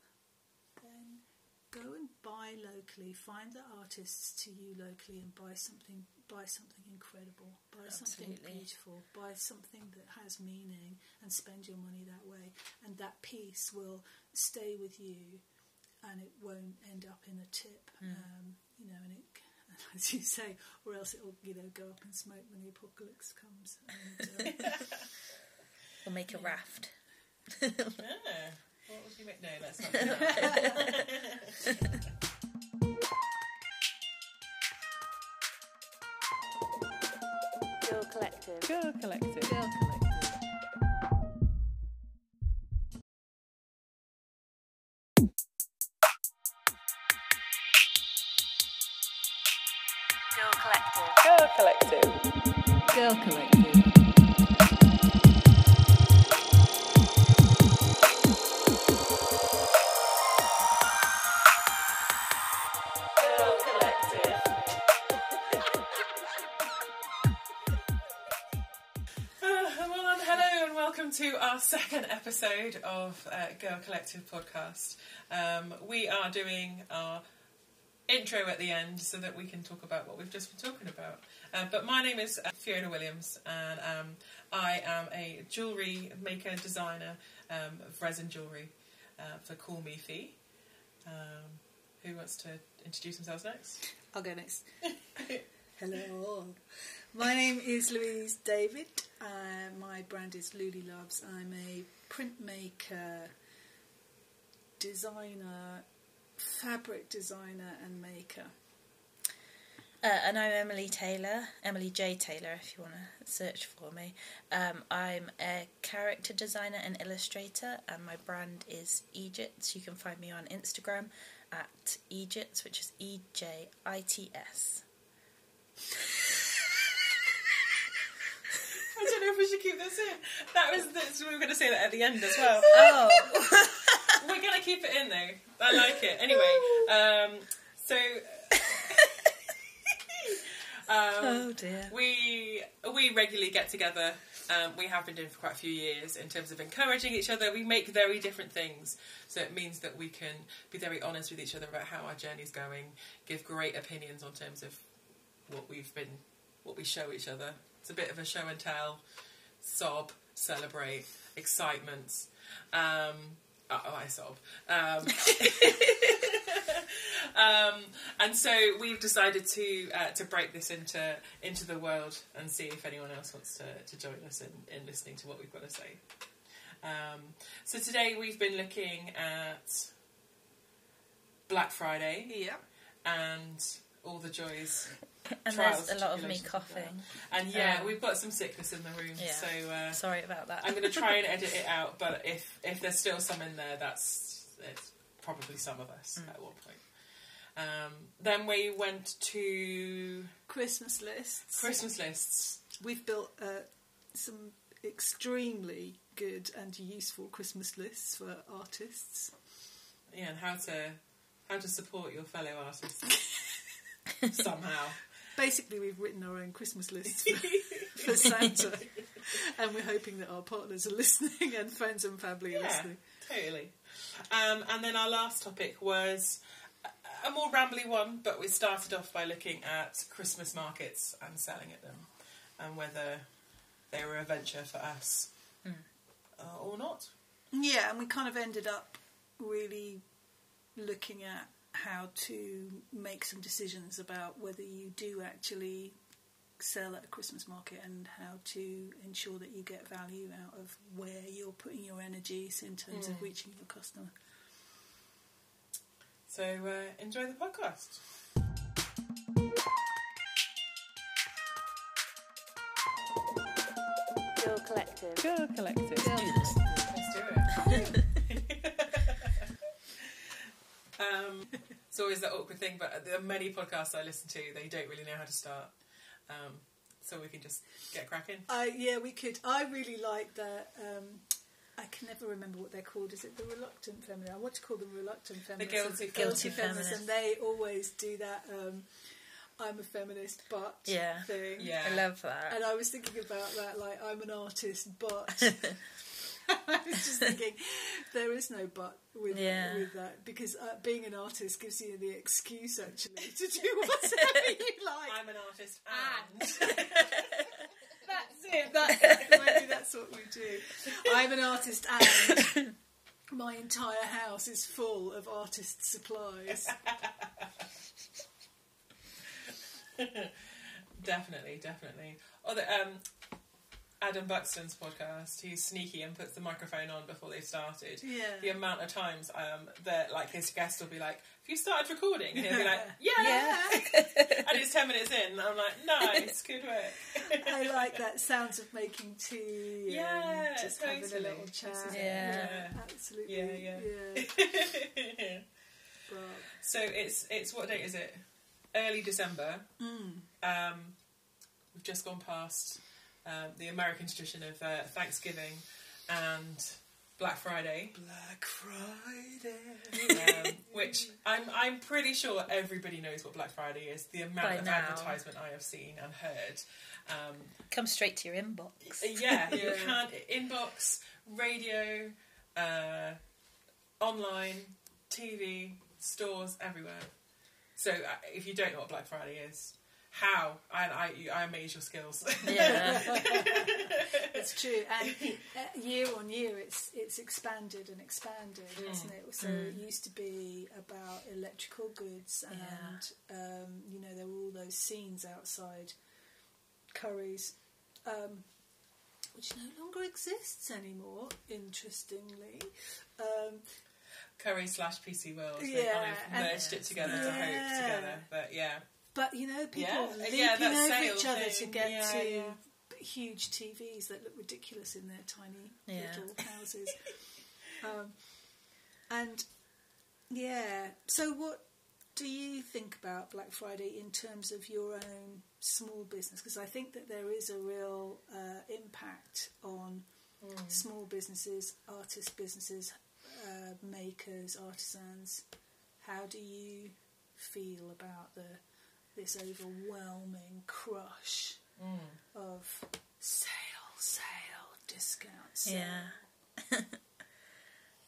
then go and buy locally. Find the artists to you locally and buy something. Buy something incredible. Buy something beautiful. Buy something that has meaning, and spend your money that way. And that piece will stay with you, and it won't end up in a tip. Um, you know, and it. As you say, or else it'll, you know, go up in smoke when the apocalypse comes. And, uh, We'll make a raft. Ah, what would you make? No, that's not. Girl Collective. Girl Collective. Girl Collective. Girl Collective. Episode of uh, Girl Collective podcast. Um, we are doing our intro at the end so that we can talk about what we've just been talking about. Uh, but my name is uh, Fiona Williams, and um, I am a jewellery maker designer um, of resin jewellery uh, for Call Me Fee. Um, who wants to introduce themselves next? I'll go next. Hello. My name is Louise David. Uh, my brand is Luli Loves. I'm a printmaker, designer, fabric designer, and maker. Uh, and I'm Emily Taylor, Emily J. Taylor, if you want to search for me. Um, I'm a character designer and illustrator, and my brand is Ejits. You can find me on Instagram at Ejits, which is E J I T S. I don't know if we should keep this in. That was this, we were going to say that at the end as well. Oh, We're going to keep it in though. I like it. Anyway, um, so um, oh dear. we we regularly get together. Um, we have been doing for quite a few years in terms of encouraging each other. We make very different things, so it means that we can be very honest with each other about how our journey's going, give great opinions on terms of what we've been, what we show each other. It's a bit of a show and tell, sob, celebrate, excitement. Um, oh, I sob. Um, um, and so we've decided to uh, to break this into into the world and see if anyone else wants to, to join us in, in listening to what we've got to say. Um, so today we've been looking at Black Friday Yeah. and all the joys. And trials, there's a lot of me coughing. And yeah, Um, we've got some sickness in the room, Yeah. so uh, Sorry about that. I'm going to try and edit it out. But if if there's still some in there, that's it's probably some of us Mm. at one point. Um, then we went to Christmas lists. Christmas lists. We've built uh, some extremely good and useful Christmas lists for artists. Yeah, and how to how to support your fellow artists somehow. Basically, we've written our own Christmas lists for, for Santa. and we're hoping that our partners are listening and friends and family are Yeah, listening. totally. Um, and then our last topic was a- more rambly one, but we started off by looking at Christmas markets and selling at them, and whether they were a venture for us uh, or not. Yeah, and we kind of ended up really looking at how to make some decisions about whether you do actually sell at a Christmas market and how to ensure that you get value out of where you're putting your energies in terms of reaching your customer. So uh, enjoy the podcast. Girl Collective. Girl Collective. Girl Let's um, it's always that awkward thing, but there are many podcasts I listen to, they don't really know how to start. Um, so we can just get cracking. I yeah, we could. I really like that. Um, I can never remember what they're called. Is it the reluctant feminist? I want to call them reluctant feminists. guilty guilty feminists. feminists, and they always do that. Um, I'm a feminist, but Yeah. thing. Yeah. I love that. And I was thinking about that, like I'm an artist, but I was just thinking there is no but with Yeah. with that because uh, being an artist gives you the excuse actually to do whatever you like. I'm an artist and. That's it. That's maybe that's what we do. I'm an artist, and my entire house is full of artist supplies. definitely, definitely. Oh, the, um, Adam Buxton's podcast. He's sneaky and puts the microphone on before they've started. Yeah. The amount of times um, that like his guest will be like, "Have you started recording?" And he'll be like, "Yeah." Yeah. and it's ten minutes in. I'm like, "Nice, good work." I like that sounds of making tea. Yeah, and just having a little chat. It, yeah. absolutely. Yeah, yeah. yeah. So it's it's what date is it? Early December. mm, Um, we've just gone past um, the American tradition of uh, Thanksgiving and Black Friday, Black Friday. um, which I'm I'm pretty sure everybody knows what Black Friday is. The amount By of now. advertisement I have seen and heard. Um, Come straight to your inbox. yeah, you Yeah. can inbox, radio, uh, online, TV, stores everywhere. So uh, if you don't know what Black Friday is, how I I, I amaze your skills. Yeah. It's true, and uh, year on year, it's it's expanded and expanded, hasn't it? So it used to be about electrical goods, and um, you know there were all those scenes outside Currys, um, which no longer exists anymore. Interestingly, um, Curry slash PC World. They Yeah, kind of and- merged it together to hope together. But yeah, but you know people Yeah, leaping yeah, over each other to get Yeah, to huge TVs that look ridiculous in their tiny little houses. um, and yeah, so what do you think about Black Friday in terms of your own small business? Because I think that there is a real uh, impact on small businesses, artist businesses, uh, makers, artisans. How do you feel about the this overwhelming crush of sale, sale, discount, sale? Yeah.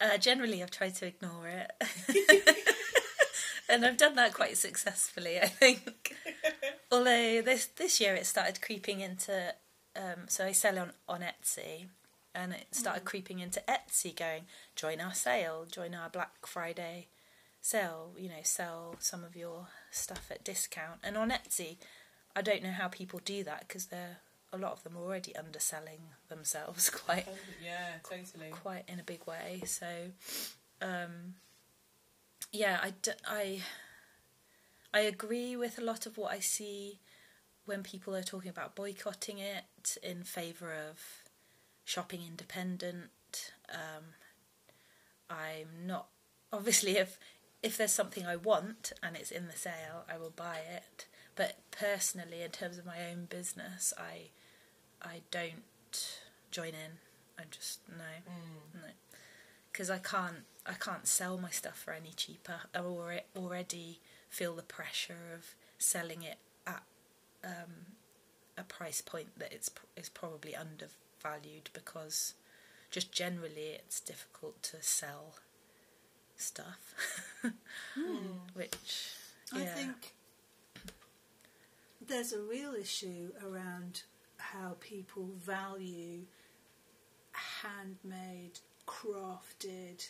uh, generally, I've tried to ignore it. and I've done that quite successfully, I think. Although this this year it started creeping into. Um, so I sell on, on Etsy, and it started creeping into Etsy going, join our sale, join our Black Friday sale, you know, sell some of your stuff at discount. And on Etsy, I don't know how people do that because they're a lot of them are already underselling themselves quite yeah, totally. quite in a big way. So, um, yeah, I, d- I, I agree with a lot of what I see when people are talking about boycotting it in favour of shopping independent. Um, I'm not obviously if if there's something I want and it's in the sale, I will buy it. But personally, in terms of my own business, I I don't join in. I just no, no, because I can't I can't sell my stuff for any cheaper. I already feel the pressure of selling it at um, a price point that it's is probably undervalued because just generally it's difficult to sell stuff. Hmm. Which, yeah. I think there's a real issue around how people value handmade, crafted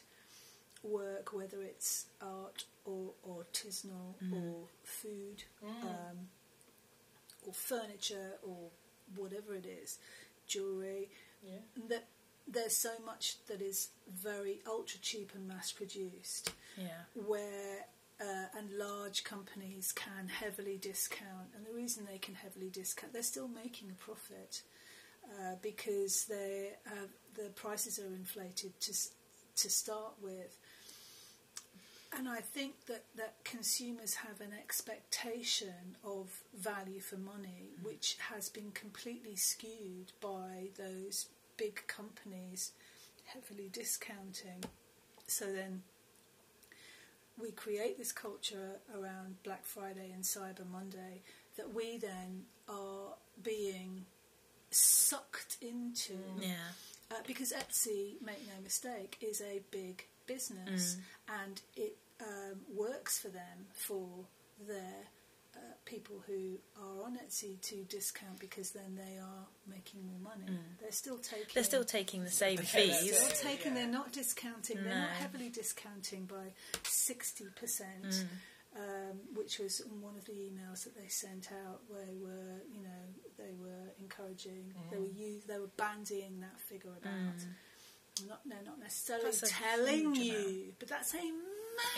work, whether it's art or artisanal mm-hmm. or food mm. um, or furniture or whatever it is, jewellery. Yeah. That there's so much that is very ultra cheap and mass produced yeah. where uh, and large companies can heavily discount, and the reason they can heavily discount, they're still making a profit uh, because they uh, the prices are inflated to to start with. And I think that, that consumers have an expectation of value for money, which has been completely skewed by those big companies heavily discounting. So then we create this culture around Black Friday and Cyber Monday that we then are being sucked into. Yeah. Uh, because Etsy, make no mistake, is a big business and it um, works for them for their uh, people who are on Etsy to discount because then they are making more money. They're still taking. They're still taking the same Yeah, that's fees. They're taking. They're not discounting. They're not heavily discounting by sixty percent, um, which was in one of the emails that they sent out. Where they were, you know, they were encouraging. They were use, They were bandying that figure about. Not, they're not necessarily That's telling you, amount. but that's a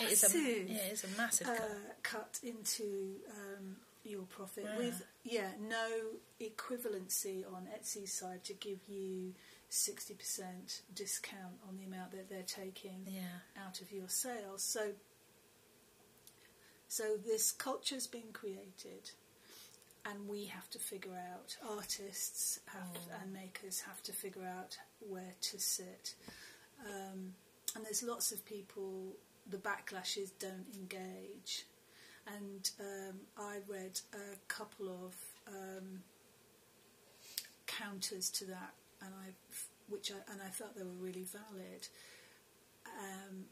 It is a, massive yeah, it is a massive uh, cut. cut into um, your profit Yeah. with yeah no equivalency on Etsy's side to give you sixty percent discount on the amount that they're taking Yeah. out of your sales. So so this culture's been created. And we have to figure out, artists have, and makers have to figure out where to sit. Um, and there's lots of people, the backlashes don't engage. And um, I read a couple of um, counters to that, and I, which I, and I thought they were really valid. Um,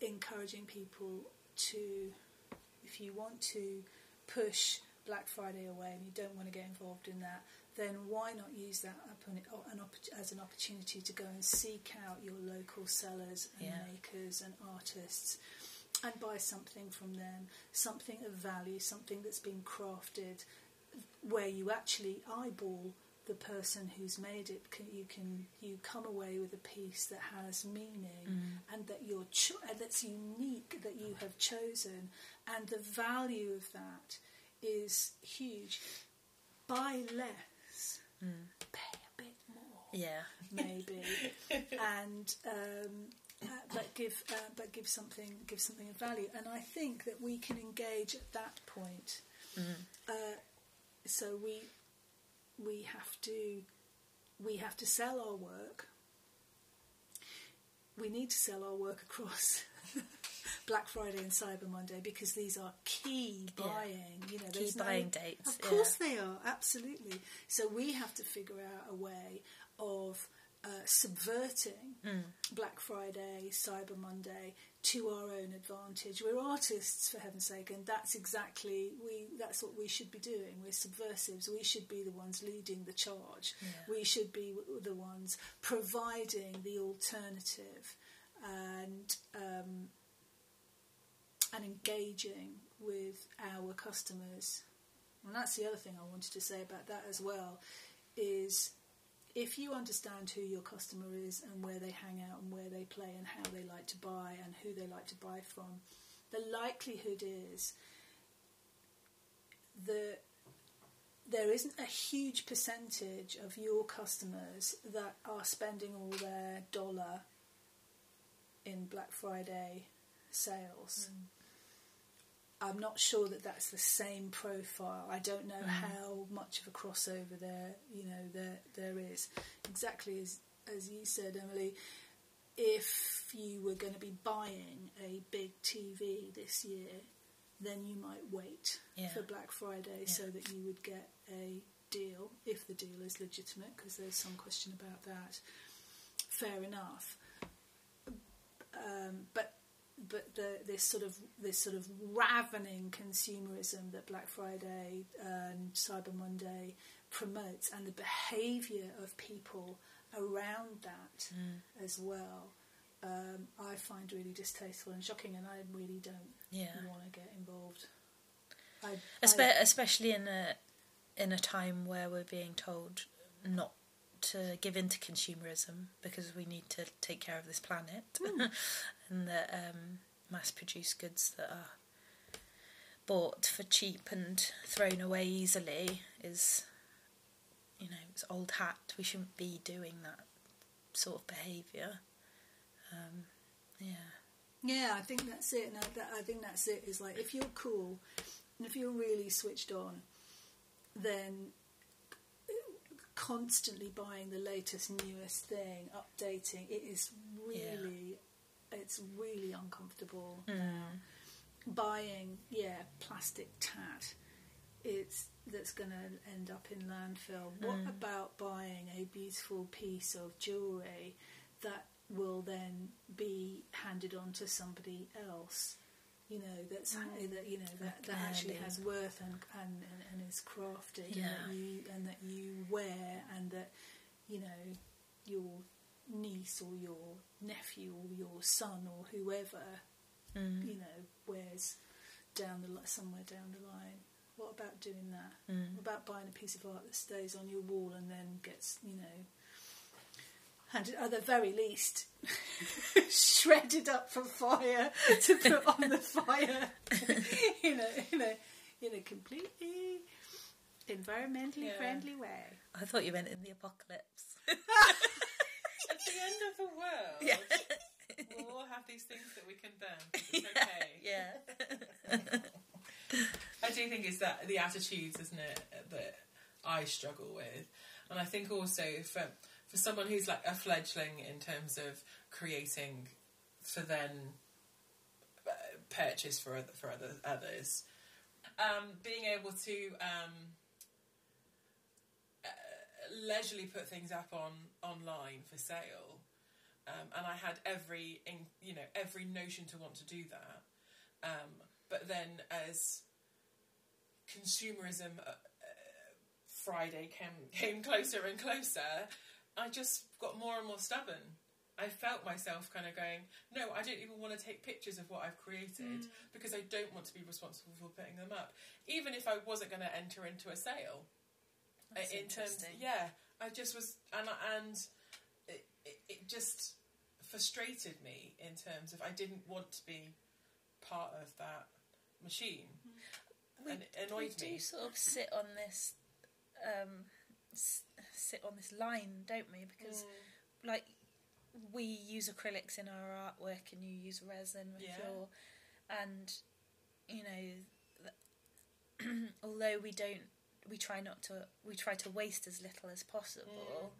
encouraging people to, if you want to push Black Friday away and you don't want to get involved in that, then why not use that upon- an opp- as an opportunity to go and seek out your local sellers and Yeah. makers and artists and buy something from them, something of value, something that's been crafted where you actually eyeball the person who's made it. Can, you can you come away with a piece that has meaning mm. and that you're cho- and that's unique that you have chosen, and the value of that is huge. Buy less, pay a bit more Yeah. maybe, and um, uh, but give uh, but give something give something of value. And I think that we can engage at that point. Uh, so we we have to we have to sell our work. We need to sell our work across Black Friday and Cyber Monday because these are key Yeah. buying. You know, Key there's no- buying dates, Of course they are, absolutely. So we have to figure out a way of uh, subverting Black Friday, Cyber Monday to our own advantage. We're artists, for heaven's sake, and that's exactly we. That's what we should be doing. We're subversives. We should be the ones leading the charge. We should be the ones providing the alternative, and um, and engaging with our customers. And that's the other thing I wanted to say about that as well is if you understand who your customer is and where they hang out and where they play and how they like to buy and who they like to buy from, the likelihood is that there isn't a huge percentage of your customers that are spending all their dollar in Black Friday sales. Mm. I'm not sure that that's the same profile. I don't know mm. how much of a crossover there, you know, there there is. Exactly as as you said, Emily. If you were going to be buying a big TV this year, then you might wait Yeah. for Black Friday so that you would get a deal, if the deal is legitimate, because there's some question about that. Fair enough. Um, but but the, this sort of this sort of ravening consumerism that Black Friday and Cyber Monday promotes, and the behaviour of people around that as well, um, I find really distasteful and shocking, and I really don't Yeah. want to get involved. I, Espe- I, especially in a in a time where we're being told not to give in to consumerism because we need to take care of this planet, and that um, mass-produced goods that are bought for cheap and thrown away easily is, you know, it's old hat. We shouldn't be doing that sort of behaviour. Um, yeah. Yeah, I think that's it. And I, that, I think that's it. Is like if you're cool, and if you're really switched on, then constantly buying the latest, newest thing, updating it is really, it's really uncomfortable now. Buying, yeah, plastic tat. It's that's going to end up in landfill. What mm. about buying a beautiful piece of jewellery that will then be handed on to somebody else? You know that's that you know that, that actually has worth and and, and, and is crafted and Yeah. that you and that you wear and that you know your niece or your nephew or your son or whoever Mm. you know wears down the somewhere down the line. What about doing that? Mm. What about buying a piece of art that stays on your wall and then gets you know handed at the very least shredded up for fire to put on the fire in a in a in a completely environmentally Yeah. friendly way. I thought you meant in the apocalypse. At the end of the world, Yeah. we'll all have these things that we can burn. It's okay. yeah. I do think it's that the attitudes, isn't it, that I struggle with, and I think also for for someone who's like a fledgling in terms of creating for then uh, purchase for other, for other others, um, being able to um, uh, leisurely put things up on online for sale. Um, and I had every, in, you know, every notion to want to do that. Um, but then as consumerism uh, uh, Friday came came closer and closer, I just got more and more stubborn. I felt myself kind of going, no, I don't even want to take pictures of what I've created because I don't want to be responsible for putting them up, even if I wasn't going to enter into a sale. Uh, That's in terms, yeah, I just was, and and it, it, it just frustrated me in terms of I didn't want to be part of that machine, and it we do me. sort of sit on this, um, sit on this line, don't we? Because Mm. like we use acrylics in our artwork, and you use resin with Yeah. your, and you know, although we don't, we try not to, we try to waste as little as possible.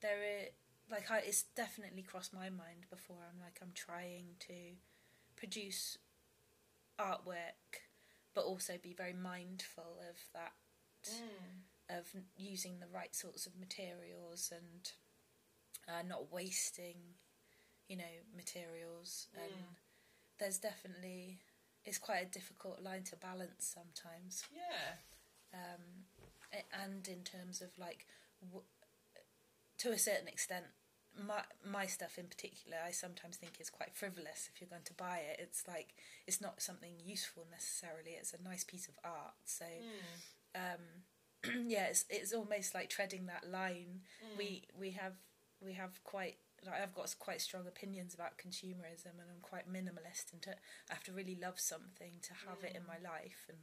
There are, like I, it's definitely crossed my mind before. I'm like I'm trying to produce artwork, but also be very mindful of that Mm. Of using the right sorts of materials and uh, not wasting, you know, materials. And there's definitely it's quite a difficult line to balance sometimes. Yeah, Um, and in terms of like, w- to a certain extent, my my stuff in particular, I sometimes think is quite frivolous. If you're going to buy it, it's like it's not something useful necessarily. It's a nice piece of art. So um, yeah, it's it's almost like treading that line. We we have we have quite like I've got quite strong opinions about consumerism, and I'm quite minimalist. And to, I have to really love something to have it in my life and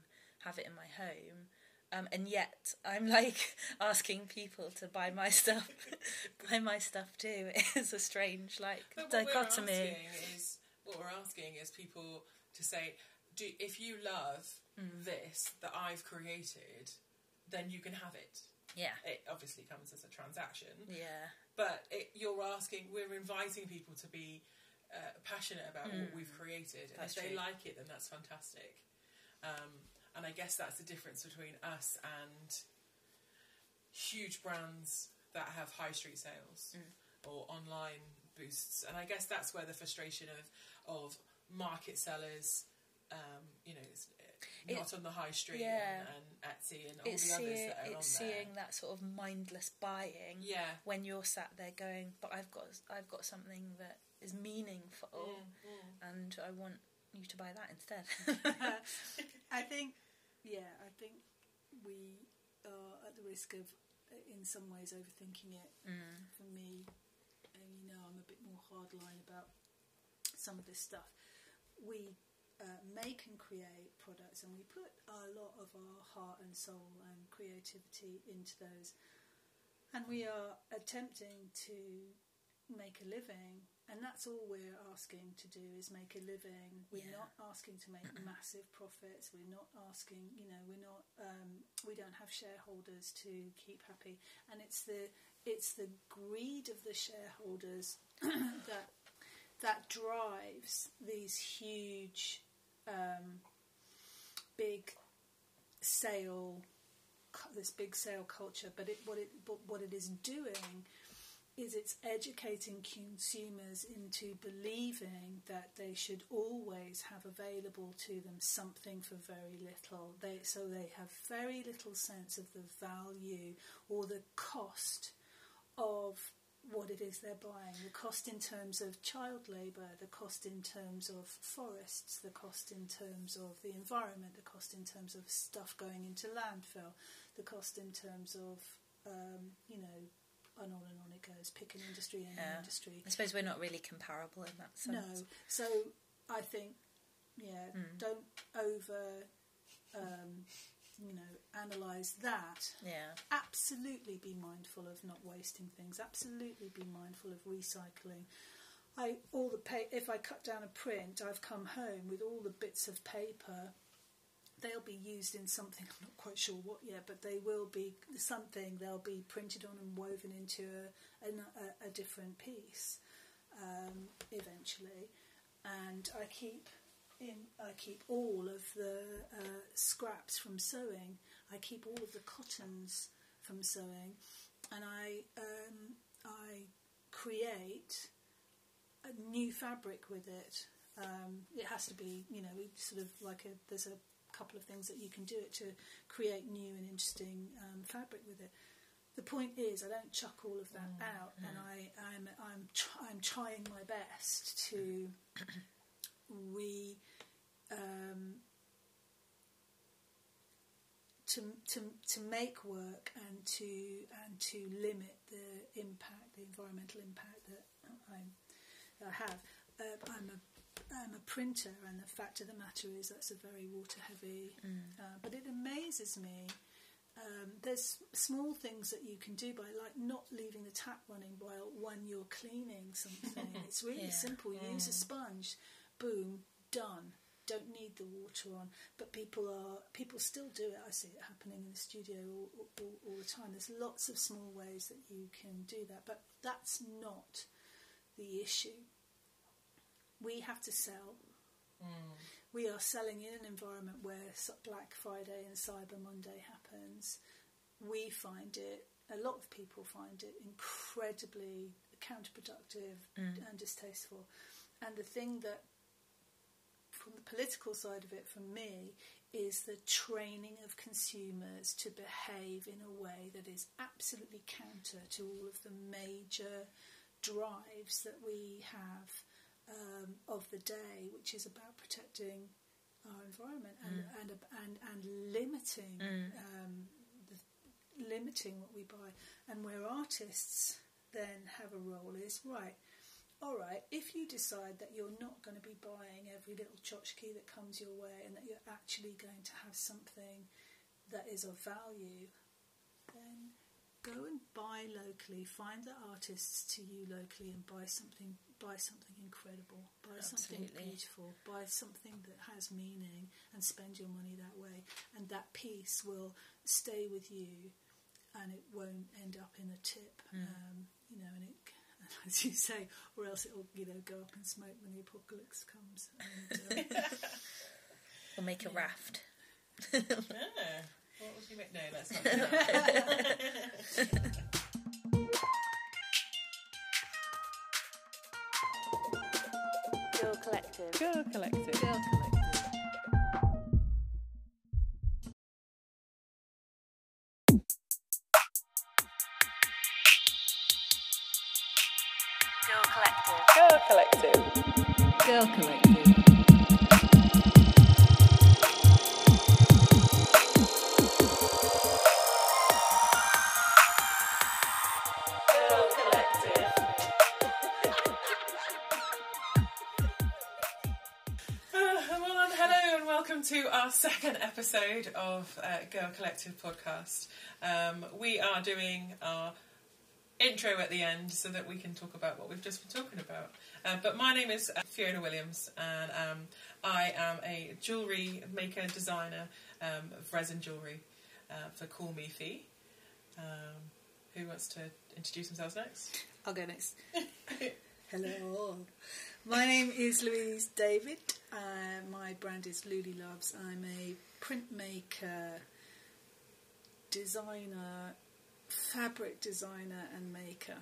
have it in my home. Um, and yet I'm like asking people to buy my stuff, buy my stuff too. It's a strange like dichotomy. is what we're asking is people to say, do if you love Mm. this that I've created, then you can have it. Yeah, It obviously comes as a transaction, yeah, but it, you're asking, we're inviting people to be uh, passionate about what we've created, and Mm. That's if they true. like it, then that's fantastic. Um, and I guess that's the difference between us and huge brands that have high street sales or online boosts, and I guess that's where the frustration of of market sellers. Um, you know, not on the high street yeah. and, and Etsy and all it's the others seeing, that are on it's there. seeing that sort of mindless buying Yeah. when you're sat there going, but I've got I've got something that is meaningful, Mm, and I want you to buy that instead. I think, yeah, I think we are at the risk of, uh, in some ways, overthinking it. Mm. For me, and you know, I'm a bit more hardline about some of this stuff. We uh, make and create products, and we put a lot of our heart and soul and creativity into those, and we are attempting to make a living. And that's all we're asking to do is make a living. We're Yeah. not asking to make massive profits. We're not asking, you know, we're not. Um, we don't have shareholders to keep happy, and it's the it's the greed of the shareholders that that drives these huge, um, big sale, this big sale culture. But it what it but what it is doing is it's educating consumers into believing that they should always have available to them something for very little. They so they have very little sense of the value or the cost of what it is they're buying. The cost in terms of child labour, the cost in terms of forests, the cost in terms of the environment, the cost in terms of stuff going into landfill, the cost in terms of um, you know, and on and on it goes. Pick an industry, and Yeah. industry. I suppose we're not really comparable in that sense. No. So I think, yeah, Mm. don't over, um, you know, analyse that. Yeah. Absolutely be mindful of not wasting things. Absolutely be mindful of recycling. I all the pa- if I cut down a print, I've come home with all the bits of paper. They'll be used in something. I'm not quite sure what yet, but they will be something. They'll be printed on and woven into a a, a different piece um, eventually. And I keep in. I keep all of the uh, scraps from sewing. I keep all of the cottons from sewing, and I um, I create a new fabric with it. Um, it has to be, you know, sort of like a, there's a couple of things that you can do it to create new and interesting um, fabric with it. The point is, I don't chuck all of that out, and I, I'm, I'm, tr- I'm trying my best to re, um, to, to, to make work and to and to limit the impact, the environmental impact that I'm, I have. Uh, I'm a I'm a printer, and the fact of the matter is that's a very water heavy. Uh, but it amazes me. Um, there's small things that you can do by like not leaving the tap running while when you're cleaning something. it's really Yeah. simple. You use a sponge, boom, done. Don't need the water on, but people are people still do it. I see it happening in the studio all, all, all the time. There's lots of small ways that you can do that, but that's not the issue. We have to sell. Mm. We are selling in an environment where Black Friday and Cyber Monday happens. We find it, a lot of people find it incredibly counterproductive mm. and distasteful. And the thing that, from the political side of it, for me, is the training of consumers to behave in a way that is absolutely counter to all of the major drives that we have um, of the day, which is about protecting our environment and and, and and limiting um, the, limiting what we buy. And where artists then have a role is right. All right, if you decide that you're not going to be buying every little tchotchke that comes your way and that you're actually going to have something that is of value, then go and buy locally. Find the artists to you locally and buy something. Buy something incredible. Buy something beautiful. Buy something that has meaning, and spend your money that way. And that piece will stay with you, and it won't end up in a tip. Um, you know, and it. As you say, or else it'll, you know, go up in smoke when the apocalypse comes. And, um, We'll make a raft. Yeah. What would you make? No, let's not. That. Girl Collective. Girl Collective. Girl Collective. Episode of uh, Girl Collective podcast. Um, we are doing our intro at the end so that we can talk about what we've just been talking about. Uh, but my name is uh, Fiona Williams, and um, I am a jewellery maker designer um, of resin jewellery uh, for Call Me Fee. Um, who wants to introduce themselves next? I'll go next. Hello. My name is Louise David. Uh, my brand is Luli Loves. I'm a printmaker, designer, fabric designer, and maker.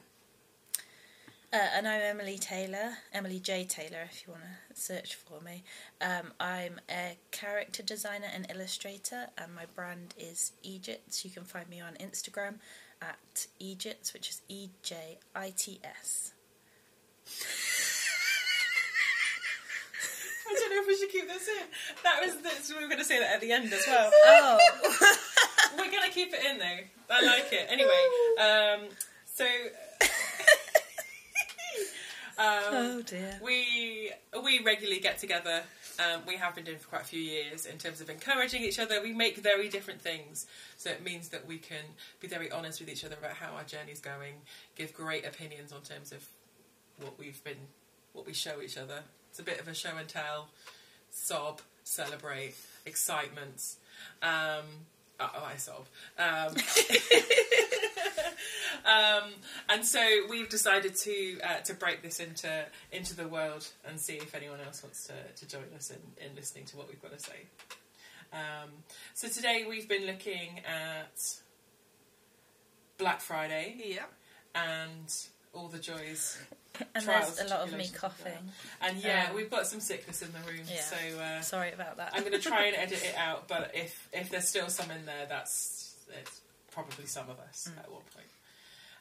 Uh, and I'm Emily Taylor, Emily J. Taylor, if you want to search for me. Um, I'm a character designer and illustrator, and my brand is Ejits. You can find me on Instagram at Ejits, which is E J I T S. I don't know if we should keep this in. That was this, we were going to say that at the end as well. Oh, We're going to keep it in though. I like it. Anyway, um, so um, oh dear. we we regularly get together. Um, we have been doing for quite a few years in terms of encouraging each other. We make very different things, so it means that we can be very honest with each other about how our journey's going, give great opinions on terms of what we've been, what we show each other. It's a bit of a show and tell, sob, celebrate, excitement. Um, oh, I sob. Um, um, and so we've decided to uh, to break this into into the world and see if anyone else wants to, to join us in, in listening to what we've got to say. Um, so today we've been looking at Black Friday Yeah. and all the joys. And there's a lot of me coughing. And yeah, Um, we've got some sickness in the room, Yeah. so uh, Sorry about that. I'm going to try and edit it out. But if if there's still some in there, that's it's probably some of us Mm. at one point.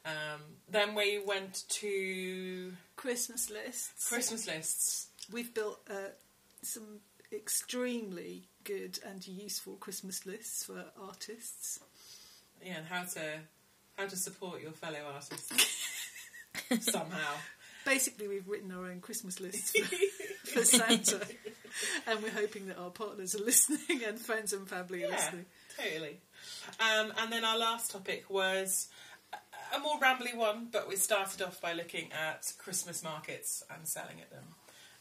Um, then we went to Christmas lists. Christmas lists. We've built uh, some extremely good and useful Christmas lists for artists. Yeah, and how to how to support your fellow artists somehow. Basically, we've written our own Christmas list for, for Santa, and we're hoping that our partners are listening and friends and family are Yeah, listening. totally. Um, and then our last topic was a- more rambly one, but we started off by looking at Christmas markets and selling at them,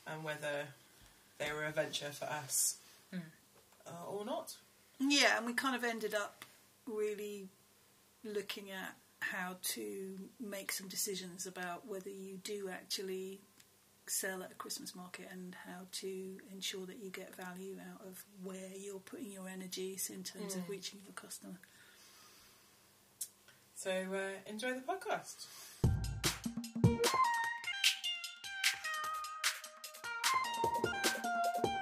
and whether they were a venture for us uh, or not. Yeah, and we kind of ended up really looking at how to make some decisions about whether you do actually sell at a Christmas market and how to ensure that you get value out of where you're putting your energies in terms of reaching your customer. So uh, enjoy the podcast.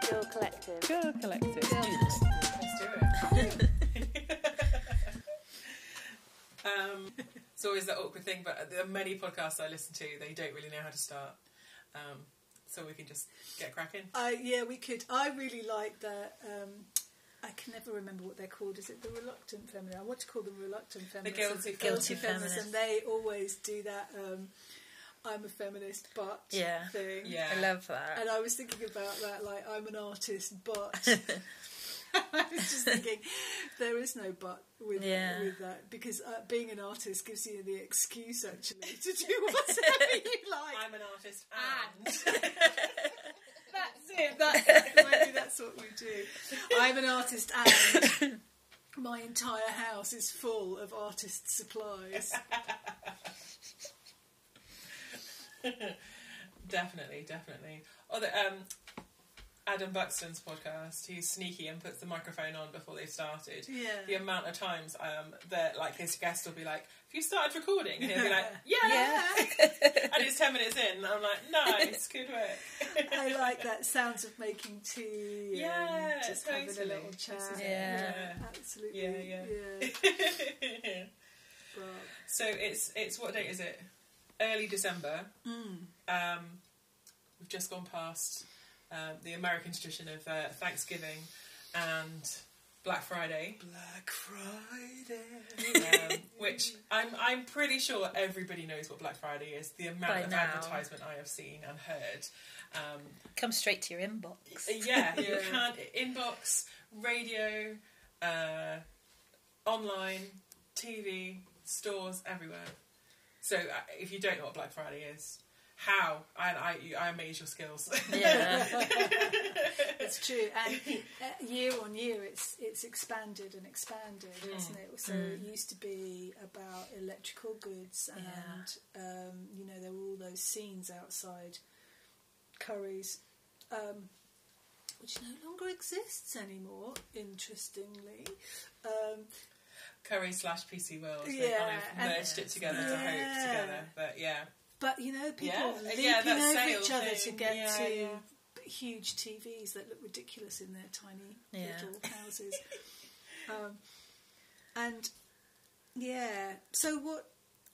Girl Collective. Girl Collective. Let's do um, it's always that awkward thing, but there are many podcasts I listen to, they don't really know how to start. Um, so we can just get cracking. I yeah, we could. I really like that. Um, I can never remember what they're called. Is it the reluctant feminist? I want to call them reluctant feminists. guilty Guilty feminists, feminists. and they always do that. Um, I'm a feminist, but Yeah. thing. Yeah. I love that. And I was thinking about that, like I'm an artist, but I was just thinking there is no but with Yeah. with that because uh, being an artist gives you the excuse actually to do whatever you like. I'm an artist and. That's it. That's maybe that's what we do. I'm an artist, and my entire house is full of artist supplies. definitely, definitely. Although, um, Adam Buxton's podcast, he's sneaky and puts the microphone on before they've started. Yeah. The amount of times um, that like his guest will be like, "Have you started recording?" And he'll be like, "Yeah,", Yeah. and it's ten minutes in, and I'm like, "Nice, good work." I like that sounds of making tea Yeah, and just having a little chat. This is Yeah. absolutely. Yeah, yeah. yeah. So it's it's what date is it? Early December. mm, Um, we've just gone past um, the American tradition of uh, Thanksgiving and Black Friday, Black Friday. um, which I'm I'm pretty sure everybody knows what Black Friday is. The amount By of now. advertisement I have seen and heard. Um, Come straight to your inbox. yeah, you can inbox, radio, uh, online, TV, stores everywhere. So uh, if you don't know what Black Friday is, how I I, I amaze your skills. Yeah. It's true, and uh, year on year, it's it's expanded and expanded, hasn't it? So it used to be about electrical goods, and um, you know there were all those scenes outside Currys, um, which no longer exists anymore. Interestingly, um, Curry slash PC World. They Yeah, kind of merged it together to hope together. But yeah. But you know people Yeah, leaping yeah, over each other to get Yeah, to huge TVs that look ridiculous in their tiny little houses. um, and yeah, so what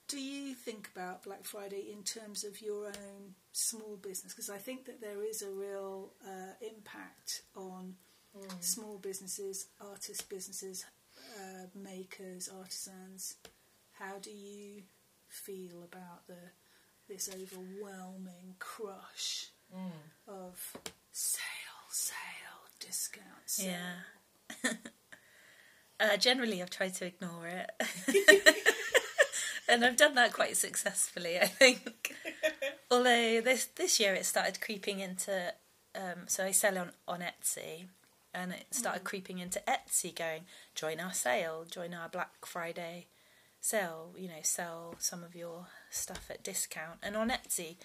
do you think about Black Friday in terms of your own small business? Because I think that there is a real uh, impact on small businesses, artist businesses, uh, makers, artisans. How do you feel about the this overwhelming crush of sale, sale, discount, sale? Yeah. uh, generally, I've tried to ignore it. and I've done that quite successfully, I think. Although this this year it started creeping into. Um, so I sell on, on Etsy, and it started creeping into Etsy going, join our sale, join our Black Friday sale, you know, sell some of your stuff at discount. And on Etsy,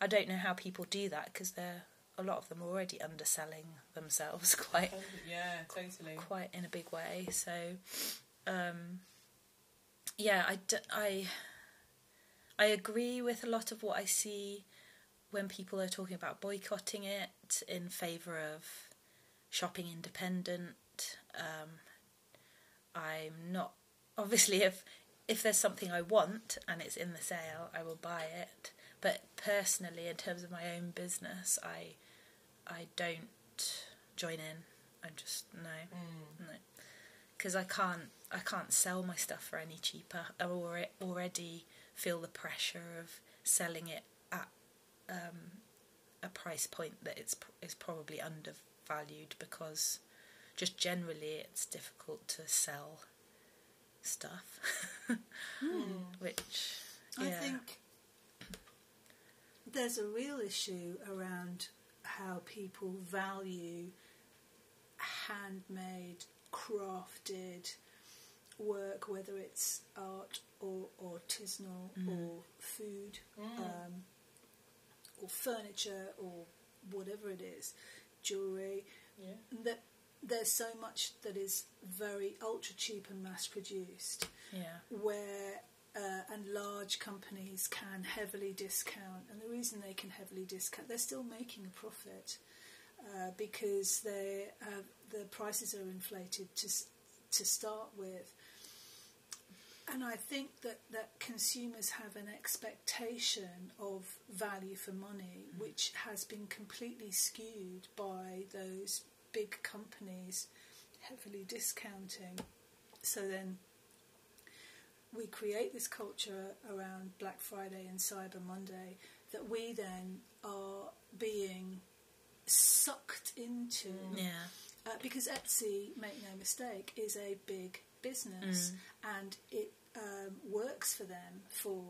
I don't know how people do that because they're a lot of them already underselling themselves quite Yeah, totally. quite in a big way. So, um, yeah, I, d- I, I agree with a lot of what I see when people are talking about boycotting it in favour of shopping independent. Um, I'm not obviously if if there's something I want and it's in the sale, I will buy it. But personally, in terms of my own business, I I don't join in. I'm just no, no, because I can't I can't sell my stuff for any cheaper. I already feel the pressure of selling it at um, a price point that it's is probably undervalued because just generally it's difficult to sell stuff, hmm. which yeah. I think there's a real issue around how people value handmade, crafted work, whether it's art or artisanal mm-hmm. or food mm. um, or furniture or whatever it is, jewellery. Yeah. That there's so much that is very ultra cheap and mass produced yeah. where uh, and large companies can heavily discount, and the reason they can heavily discount, they're still making a profit uh, because they have, the prices are inflated to to start with. And I think that, that consumers have an expectation of value for money, which has been completely skewed by those big companies heavily discounting. So then we create this culture around Black Friday and Cyber Monday that we then are being sucked into. Yeah. Uh, because Etsy, make no mistake, is a big business and it um, works for them for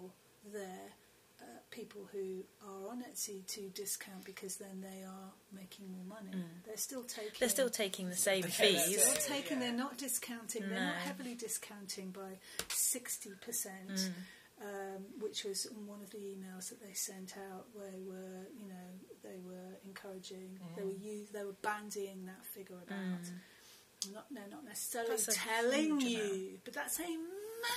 their uh, people who are on Etsy to discount because then they are making more money. They're still taking. They're still taking the same Okay, fees. They're still taking. Yeah. They're not discounting. They're not heavily discounting by sixty percent. um, which was in one of the emails that they sent out, where they were, you know, they were encouraging, they were use, they were bandying that figure about. Not, no, not necessarily That's telling you, amount. but that's a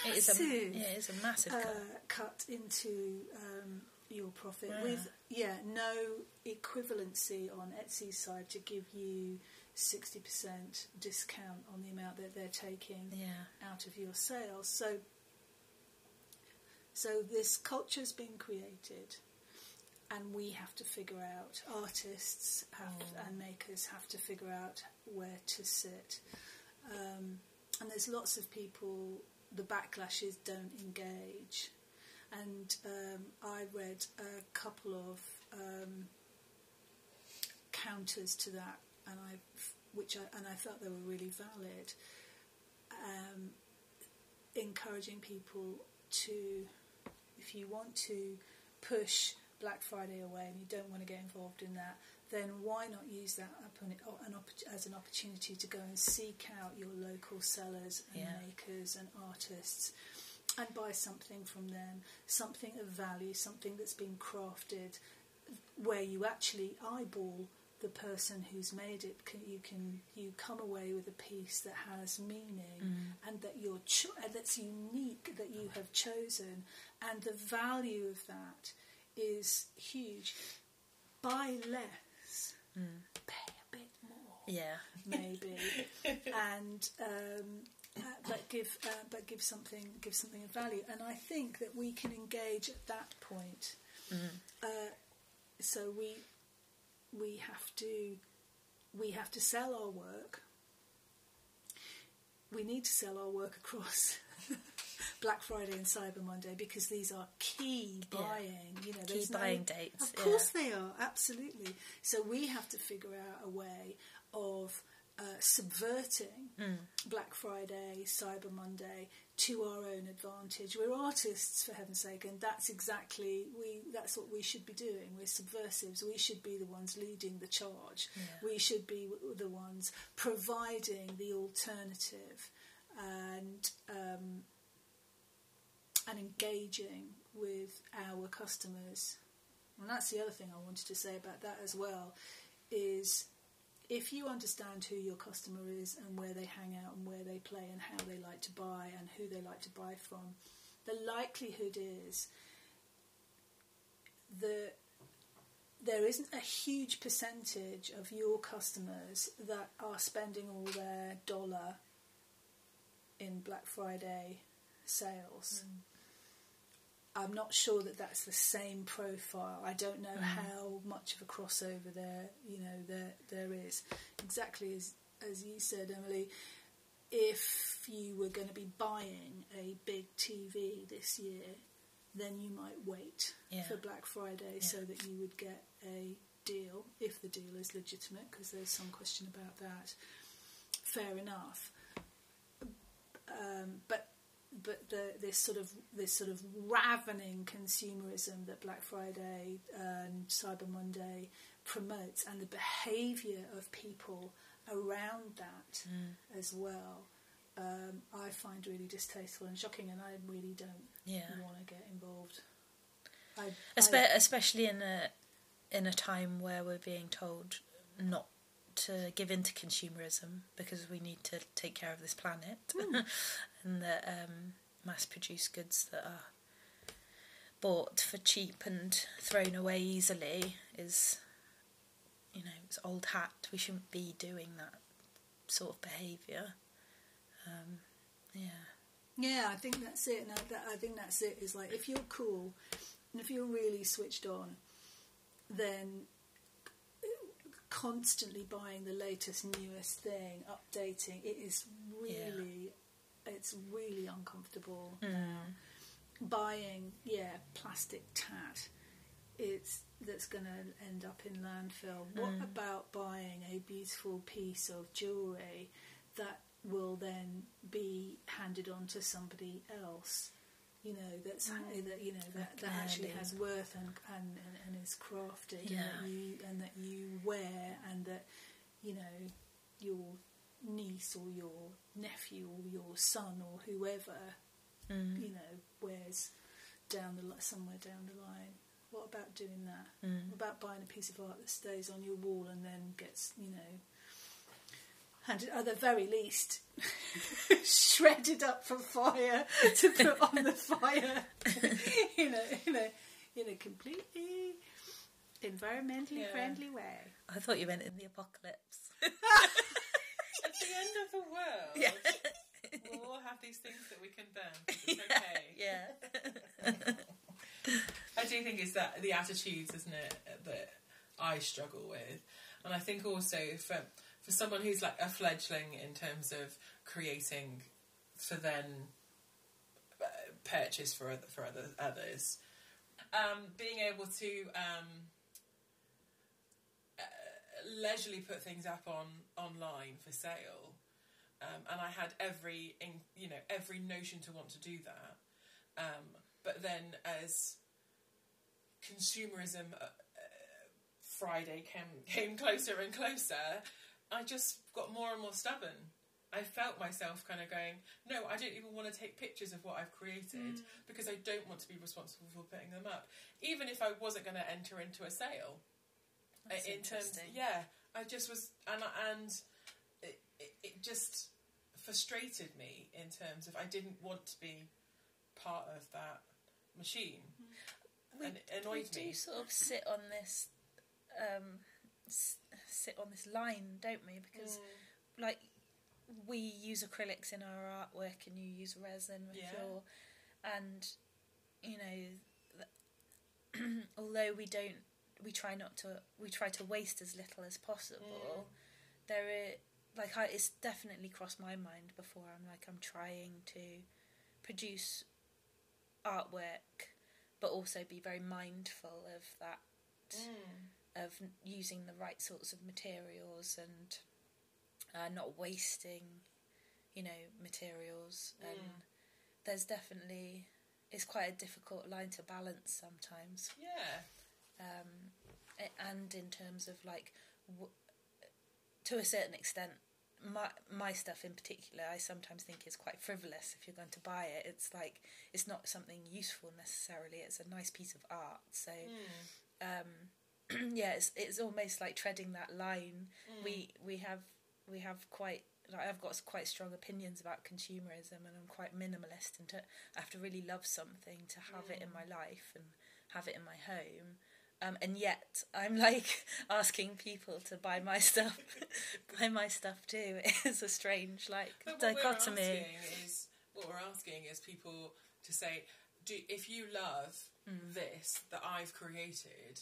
It is a, yeah, it is a massive uh, cut. cut into um, your profit Yeah. with yeah no equivalency on Etsy's side to give you sixty percent discount on the amount that they're taking Yeah. out of your sales. So so this culture's been created. And we have to figure out, artists have, and makers have to figure out where to sit. Um, and there's lots of people, the backlashes don't engage. And um, I read a couple of um, counters to that, and I, which I, and I thought they were really valid. Um, encouraging people to, if you want to push Black Friday away and you don't want to get involved in that, then why not use that upon- an opp- as an opportunity to go and seek out your local sellers and Yeah. makers and artists and buy something from them, something of value, something that's been crafted where you actually eyeball the person who's made it. Can, you can you come away with a piece that has meaning mm. and that you're cho- and that's unique that you have chosen, and the value of that is huge. Buy less, pay a bit more Yeah. maybe, and um, uh, but give uh, but give something give something of value. And I think that we can engage at that point. Uh, so we we have to we have to sell our work. We need to sell our work across Black Friday and Cyber Monday because these are key Yeah. buying. You know, Key there's no- buying dates, Of yeah. course they are, absolutely. So we have to figure out a way of uh, subverting Mm. Black Friday, Cyber Monday to our own advantage. We're artists, for heaven's sake, and that's exactly we. That's what we should be doing. We're subversives. We should be the ones leading the charge. Yeah. We should be the ones providing the alternative and um, and engaging with our customers. And that's the other thing I wanted to say about that as well is if you understand who your customer is and where they hang out and where they play and how they like to buy and who they like to buy from, the likelihood is that there isn't a huge percentage of your customers that are spending all their dollar in Black Friday sales. Mm. I'm not sure that that's the same profile. I don't know how much of a crossover there, you know, there there is. Exactly as as you said, Emily. If you were going to be buying a big TV this year, then you might wait Yeah. for Black Friday so that you would get a deal if the deal is legitimate, because there's some question about that. Fair enough. Um, but but the, this sort of this sort of ravening consumerism that Black Friday and Cyber Monday promotes, and the behaviour of people around that as well, um, I find really distasteful and shocking, and I really don't Yeah. want to get involved. I, Espe- especially in a in a time where we're being told not to give in to consumerism because we need to take care of this planet. And that um, mass produced goods that are bought for cheap and thrown away easily is you know it's old hat. We shouldn't be doing that sort of behavior. Um, yeah. Yeah, I think that's it. And I, that, I think that's it. Is like if you're cool, and if you're really switched on, then constantly buying the latest, newest thing, updating it is really, it's really uncomfortable now. Buying, yeah, plastic tat. It's that's going to end up in landfill. What mm. about buying a beautiful piece of jewellery that will then be handed on to somebody else? You know that's that you know that, that actually has worth and and, and, and is crafted and that you and that you wear and that you know your niece or your nephew or your son or whoever Mm. you know wears down the somewhere down the line. What about doing that? Mm. What about buying a piece of art that stays on your wall and then gets, you know, handed, at the very least, shredded up for fire to put on the fire in a in a in a completely environmentally Yeah. friendly way. I thought you meant in the apocalypse. At the end of the world, Yeah. we'll all have these things that we can burn. It's okay. yeah. I do think it's that the attitudes, isn't it, that I struggle with, and I think also for for someone who's like a fledgling in terms of creating for then uh, purchase for other, for other others, um, being able to um, uh, leisurely put things up on online for sale. Um, and I had every, in, you know, every notion to want to do that. Um, but then as consumerism uh, uh, Friday came came closer and closer, I just got more and more stubborn. I felt myself kind of going, no, I don't even want to take pictures of what I've created because I don't want to be responsible for putting them up, even if I wasn't going to enter into a sale. Uh, That's in terms, interesting. yeah, I just was, and and it, it, it just frustrated me in terms of I didn't want to be part of that machine, We- and it we do me. sort of sit on this, um, s- sit on this line, don't we? Because Mm. like we use acrylics in our artwork, and you use resin with Yeah. your, and you know, although we don't, we try not to, we try to waste as little as possible. There is like I, it's definitely crossed my mind before. I'm like I'm trying to produce artwork, but also be very mindful of that Mm. Of using the right sorts of materials and uh, not wasting, you know, materials. And there's definitely it's quite a difficult line to balance sometimes. Yeah, Um, and in terms of like, w- to a certain extent, my my stuff in particular, I sometimes think is quite frivolous. If you're going to buy it, it's like it's not something useful necessarily. It's a nice piece of art. So um, yeah, it's it's almost like treading that line. We we have we have quite like I've got quite strong opinions about consumerism, and I'm quite minimalist. And to, I have to really love something to have it in my life and have it in my home. Um, and yet I'm like asking people to buy my stuff, buy my stuff too. It's a strange like but what we're dichotomy. asking is what we're asking is people to say, do if you love Mm. this that I've created,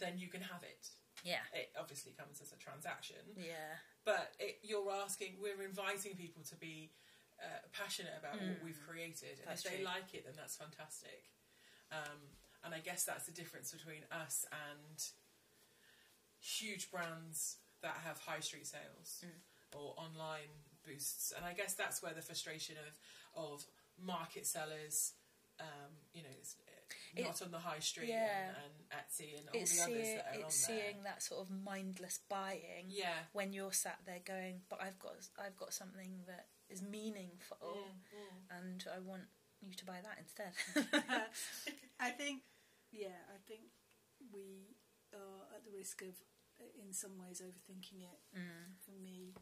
then you can have it. Yeah, It obviously comes as a transaction, yeah, but it, you're asking, we're inviting people to be uh, passionate about what we've created, and Mm. That's if they true. like it, then that's fantastic. Um, and I guess that's the difference between us and huge brands that have high street sales Mm. or online boosts. And I guess that's where the frustration of of market sellers, um, you know, not on the high street yeah. and, and Etsy and all it's the others seeing that are on it's there. seeing that sort of mindless buying. Yeah. when you're sat there going, but I've got I've got something that is meaningful, Mm, and I want you to buy that instead. I think, yeah, I think we are at the risk of, uh, in some ways, overthinking it. Mm. For me,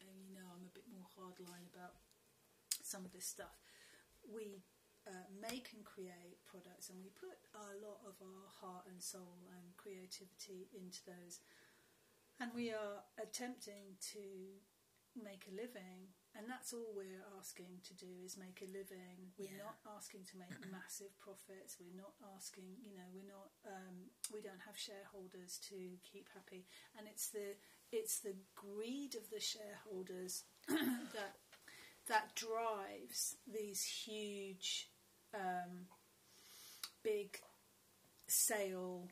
and you know, I'm a bit more hardline about some of this stuff. We uh, make and create products, and we put a lot of our heart and soul and creativity into those, and we are attempting to make a living. And that's all we're asking to do is make a living. We're Yeah. not asking to make massive profits. We're not asking, you know, we're not. Um, we don't have shareholders to keep happy. And it's the it's the greed of the shareholders that that drives these huge, um, big sale,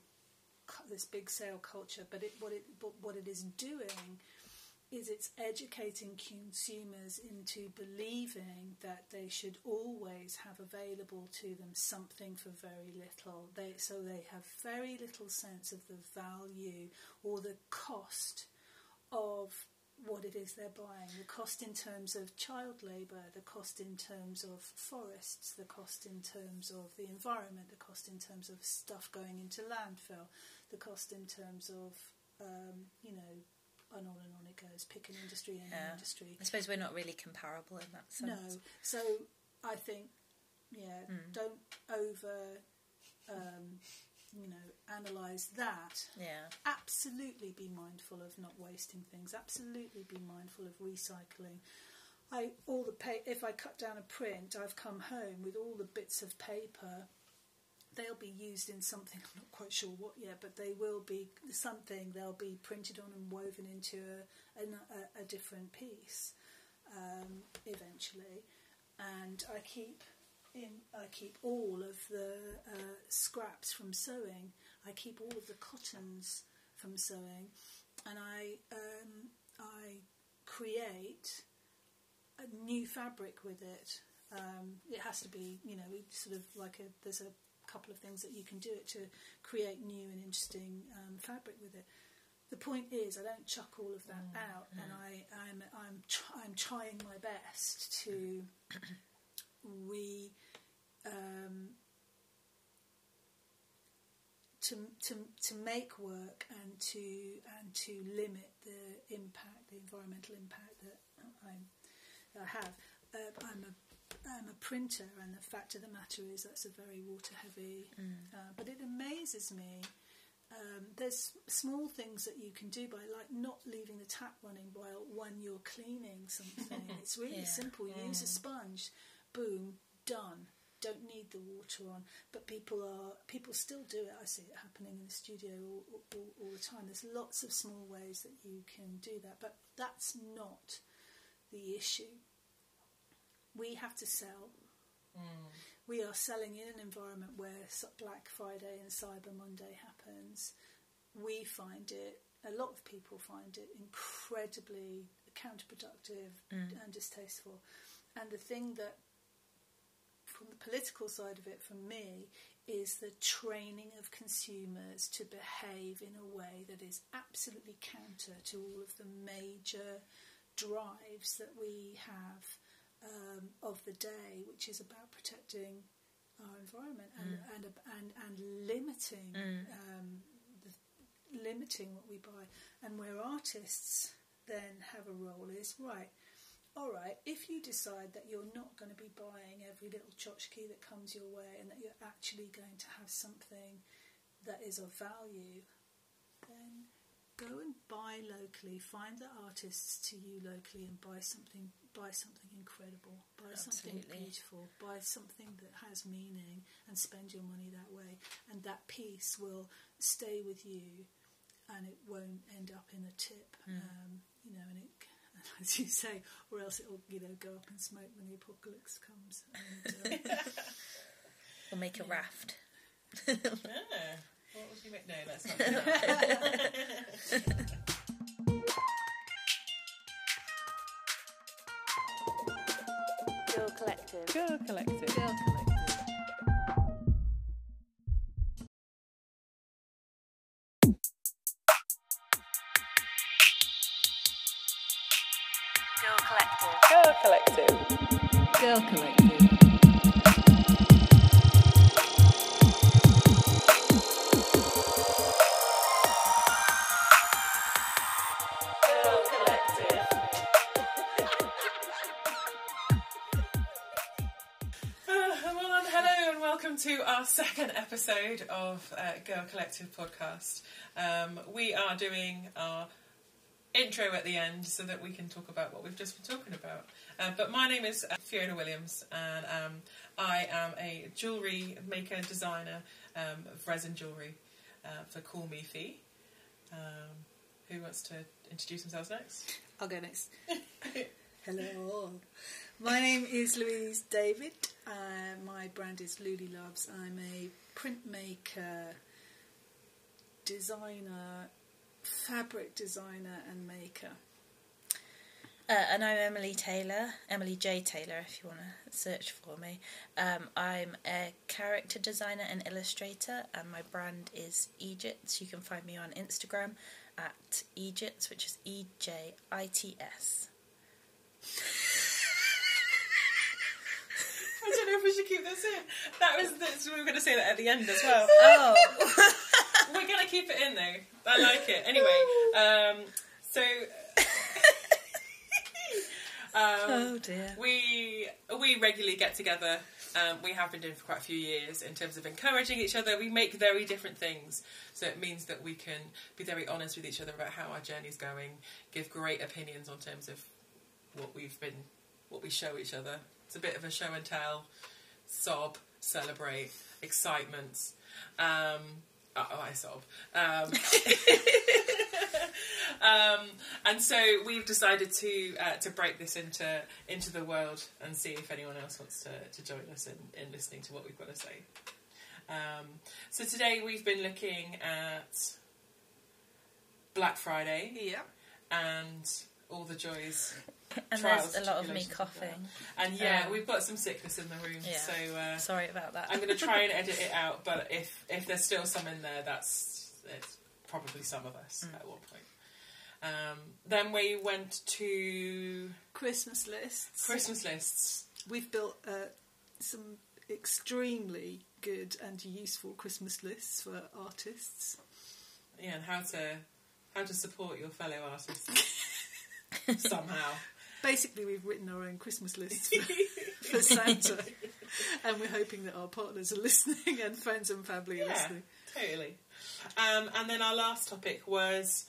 this big sale culture. But it what it but what it is doing is it's educating consumers into believing that they should always have available to them something for very little. They so they have very little sense of the value or the cost of what it is they're buying, the cost in terms of child labour, the cost in terms of forests, the cost in terms of the environment, the cost in terms of stuff going into landfill, the cost in terms of, um, you know, and on and on it goes, pick an industry, any Yeah. industry. I suppose we're not really comparable in that sense. No. So I think, yeah, Mm. don't over, um, you know, analyse that. Yeah. Absolutely be mindful of not wasting things. Absolutely be mindful of recycling. I all the pa- if I cut down a print, I've come home with all the bits of paper. They'll be used in something. I'm not quite sure what yet, but they will be something. They'll be printed on and woven into a, a, a different piece um, eventually. And I keep in. I keep all of the uh, scraps from sewing. I keep all of the cottons from sewing, and I um, I create a new fabric with it. Um, it has to be, you know, sort of like a. There's a couple of things that you can do it to create new and interesting um, fabric with it. The point is, I don't chuck all of that out, and I, I'm I'm tr- I'm trying my best to re um, to to to make work and to and to limit the impact, the environmental impact that I have. Uh, I'm a I'm a printer, and the fact of the matter is that's a very water heavy. Uh, but it amazes me. Um, there's small things that you can do by like not leaving the tap running while when you're cleaning something. it's really Yeah. simple. Use a sponge, boom, done. Don't need the water on, but people are people still do it. I see it happening in the studio all, all, all the time. There's lots of small ways that you can do that, but that's not the issue. We have to sell. Hmm. We are selling in an environment where Black Friday and Cyber Monday happens. We find it, a lot of people find it incredibly counterproductive hmm. and distasteful. And the thing that, from the political side of it, for me, is the training of consumers to behave in a way that is absolutely counter to all of the major drives that we have um, of the day, which is about protecting our environment and and, and and limiting um, the, limiting what we buy. And where artists then have a role is right. All right, if you decide that you're not going to be buying every little tchotchke that comes your way and that you're actually going to have something that is of value, then go and buy locally. Find the artists to you locally and buy something. Buy something incredible. Buy something beautiful. Buy something that has meaning, and spend your money that way. And that piece will stay with you, and it won't end up in a tip. Um, you know, and it. As you say, or else it'll, you know, go up in smoke when the apocalypse comes. And, um, We'll make a raft. Ah, what would you make? No, that's not. that. Girl Collective. Girl Collective. Girl Collective. Episode of uh, Girl Collective podcast. Um, we are doing our intro at the end so that we can talk about what we've just been talking about. Uh, but my name is uh, Fiona Williams, and um, I am a jewellery maker designer um, of resin jewellery uh, for Call Me Fee. Um, who wants to introduce themselves next? I'll go next. Hello. My name is Louise David. Uh, my brand is Luli Loves. I'm a printmaker, designer, fabric designer, and maker. Uh, and I'm Emily Taylor, Emily J. Taylor, if you want to search for me. Um, I'm a character designer and illustrator, and my brand is Ejits. You can find me on Instagram at Ejits, which is E J I T S. I don't know if we should keep this in. That was this, we were going to say that at the end as well. Oh, we're going to keep it in though. I like it. Anyway, um, so um, oh dear. we we regularly get together. Um, we have been doing for quite a few years in terms of encouraging each other. We make very different things, so it means that we can be very honest with each other about how our journey's going, give great opinions on terms of what we've been, what we show each other. It's a bit of a show and tell, sob, celebrate, excitement. Um, oh, I sob. Um, um, and so we've decided to uh, to break this into into the world and see if anyone else wants to, to join us in, in listening to what we've got to say. Um, so today we've been looking at Black Friday Yeah. and all the joys. And trials, there's a lot of me coughing. And yeah, Um, we've got some sickness in the room, Yeah. so uh, Sorry about that. I'm going to try and edit it out. But if if there's still some in there, that's it's probably some of us Mm. at one point. Um, then we went to Christmas lists. Christmas lists. We've built uh, some extremely good and useful Christmas lists for artists. Yeah, and how to how to support your fellow artists somehow. Basically, we've written our own Christmas list for, for Santa, and we're hoping that our partners are listening and friends and family are Yeah, listening. totally. Um, and then our last topic was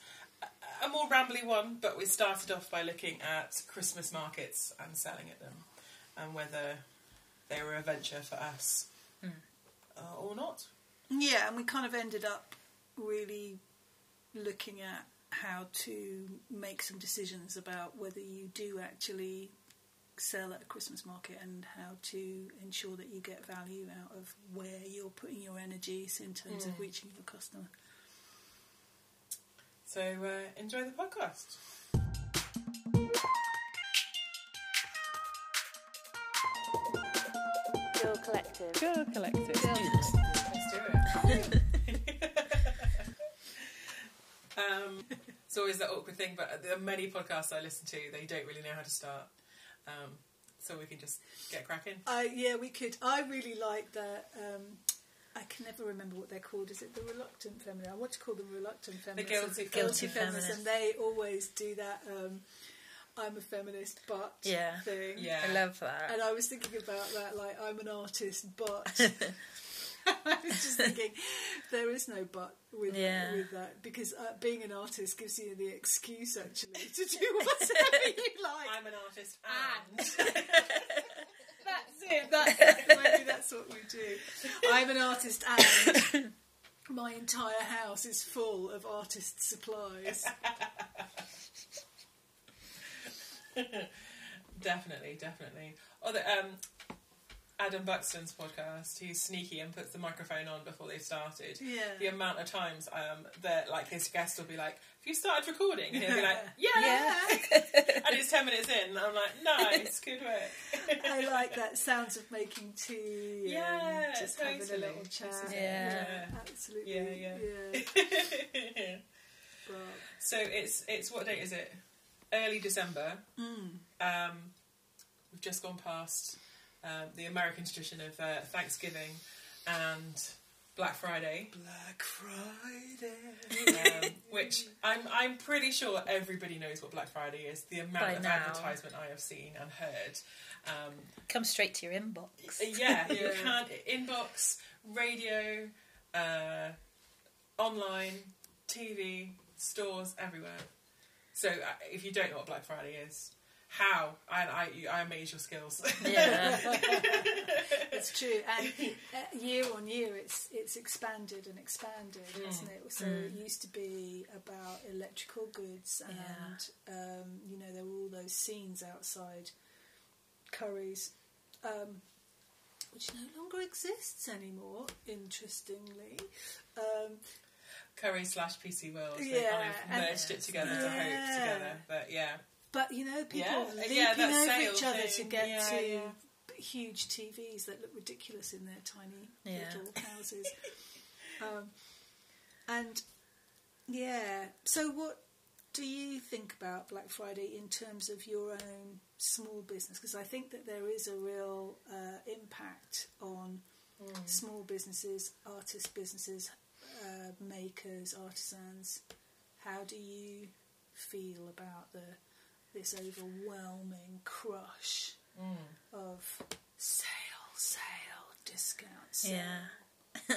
a- more rambly one, but we started off by looking at Christmas markets and selling at them, and whether they were a venture for us uh, or not. Yeah, and we kind of ended up really looking at how to make some decisions about whether you do actually sell at a Christmas market and how to ensure that you get value out of where you're putting your energies in terms of reaching your customer. So uh, enjoy the podcast. Girl Collective. Girl Collective. Yeah. Let's um, it's always that awkward thing, but there are many podcasts I listen to, they don't really know how to start. Um, so we can just get cracking. I yeah, we could. I really like that. Um, I can never remember what they're called. Is it the reluctant feminist? I want to call them reluctant feminists. guilty Guilty feminists, feminists. and they always do that. Um, I'm a feminist, but Yeah. thing. Yeah. I love that. And I was thinking about that, like I'm an artist, but I was just thinking there is no but with Yeah. with that because uh, being an artist gives you the excuse actually to do whatever you like. I'm an artist And. and. That's it. That's maybe that's what we do. I'm an artist, and my entire house is full of artist supplies. definitely, definitely. Other um, Adam Buxton's podcast. He's sneaky and puts the microphone on before they've started. Yeah. The amount of times um, that like his guest will be like, "Have you started recording?" And he'll be like, "Yeah." Yeah. and it's ten minutes in, and I'm like, "Nice, good work." I like that sounds of making tea Yeah, and just having a little chat. This is- Yeah. Absolutely. Yeah, yeah. yeah. But, so it's it's what date is it? Early December. mm, Um, we've just gone past um, the American tradition of uh, Thanksgiving and Black Friday, Black Friday. um, which I'm I'm pretty sure everybody knows what Black Friday is. The amount By of now. advertisement I have seen and heard. Um, Come straight to your inbox. yeah, you can inbox, radio, uh, online, TV, stores everywhere. So uh, if you don't know what Black Friday is, how I I, I amaze your skills. Yeah. It's true, and uh, year on year, it's it's expanded and expanded, hasn't it? So it used to be about electrical goods, and um, you know there were all those scenes outside Currys, um, which no longer exists anymore. Interestingly, um, Curry slash PC World. They Yeah, kind of merged it together to hope together. But yeah, But you know, people Yeah, leaping yeah, over each other to get Yeah, to huge TVs that look ridiculous in their tiny little houses. um, and yeah, so what do you think about Black Friday in terms of your own small business? Because I think that there is a real uh, impact on small businesses, artist businesses, uh, makers, artisans. How do you feel about the this overwhelming crush of sale, sale, discount, sale? Yeah.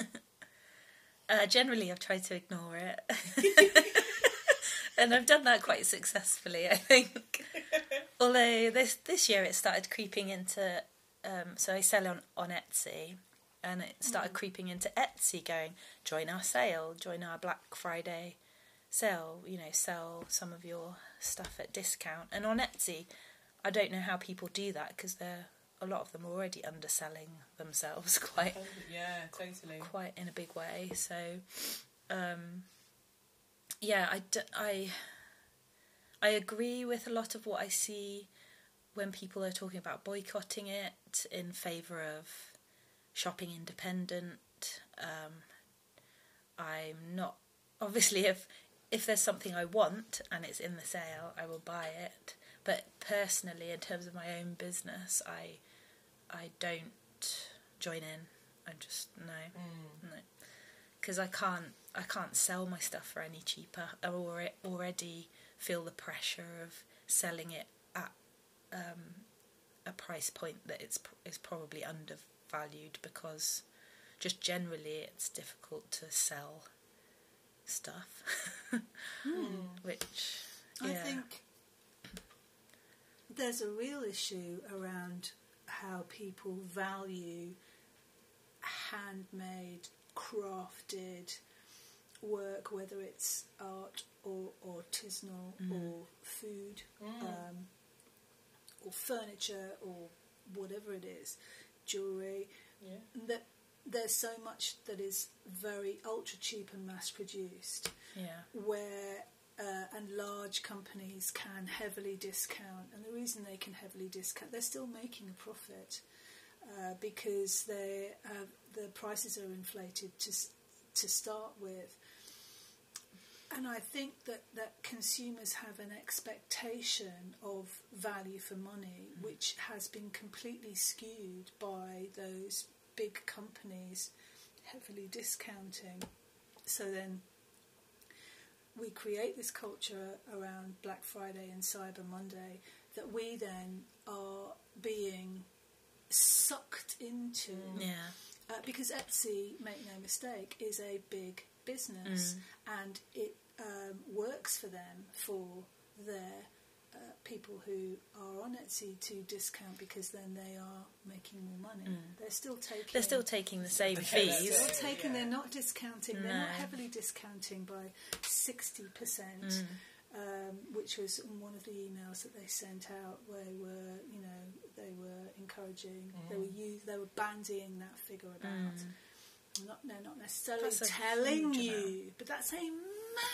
uh, generally, I've tried to ignore it. and I've done that quite successfully, I think. Although this this year it started creeping into. Um, so I sell on, on Etsy, and it started creeping into Etsy going, join our sale, join our Black Friday sale, you know, sell some of your stuff at discount. And on Etsy, I don't know how people do that because they're a lot of them already underselling themselves quite Yeah, totally. quite in a big way. So, um, yeah, I, d- I, I agree with a lot of what I see when people are talking about boycotting it in favour of shopping independent. Um, I'm not obviously if if there's something I want and it's in the sale, I will buy it. But personally, in terms of my own business, I I don't join in. I just no, no, because I can't I can't sell my stuff for any cheaper. I already feel the pressure of selling it at um, a price point that it's is probably undervalued because just generally it's difficult to sell stuff, hmm. which yeah. I think there's a real issue around how people value handmade, crafted work, whether it's art or artisanal mm-hmm. or food mm. um, or furniture or whatever it is, jewellery. Yeah. That there's so much that is very ultra cheap and mass produced yeah. where uh, and large companies can heavily discount, and the reason they can heavily discount, they're still making a profit uh, because they uh, the prices are inflated to to start with. And I think that, that consumers have an expectation of value for money, which has been completely skewed by those big companies heavily discounting. So then we create this culture around Black Friday and Cyber Monday that we then are being sucked into. Yeah. Uh, because Etsy, make no mistake, is a big business and it um, works for them for their uh, people who are on Etsy to discount because then they are making more money. They're still taking. They're still taking the same Okay, fees. They're it. taking. yeah. They're not discounting. They're not heavily discounting by sixty percent, um, which was in one of the emails that they sent out. Where they were, you know, they were encouraging. They were use, They were bandying that figure about. Not, they're not necessarily telling you, amount. but that's a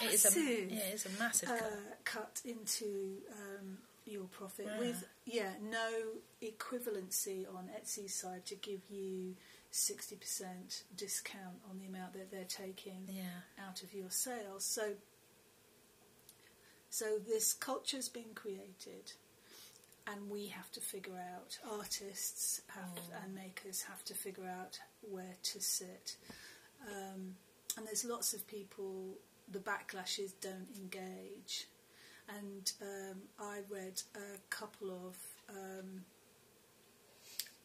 It is a, massive yeah, it is a massive uh, cut. cut into um, your profit Yeah. with yeah no equivalency on Etsy's side to give you sixty percent discount on the amount that they're taking Yeah. out of your sales. So so this culture's been created. And we have to figure out, artists have and makers have to figure out where to sit. Um, and there's lots of people, the backlash is don't engage. And um, I read a couple of um,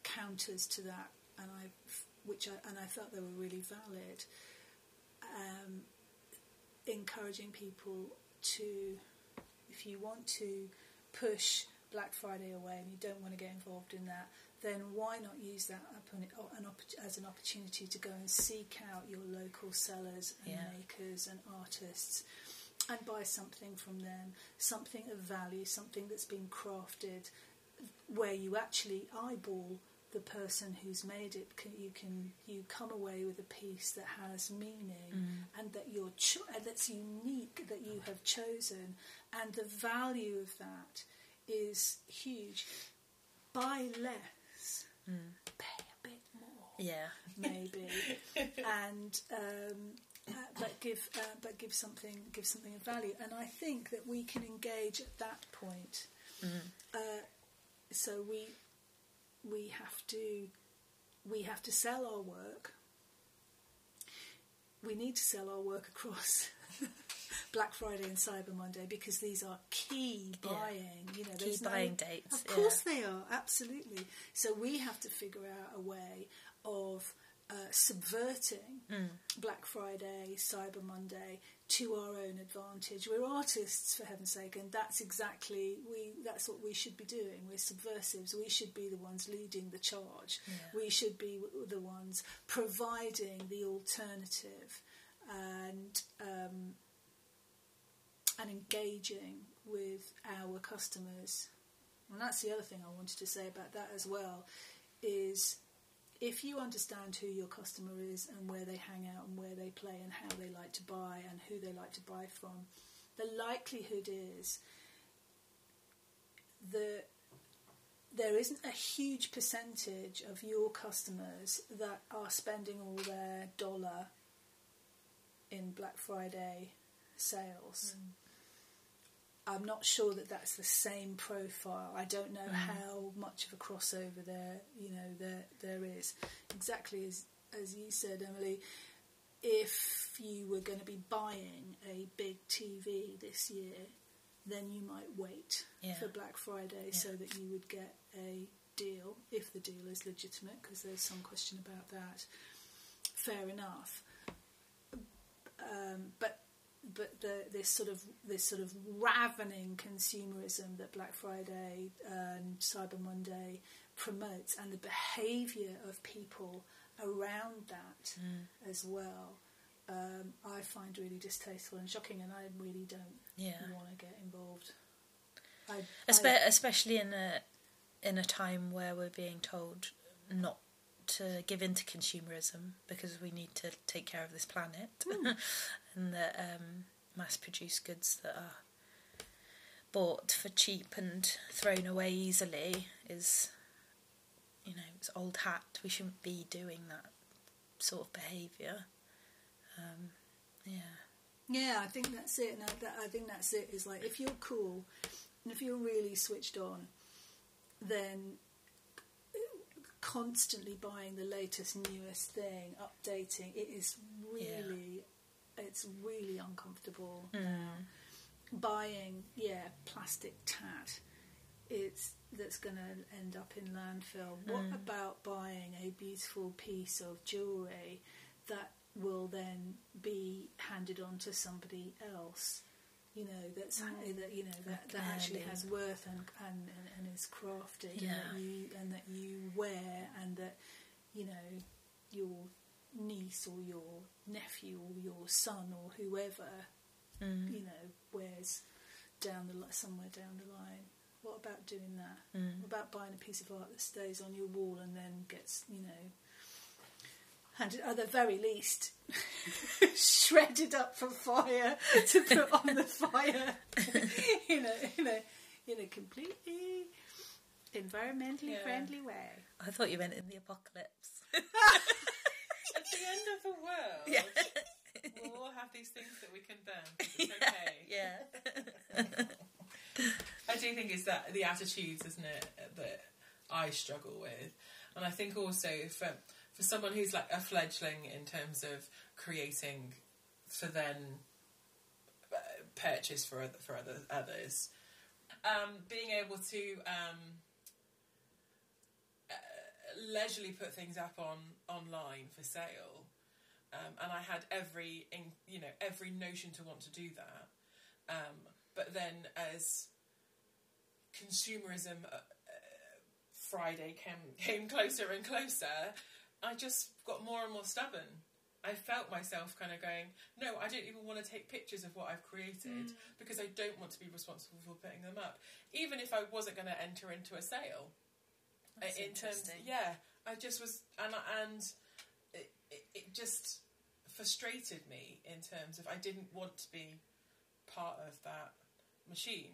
counters to that, and I, which I, and I felt they were really valid. Um, encouraging people to, if you want to push Black Friday away and you don't want to get involved in that, then why not use that opp- as an opportunity to go and seek out your local sellers and Yeah. makers and artists and buy something from them, something of value, something that's been crafted where you actually eyeball the person who's made it. You can you come away with a piece that has meaning and that you're cho- uh, that's unique that you have chosen, and the value of that is huge. Buy less, pay a bit more, Yeah. maybe, and um, uh, but give uh, but give something give something of value. And I think that we can engage at that point. Uh, so we we have to we have to sell our work. We need to sell our work across Black Friday and Cyber Monday because these are key Yeah. buying. You know, Key there's no- buying dates, Of course they are, absolutely. So we have to figure out a way of uh, subverting Mm. Black Friday, Cyber Monday to our own advantage. We're artists, for heaven's sake, and that's exactly we. That's what we should be doing. We're subversives. We should be the ones leading the charge. Yeah. We should be the ones providing the alternative and um, and engaging with our customers. And that's the other thing I wanted to say about that as well is if you understand who your customer is and where they hang out and where they play and how they like to buy and who they like to buy from, the likelihood is that there isn't a huge percentage of your customers that are spending all their dollar in Black Friday sales. Mm. I'm not sure that that's the same profile. I don't know how much of a crossover there, you know, there there is. Exactly as as you said, Emily. If you were going to be buying a big TV this year, then you might wait Yeah. for Black Friday so that you would get a deal if the deal is legitimate, because there's some question about that. Fair enough. Um, but but the, this sort of this sort of ravening consumerism that Black Friday and Cyber Monday promotes, and the behaviour of people around that as well, um, I find really distasteful and shocking, and I really don't Yeah. want to get involved. I, Espe- I, especially in a in a time where we're being told not to give in to consumerism because we need to take care of this planet and that um, mass produced goods that are bought for cheap and thrown away easily is you know it's old hat we shouldn't be doing that sort of behavior um, yeah Yeah, I think that's it. And I, that, I think that's it. Is like if you're cool and if you're really switched on, then constantly buying the latest, newest thing, updating it is really, it's really uncomfortable. now. Buying, yeah, plastic tat. It's that's going to end up in landfill. What mm. about buying a beautiful piece of jewellery that will then be handed on to somebody else? You know that's mm. that you know that, that actually has worth and and, and, and is crafted and that you and that you wear and that you know your niece or your nephew or your son or whoever Mm. you know wears down the li- somewhere down the line. What about doing that? Mm. What about buying a piece of art that stays on your wall and then gets you know handed at the very least shredded up for fire to put on the fire in a in a in a completely environmentally Yeah. friendly way. I thought you meant in the apocalypse the end of the world, yeah we'll all have these things that we can burn. It's okay. yeah I do think it's that the attitudes, isn't it, that I struggle with, and I think also for for someone who's like a fledgling in terms of creating for then uh, purchase for other, for other others, um, being able to um, leisurely put things up on online for sale, um, and I had every in, you know every notion to want to do that. Um, but then as consumerism uh, uh, Friday came came closer and closer, I just got more and more stubborn. I felt myself kind of going, no, I don't even want to take pictures of what I've created because I don't want to be responsible for putting them up, even if I wasn't going to enter into a sale. That's in terms, interesting. yeah, I just was, and and it, it, it just frustrated me in terms of I didn't want to be part of that machine.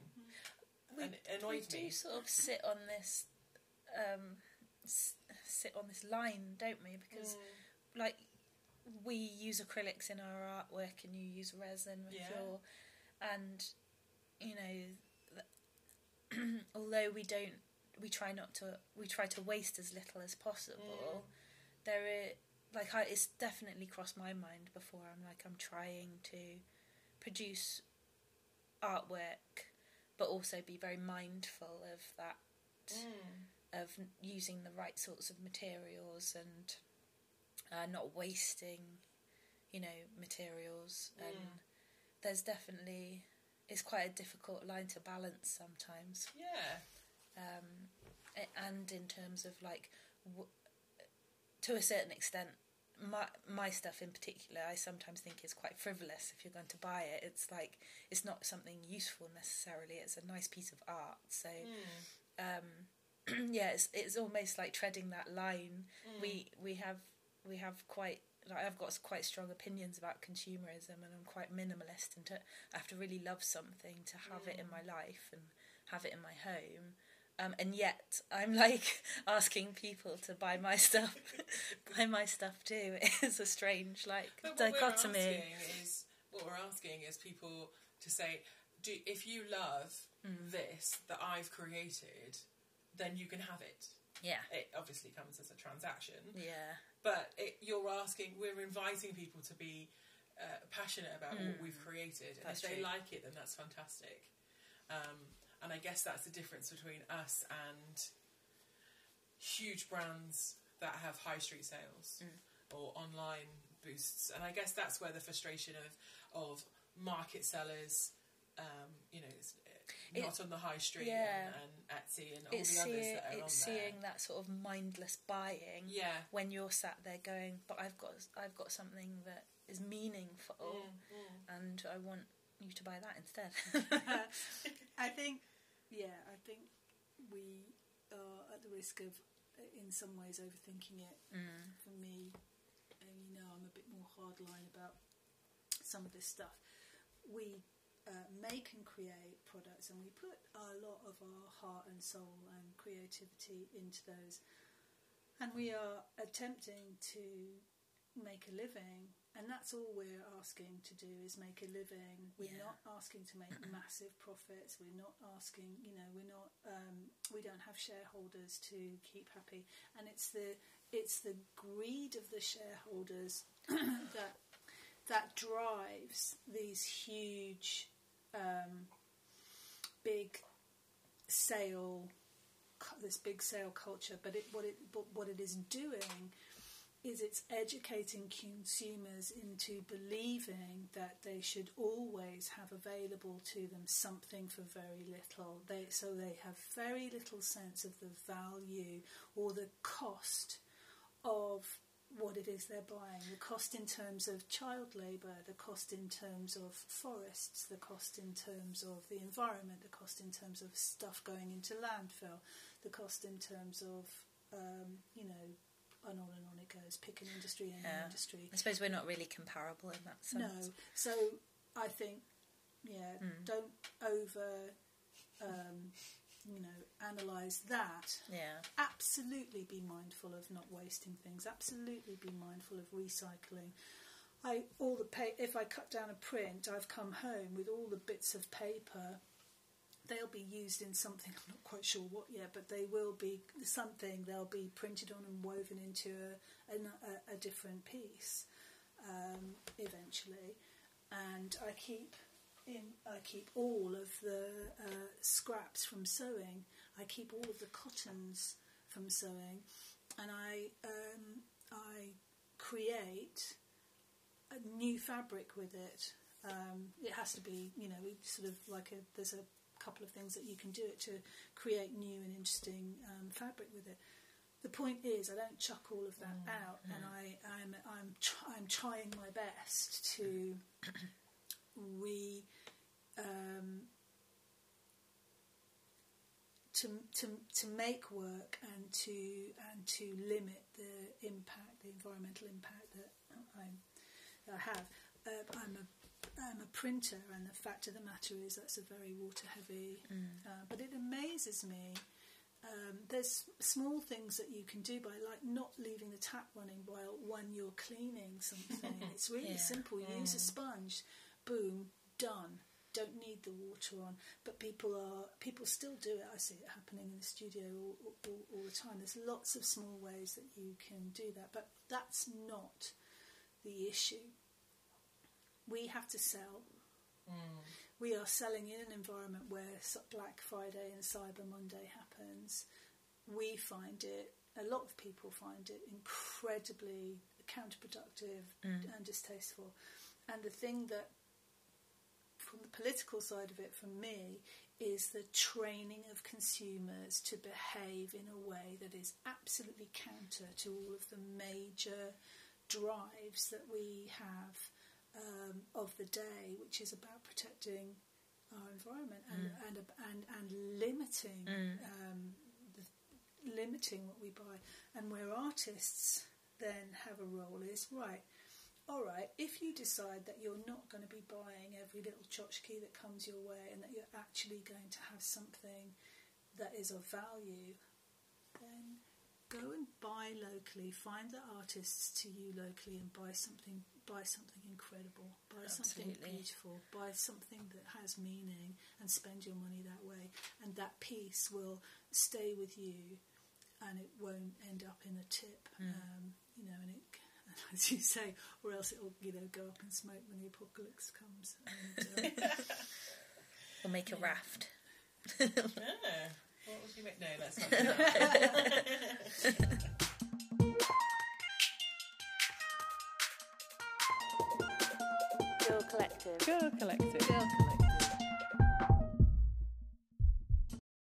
we, and it annoyed we me. do sort of sit on this, um, s- sit on this line, don't we? Because Mm. like we use acrylics in our artwork, and you use resin with Yeah. your, and you know, th- although we don't, we try not to, we try to waste as little as possible. There is like I, it's definitely crossed my mind before. I'm like I'm trying to produce artwork, but also be very mindful of that Mm. of using the right sorts of materials and uh, not wasting, you know, materials. And Mm. there's definitely it's quite a difficult line to balance sometimes. Yeah. Um, and in terms of like, w- to a certain extent, my my stuff in particular, I sometimes think is quite frivolous. If you're going to buy it, it's like it's not something useful necessarily. It's a nice piece of art. So Mm. um, yeah, it's it's almost like treading that line. Mm. We we have we have quite like I've got quite strong opinions about consumerism, and I'm quite minimalist. And to, I have to really love something to have it in my life and have it in my home. Um, and yet I'm like asking people to buy my stuff, buy my stuff too. It's a strange like But what we're dichotomy. asking is what we're asking is people to say, do if you love Mm. this that I've created, then you can have it. Yeah, It obviously comes as a transaction, yeah, but it, you're asking, we're inviting people to be uh, passionate about what Mm. we've created, and That's if they true. like it, then that's fantastic. Um, and I guess that's the difference between us and huge brands that have high street sales Mm. or online boosts. And I guess that's where the frustration of of market sellers, um, you know, it's, uh, It- not on the high street yeah. and, and Etsy and all it's the others that are on it's there. seeing that sort of mindless buying. Yeah. when you're sat there going, but I've got I've got something that is meaningful, Mm, mm. and I want you to buy that instead. I think, yeah, I think we are at the risk of, in some ways, overthinking it. mm. For me, and you know, I'm a bit more hardline about some of this stuff. We uh, make and create products, and we put a lot of our heart and soul and creativity into those, and we are attempting to make a living. And that's all we're asking to do is make a living. We're Yeah. not asking to make massive profits. We're not asking, you know, we're not. Um, we don't have shareholders to keep happy, and it's the it's the greed of the shareholders that that drives these huge, um, big sale, this big sale culture. But it what it but what it is doing is it's educating consumers into believing that they should always have available to them something for very little. They so they have very little sense of the value or the cost of what it is they're buying. The cost in terms of child labour, the cost in terms of forests, the cost in terms of the environment, the cost in terms of stuff going into landfill, the cost in terms of um, you know, and on and on it goes. Pick an industry, any Yeah. industry. I suppose we're not really comparable in that sense. No. So I think, yeah, Mm. don't over, um, you know, analyse that. Yeah, Absolutely be mindful of not wasting things. Absolutely be mindful of recycling. I all the pa- if I cut down a print, I've come home with all the bits of paper. They'll be used in something. I'm not quite sure what yet, but they will be something. They'll be printed on and woven into a a, a different piece um, eventually. And I keep in. I keep all of the uh, scraps from sewing. I keep all of the cottons from sewing, and I um, I create a new fabric with it. Um, it has to be, you know, sort of like a. There's a couple of things that you can do it to create new and interesting um, fabric with it. The point is, I don't chuck all of that out, and I, I'm I'm tr- I'm trying my best to re um, to, to to make work and to and to limit the impact, the environmental impact that I'm, that I have. Uh, I'm a I'm a printer, and the fact of the matter is that's a very water heavy. Uh, but it amazes me. Um, there's small things that you can do by like not leaving the tap running while when you're cleaning something. it's really Yeah. simple. Use a sponge, boom, done. Don't need the water on, but people are people still do it. I see it happening in the studio all, all, all the time. There's lots of small ways that you can do that, but that's not the issue. We have to sell. Mm. We are selling in an environment where Black Friday and Cyber Monday happens. We find it, a lot of people find it incredibly counterproductive mm. and distasteful. And the thing that, from the political side of it, for me, is the training of consumers to behave in a way that is absolutely counter to all of the major drives that we have um, of the day, which is about protecting our environment and and, and and limiting um, the, limiting what we buy. And where artists then have a role is right. All right, if you decide that you're not going to be buying every little tchotchke that comes your way and that you're actually going to have something that is of value, then go and buy locally. Find the artists to you locally and buy something. Buy something incredible. Buy something beautiful. Buy something that has meaning, and spend your money that way. And that piece will stay with you, and it won't end up in a tip. Um, you know, and it. As you say, or else it'll, you know, go up in smoke when the apocalypse comes. And, uh, We'll make a raft. Ah, what would you make? No, let's not Collective. Girl Collective. Girl Collective.